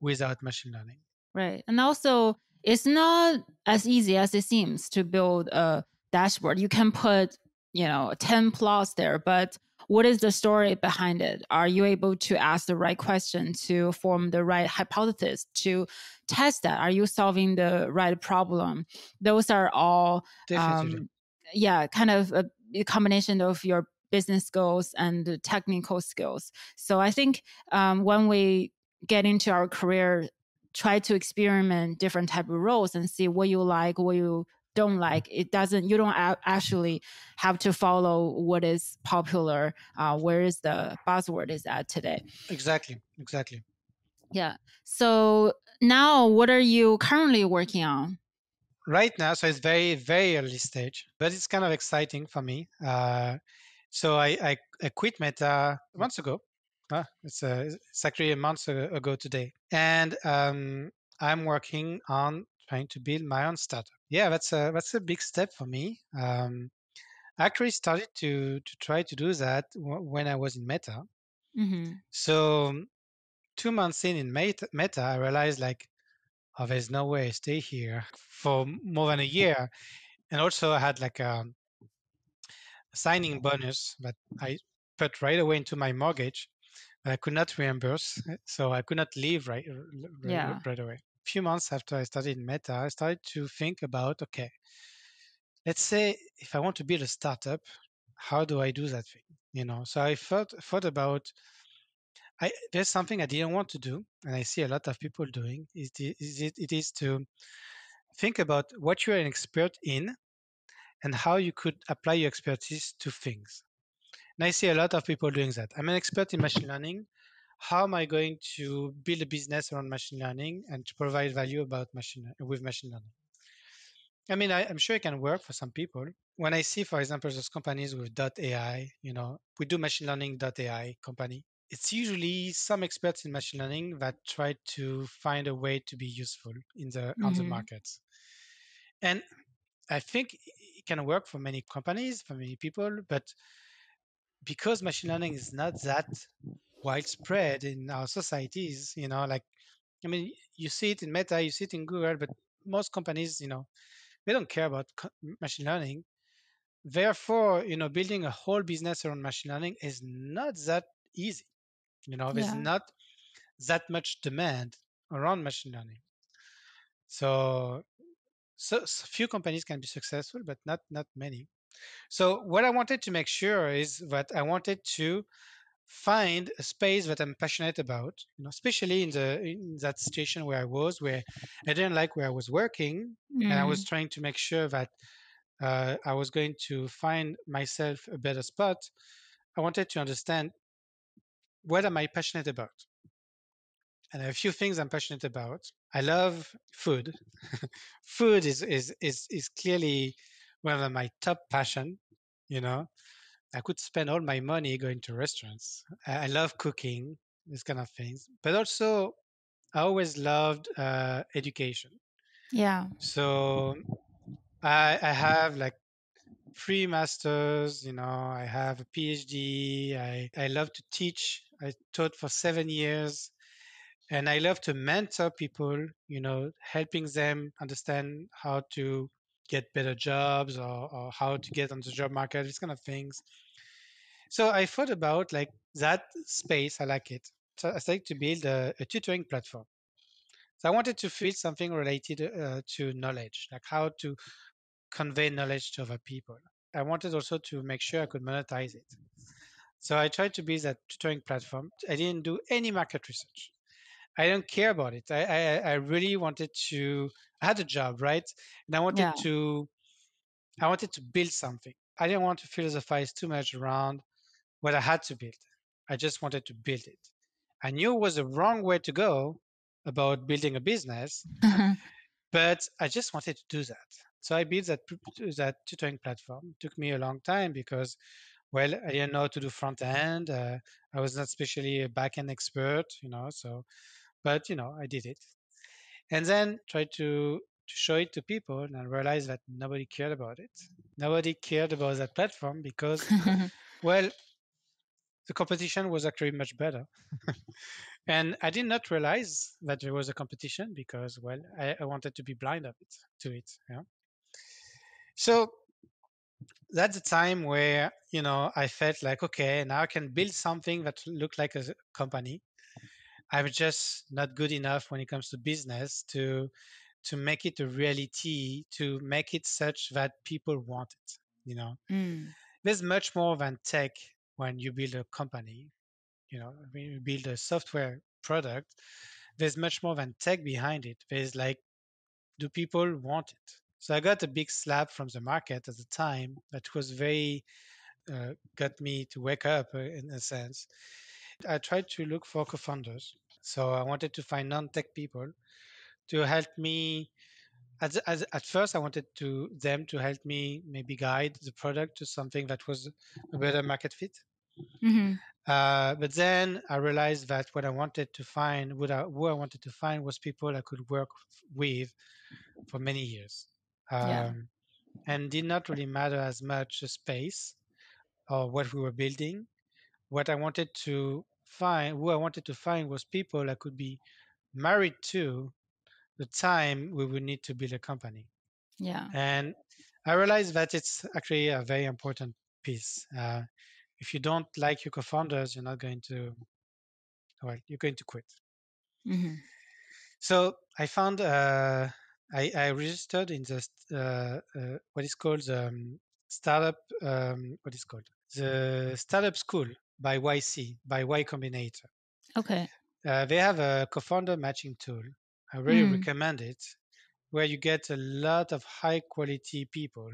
without machine learning. Right. And also, it's not as easy as it seems to build a dashboard. You can put, you know, 10 plots there, but what is the story behind it? Are you able to ask the right question to form the right hypothesis to test that? Are you solving the right problem? Those are all, um, yeah, kind of a, a combination of your business skills and technical skills. So I think um, when we get into our career, try to experiment different type of roles and see what you like, what you don't like. It doesn't you don't actually have to follow what is popular uh, where is the buzzword is at today. Exactly exactly. Yeah so now what are you currently working on? Right now so it's very very early stage but it's kind of exciting for me. Uh, so I, I, I quit meta months ago it's, a, it's actually a month ago today and um, i'm working on trying to build my own startup. Yeah, that's a that's a big step for me. Um, I actually started to to try to do that w- when I was in Meta. Mm-hmm. So two months in in Meta, Meta, I realized like, oh, there's no way I stay here for more than a year. And also, I had like a, a signing bonus that I put right away into my mortgage. I could not reimburse, eh, so I could not leave right, right, yeah. right away A few months after I started Meta, I started to think about okay, let's say if I want to build a startup, how do I do that thing? You know, so I thought thought about I, there's something I didn't want to do, and I see a lot of people doing. Is, is it, it is to think about what you're an expert in and how you could apply your expertise to things. And I see a lot of people doing that. I'm an expert in machine learning how am I going to build a business around machine learning and to provide value about machine with machine learning? I mean, I, am sure it can work for some people. When I see, for example, those companies with .ai, you know, we do machine learning .ai company. It's usually some experts in machine learning that try to find a way to be useful in the mm-hmm. on the mm-hmm. markets. And I think it can work for many companies, for many people, but because machine learning is not that widespread in our societies you know like i mean you see it in meta you see it in google but most companies you know they don't care about machine learning. Therefore you know building a whole business around machine learning is not that easy you know there's yeah. not that much demand around machine learning. So so, so few companies can be successful but not not many so what i wanted to make sure is that i wanted to find a space that I'm passionate about, you know, especially in the in that situation where I was, where I didn't like where I was working, mm. and I was mm. trying to make sure that uh, I was going to find myself a better spot. I wanted to understand what am I passionate about, and a few things I'm passionate about. I love food. food is is is is clearly one my top passion. You know, I could spend all my money going to restaurants. I love cooking. these kind of things. But also, I always loved uh, education. Yeah. So I, I have like three masters, you know, I have a PhD. I, I love to teach. I taught for seven years. And I love to mentor people, you know, helping them understand how to get better jobs or, or how to get on the job market, these kind of things. So I thought about like that space. I like it. So I started to build a, a tutoring platform. So I wanted to build something related uh, to knowledge, like how to convey knowledge to other people. I wanted also to make sure I could monetize it. So I tried to build that tutoring platform. I didn't do any market research. I don't care about it. I, I, I really wanted to. I had a job, right? And I wanted Yeah. to. I wanted to build something. I didn't want to philosophize too much around what I had to build. I just wanted to build it. I knew it was the wrong way to go about building a business, but I just wanted to do that. So I built that that tutoring platform. It took me a long time because, well, I didn't know how to do front end. Uh, I was not especially a back end expert, you know. So, but you know, I did it, and then tried to to show it to people, and I realized that nobody cared about it. Nobody cared about that platform because, well, the competition was actually much better. and I did not realize that there was a competition because, well, I, I wanted to be blind of it to it. Yeah. So that's the time where you know I felt like, okay, now I can build something that looked like a company. I'm just not good enough when it comes to business to to make it a reality, to make it such that people want it. You know, Mm. there's much more than tech when you build a company. You know, when you build a software product, there's much more than tech behind it. There's like, do people want it? So I got a big slap from the market at the time that was very uh, got me to wake up uh, in a sense. I tried to look for co-founders. So I wanted to find non-tech people to help me. At, as, at first, I wanted to them to help me maybe guide the product to something that was a better market fit. hmm Uh, but then I realized that what I wanted to find, what I, who I wanted to find, was people I could work with for many years, um, Yeah. and did not really matter as much the space or what we were building. What I wanted to find, who I wanted to find, was people I could be married to the time we would need to build a company. Yeah. And I realized that it's actually a very important piece. Uh, if you don't like your co-founders, you're not going to, well, you're going to quit. hmm So I found, uh, I, I registered in the uh, uh, what is called um, startup, um, what is called the startup school by YC by Y Combinator. Okay. Uh, they have a co-founder matching tool. I really Mm. recommend it, where you get a lot of high quality people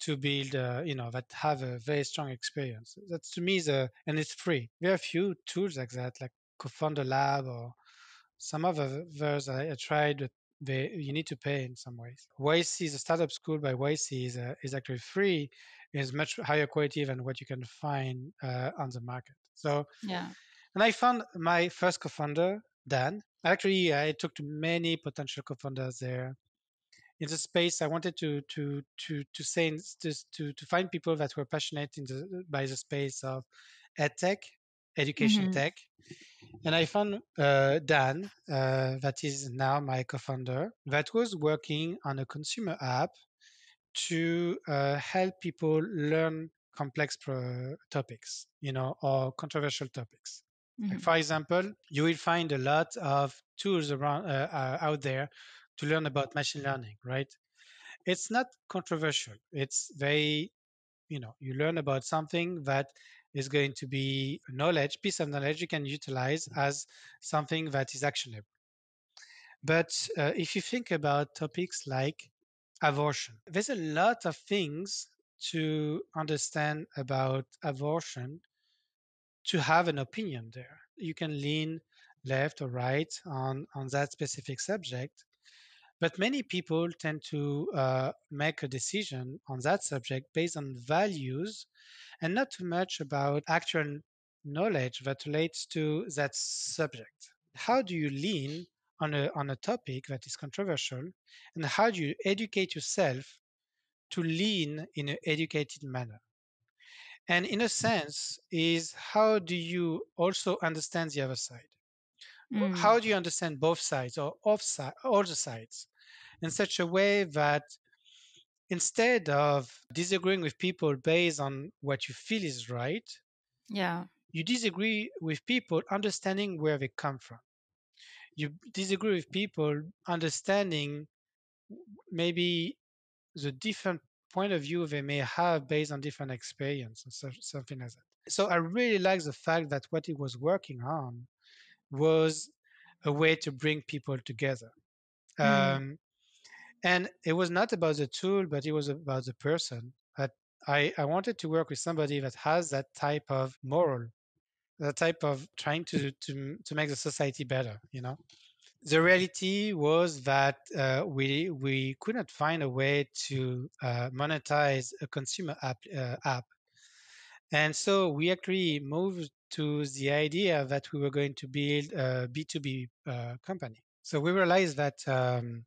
to build, uh, you know, that have a very strong experience. That's to me the and it's free. There are a few tools like that, like Co-founder Lab or some other others I, I tried, but they you need to pay in some ways. YC, the startup school by YC is uh, is actually free. Is much higher quality than what you can find uh, on the market. So Yeah. and I found my first co-founder, Dan. Actually, I talked to many potential co-founders there. In the space, I wanted to to to to say to to, to find people that were passionate in the by the space of ed tech, education Mhm. tech, and I found uh, Dan, uh, that is now my co-founder, that was working on a consumer app to uh, help people learn complex pro- topics, you know, or controversial topics. Like Mhm. for example, you will find a lot of tools around uh, uh, out there to learn about machine learning, right? It's not controversial. It's very, you know, you learn about something that is going to be knowledge, piece of knowledge you can utilize as something that is actionable. But uh, if you think about topics like abortion, there's a lot of things to understand about abortion to have an opinion there. You can lean left or right on, on that specific subject. But many people tend to uh, make a decision on that subject based on values and not too much about actual knowledge that relates to that subject. How do you lean on a, on a topic that is controversial? And how do you educate yourself to lean in an educated manner? And in a sense, is how do you also understand the other side? Mm. How do you understand both sides or off side, all the sides in such a way that instead of disagreeing with people based on what you feel is right, yeah, you disagree with people understanding where they come from. You disagree with people understanding maybe the different point of view they may have based on different experience so, something like that. So I really like the fact that what he was working on was a way to bring people together. Mm. Um, and it was not about the tool, but it was about the person. That I, I wanted to work with somebody that has that type of moral, that type of trying to to to make the society better. You know, the reality was that uh, we we could not find a way to uh, monetize a consumer app uh, app, and so we actually moved to the idea that we were going to build a B2B uh, company. So we realized that um,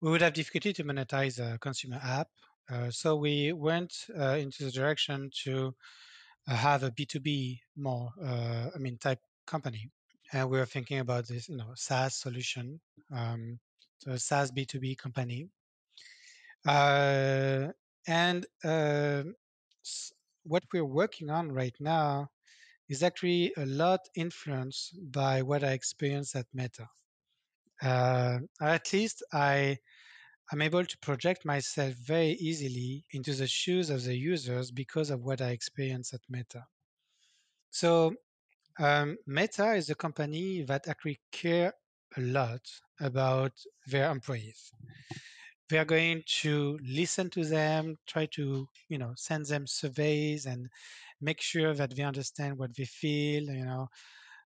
we would have difficulty to monetize a consumer app. Uh, so we went uh, into the direction to have a B2B more, uh, I mean, type company. And we were thinking about this, you know, SaaS solution, um, so a SaaS B2B company. Uh, and uh, what we're working on right now is actually a lot influenced by what I experienced at Meta. Uh, at least I I'm able to project myself very easily into the shoes of the users because of what I experienced at Meta. So um, Meta is a company that actually care a lot about their employees. They're going to listen to them, try to, you know, send them surveys and make sure that they understand what they feel. You know,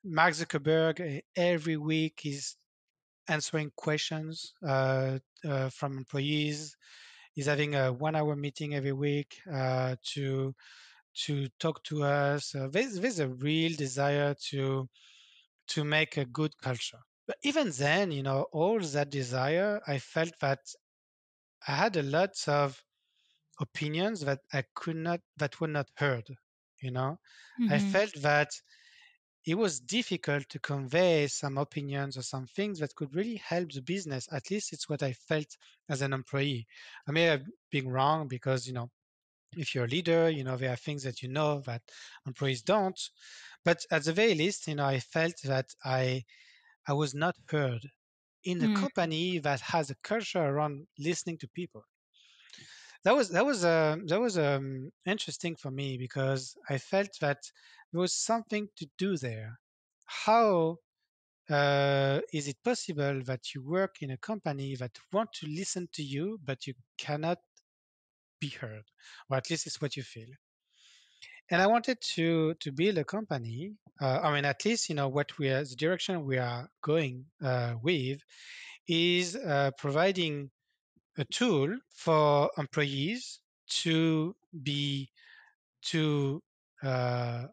Mark Zuckerberg every week is answering questions uh, uh, from employees. He's having a one-hour meeting every week uh, to to talk to us. there's, there's a real desire to to make a good culture. But even then, you know, all that desire, I felt that I had a lot of opinions that I could not, that were not heard. You know, mm-hmm. I felt that it was difficult to convey some opinions or some things that could really help the business. At least it's what I felt as an employee. I may have been wrong because, you know, if you're a leader, you know, there are things that you know that employees don't. But at the very least, you know, I felt that I I was not heard in a mm. company that has a culture around listening to people. That was that was uh, that was um, interesting for me because I felt that there was something to do there. How uh, is it possible that you work in a company that want to listen to you, but you cannot be heard, or at least it's what you feel? And I wanted to to build a company. Uh, I mean, at least you know what we are, the direction we are going uh, with is uh, providing a tool for employees to be to uh,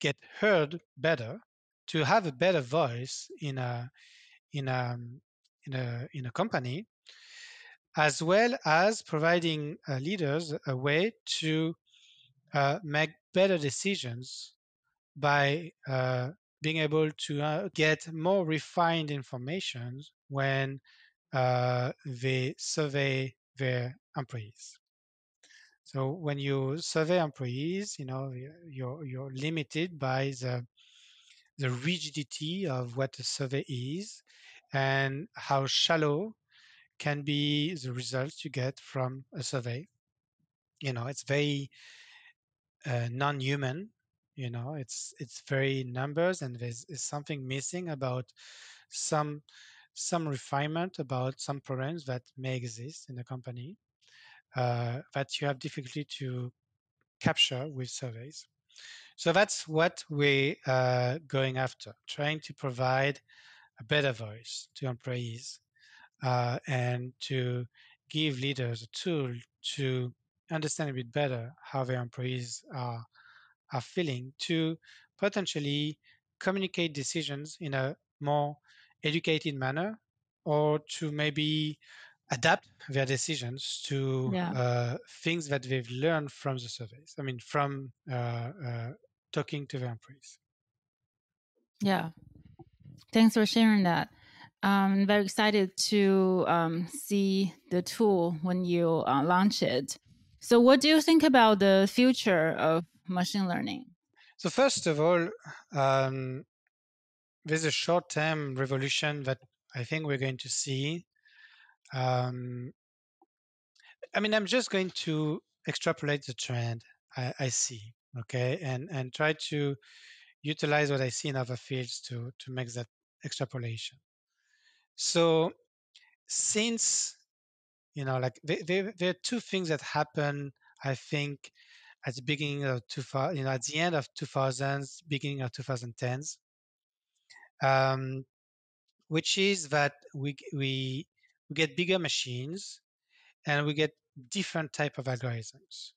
get heard better, to have a better voice in a in a in a in a company, as well as providing uh, leaders a way to uh, make better decisions by uh, being able to uh, get more refined information when they survey their employees. So when you survey employees, you know you're you're limited by the the rigidity of what a survey is and how shallow can be the results you get from a survey. You know, it's very uh, non-human. You know, it's it's very numbers, and there's, there's something missing about some some refinement about some programs that may exist in a company uh, that you have difficulty to capture with surveys. So that's what we're uh, going after, trying to provide a better voice to employees uh, and to give leaders a tool to understand a bit better how their employees are, are feeling to potentially communicate decisions in a more educated manner or to maybe adapt their decisions to Yeah. uh, things that they've learned from the surveys. I mean, from uh, uh, talking to their employees. Yeah. Thanks for sharing that. I'm very excited to um, see the tool when you uh, launch it. So, what do you think about the future of machine learning? So first of all, um, there's a short-term revolution that I think we're going to see. Um, I mean, I'm just going to extrapolate the trend I, I see, okay, and and try to utilize what I see in other fields to to make that extrapolation. So since you know, like there, are two things that happen, I think, at the beginning of 2000, you know, at the end of 2000s, beginning of 2010s, um, which is that we we we get bigger machines and we get different type of algorithms.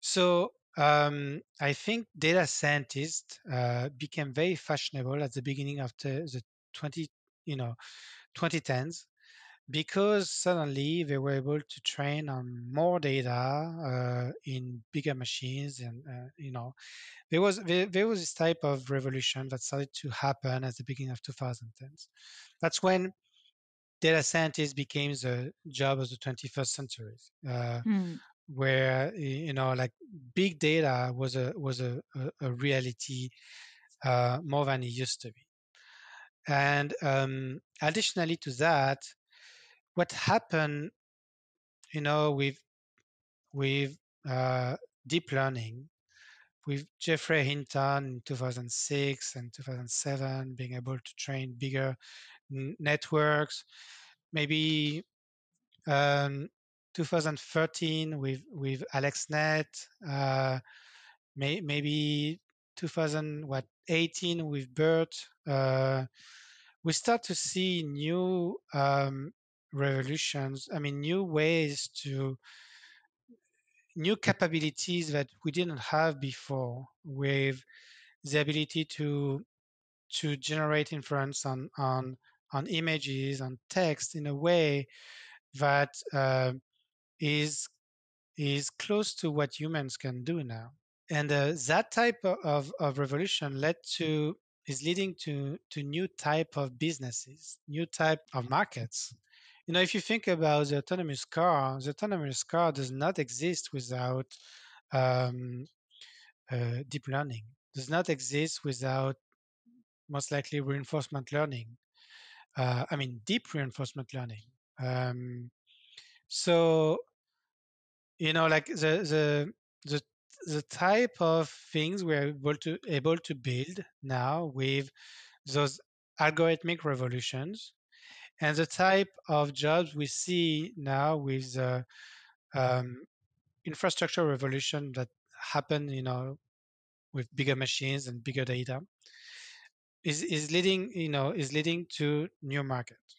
So um, I think data scientists uh, became very fashionable at the beginning of the, the 20 you know 2010s because suddenly they were able to train on more data uh, in bigger machines and uh, you know there was there, there, was this type of revolution that started to happen at the beginning of 2010s that's when data scientists became the job of the 21st century uh, mm. where you know like big data was a was a, a, a reality uh, more than it used to be and um, additionally to that what happened, you know, with with uh, deep learning, with Geoffrey Hinton in 2006 and 2007, being able to train bigger n- networks, maybe um, 2013 with with AlexNet, uh, may, maybe 2000 what 18 with BERT. Uh, we start to see new um, revolutions i mean new ways to new capabilities that we didn't have before with the ability to to generate inference on on on images on text in a way that uh, is is close to what humans can do now. And uh, that type of, of revolution led to is leading to to new type of businesses new type of markets you know, if you think about the autonomous car, the autonomous car does not exist without um, uh, deep learning. Does not exist without most likely reinforcement learning. Uh, I mean, deep reinforcement learning. Um, so, you know, like the the the the type of things we're able to able to build now with those algorithmic revolutions and the type of jobs we see now with the um, infrastructure revolution that happened, you know, with bigger machines and bigger data, is is leading, you know, is leading to new markets.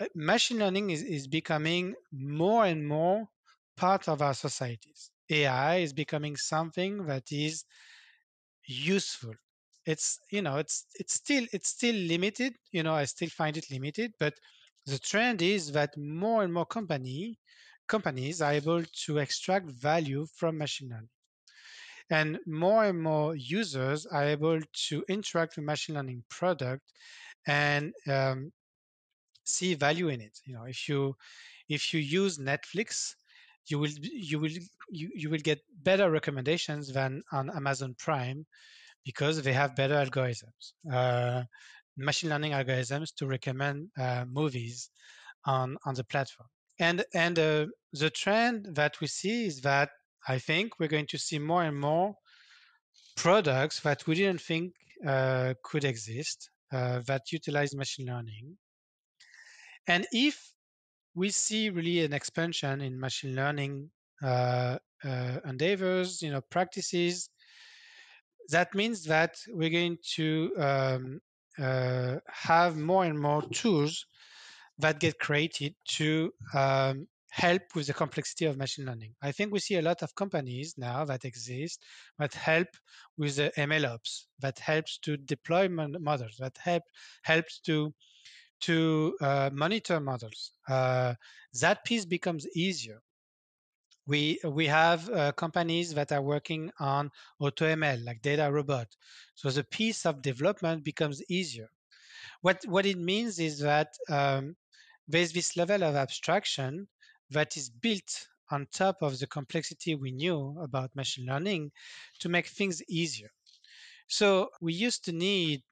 Uh, machine learning is, is becoming more and more part of our societies. AI is becoming something that is useful it's you know it's it's still it's still limited you know i still find it limited but the trend is that more and more company companies are able to extract value from machine learning. And more and more users are able to interact with machine learning product and um, see value in it. You know if you if you use netflix you will you will you, you will get better recommendations than on amazon prime because they have better algorithms, uh, machine learning algorithms to recommend uh, movies on on the platform. And and uh, the trend that we see is that I think we're going to see more and more products that we didn't think uh, could exist uh, that utilize machine learning. And if we see really an expansion in machine learning uh, endeavors, you know, practices, that means that we're going to um, uh, have more and more tools that get created to um, help with the complexity of machine learning. I think we see a lot of companies now that exist that help with the MLOps, that helps to deploy models, that help helps to to uh, monitor models. Uh, that piece becomes easier. We we have uh, companies that are working on AutoML, like DataRobot. So the piece of development becomes easier. What what it means is that um, there's this level of abstraction that is built on top of the complexity we knew about machine learning to make things easier. So we used to need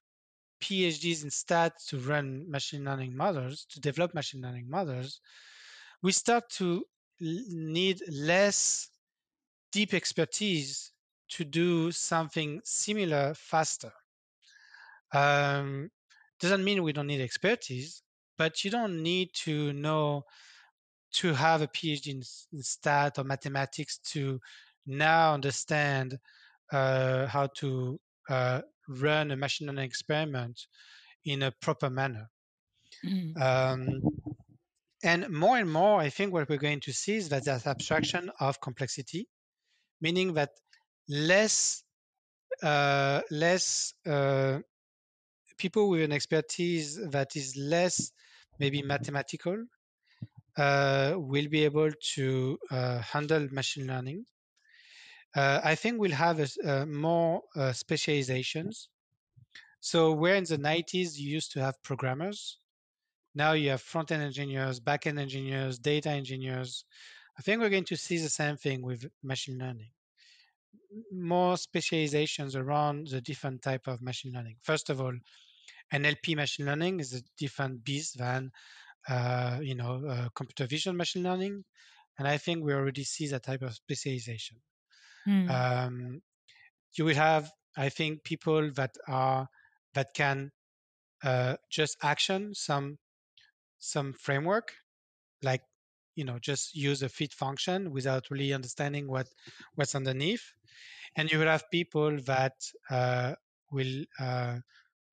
PhDs in stats to run machine learning models, to develop machine learning models. We start to need less deep expertise to do something similar faster. Um, doesn't mean we don't need expertise, but you don't need to know to have a PhD in, in stat or mathematics to now understand uh, how to uh, run a machine learning experiment in a proper manner. Mm. Um, and more and more, I think what we're going to see is that there's abstraction of complexity, meaning that less uh, less uh, people with an expertise that is less maybe mathematical uh, will be able to uh, handle machine learning. Uh, I think we'll have a, more uh, specializations. So where in the 90s you used to have programmers, now you have front-end engineers, back-end engineers, data engineers. I think we're going to see the same thing with machine learning. More specializations around the different type of machine learning. First of all, NLP machine learning is a different beast than uh, you know, uh, computer vision machine learning. And I think we already see that type of specialization. Mm. Um, you will have, I think, people that are that can uh, just action some some framework, like you know, just use a fit function without really understanding what what's underneath. And you will have people that uh, will uh,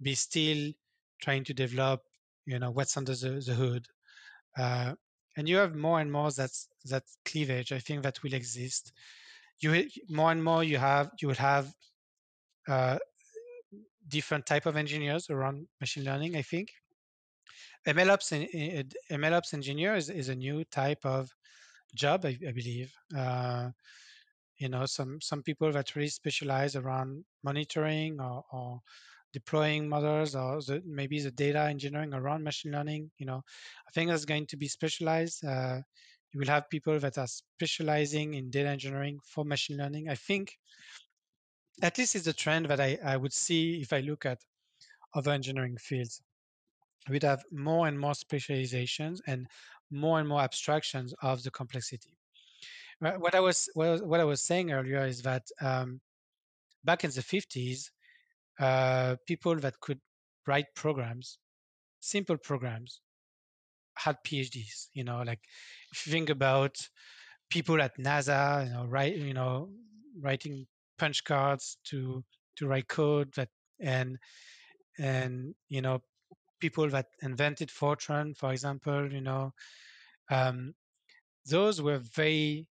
be still trying to develop you know what's under the, the hood. Uh, and you have more and more that that cleavage i think that will exist. You more and more you have you will have uh, different type of engineers around machine learning i think mlops mlops engineer is, is a new type of job i, I believe uh, you know some some people that really specialize around monitoring or, or deploying models or the, maybe the data engineering around machine learning. You know, I think that's going to be specialized. Uh, you will have people that are specializing in data engineering for machine learning. I think at least it's a trend that I, I would see if I look at other engineering fields. We'd have more and more specializations and more and more abstractions of the complexity. What I was what I was saying earlier is that um, back in the 50s, uh, people that could write programs, simple programs, had PhDs. You know, like if you think about people at NASA, you know, write, you know, writing punch cards to to write code that and and you know people that invented Fortran, for example, you know, um, those were very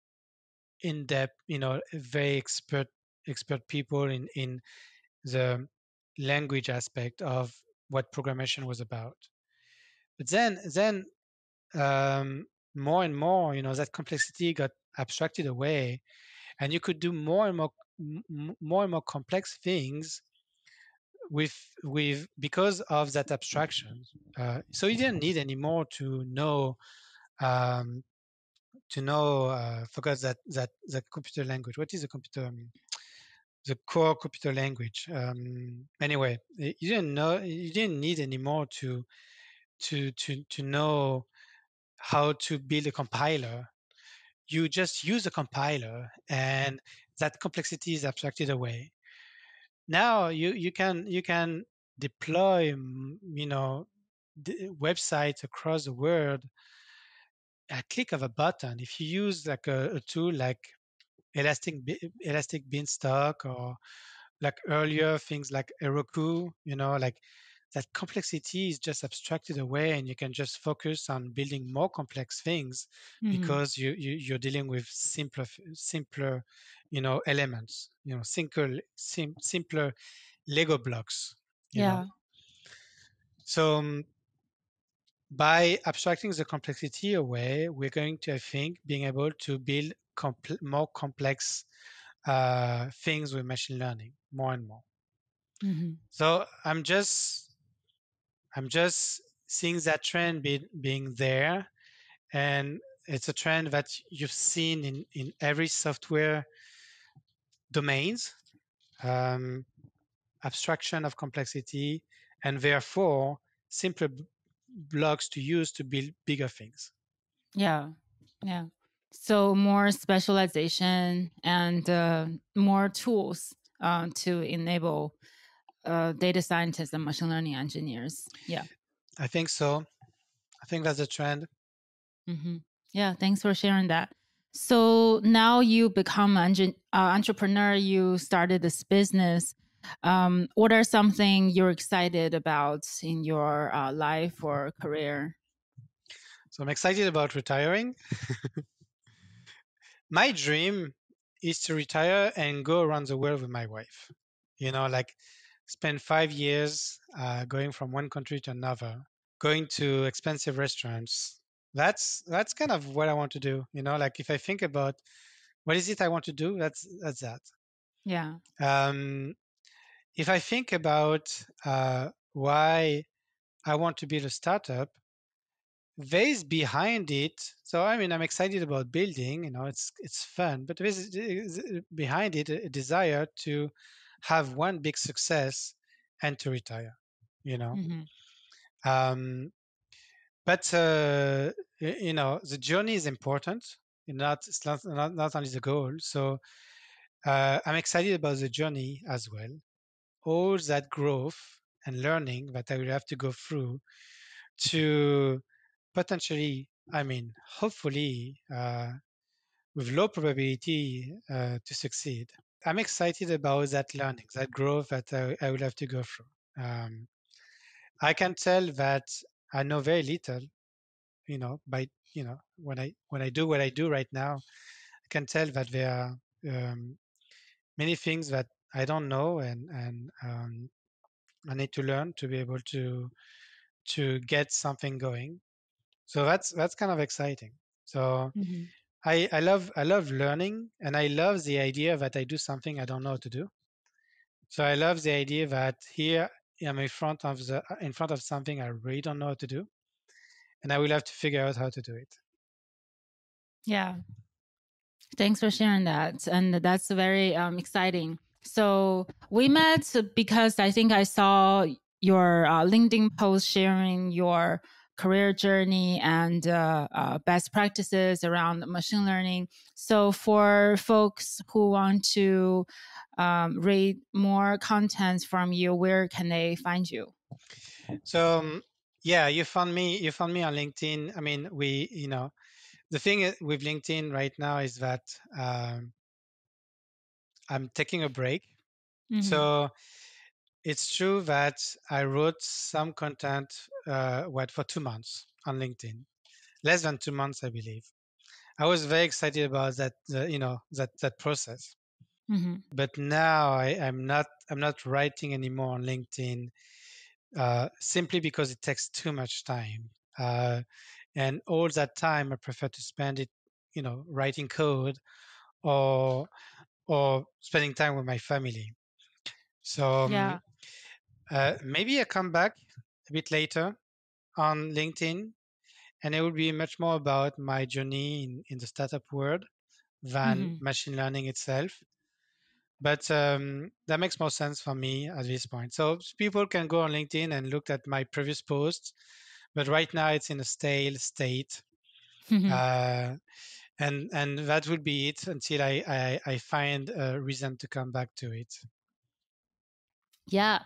in depth, you know, very expert expert people in in the language aspect of what programmation was about. But then, then um, more and more, you know, that complexity got abstracted away, and you could do more and more, more and more complex things with with because of that abstraction. Uh, so you didn't need anymore to know um, to know uh, forgot that that that computer language. What is a computer? Um, the core computer language. Um, anyway, you didn't know you didn't need anymore to to to to know how to build a compiler. You just use a compiler, and that complexity is abstracted away. Now you you can you can deploy you know websites across the world a click of a button. If you use like a, a tool like elastic elastic beanstalk or like mm-hmm. earlier things like Heroku, you know, like that complexity is just abstracted away and you can just focus on building more complex things mm-hmm. because you, you you're dealing with simpler simpler you know elements you know simple sim, simpler lego blocks yeah know? so um, by abstracting the complexity away we're going to i think being able to build compl- more complex uh, things with machine learning more and more mm-hmm. so i'm just I'm just seeing that trend be, being there, and it's a trend that you've seen in in every software domains, um, abstraction of complexity, and therefore simpler blocks to use to build bigger things. Yeah, yeah. So more specialization and uh, more tools uh, to enable uh, data scientists and machine learning engineers. Yeah. I think so. I think that's a trend. Mm-hmm. Yeah. Thanks for sharing that. So now you become an uh, entrepreneur. You started this business. Um, what are something you're excited about in your uh, life or career? So I'm excited about retiring. my dream is to retire and go around the world with my wife. You know, like spend five years uh, going from one country to another, going to expensive restaurants. That's that's kind of what I want to do. You know, like if I think about what is it I want to do, that's that's that. Yeah. Um, if I think about uh, why I want to build a startup, there's behind it. So I mean, I'm excited about building. You know, it's it's fun, but there's behind it a desire to have one big success and to retire you know? Mm-hmm. um, but uh, you know the journey is important not it's not, not, not only the goal. So uh, i'm excited about the journey as well. All that growth and learning that i will have to go through to potentially i mean hopefully uh, with low probability uh, to succeed I'm excited about that learning, that growth that I, I will have to go through. Um, I can tell that I know very little, you know, by you know when I when I do what I do right now, I can tell that there are um, many things that I don't know and and um, I need to learn to be able to to get something going. So that's that's kind of exciting. So mm-hmm. I, I love I love learning and I love the idea that I do something I don't know how to do. So I love the idea that here I'm in front of the in front of something I really don't know how to do, and I will have to figure out how to do it. Yeah, thanks for sharing that, and that's very um, exciting. So we met because I think I saw your uh, LinkedIn post sharing your career journey and uh, uh, best practices around machine learning. So, for folks who want to um, read more content from you, where can they find you? So, um, yeah, you found me. You found me on LinkedIn. I mean, we, you know, the thing with LinkedIn right now is that um, I'm taking a break. Mm-hmm. So it's true that I wrote some content, uh, what for two months on LinkedIn, less than two months, I believe. I was very excited about that, uh, you know, that that process. Mm-hmm. But now I, am not, I'm not writing anymore on LinkedIn, uh, simply because it takes too much time, uh, and all that time I prefer to spend it, you know, writing code, or or spending time with my family. So um, yeah. Uh, maybe I come back a bit later on LinkedIn, and it will be much more about my journey in, in the startup world than mm-hmm. machine learning itself. But um, that makes more sense for me at this point. So people can go on LinkedIn and look at my previous posts, but right now it's in a stale state. Mm-hmm. Uh, and and that will be it until I, I, I find a reason to come back to it. Yeah,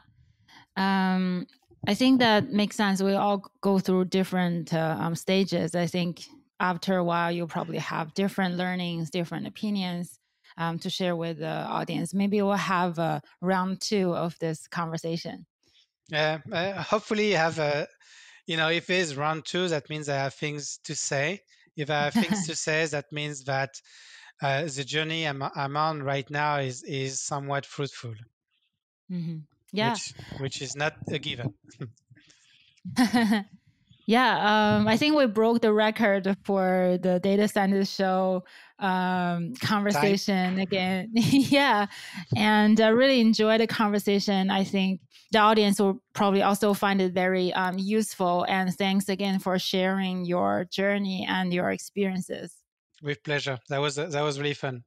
um, I think that makes sense. We all go through different uh, um, stages. I think after a while, you'll probably have different learnings, different opinions um, to share with the audience. Maybe we'll have a round two of this conversation. Yeah, uh, hopefully you have a, you know, if it's round two, that means I have things to say. If I have things to say, that means that uh, the journey I'm, I'm on right now is is somewhat fruitful. Mm-hmm. Yeah, which, which is not a given. yeah, um, I think we broke the record for the data scientist show um, conversation Time. again. yeah, and I really enjoyed the conversation. I think the audience will probably also find it very um, useful. And thanks again for sharing your journey and your experiences. With pleasure. That was that was really fun.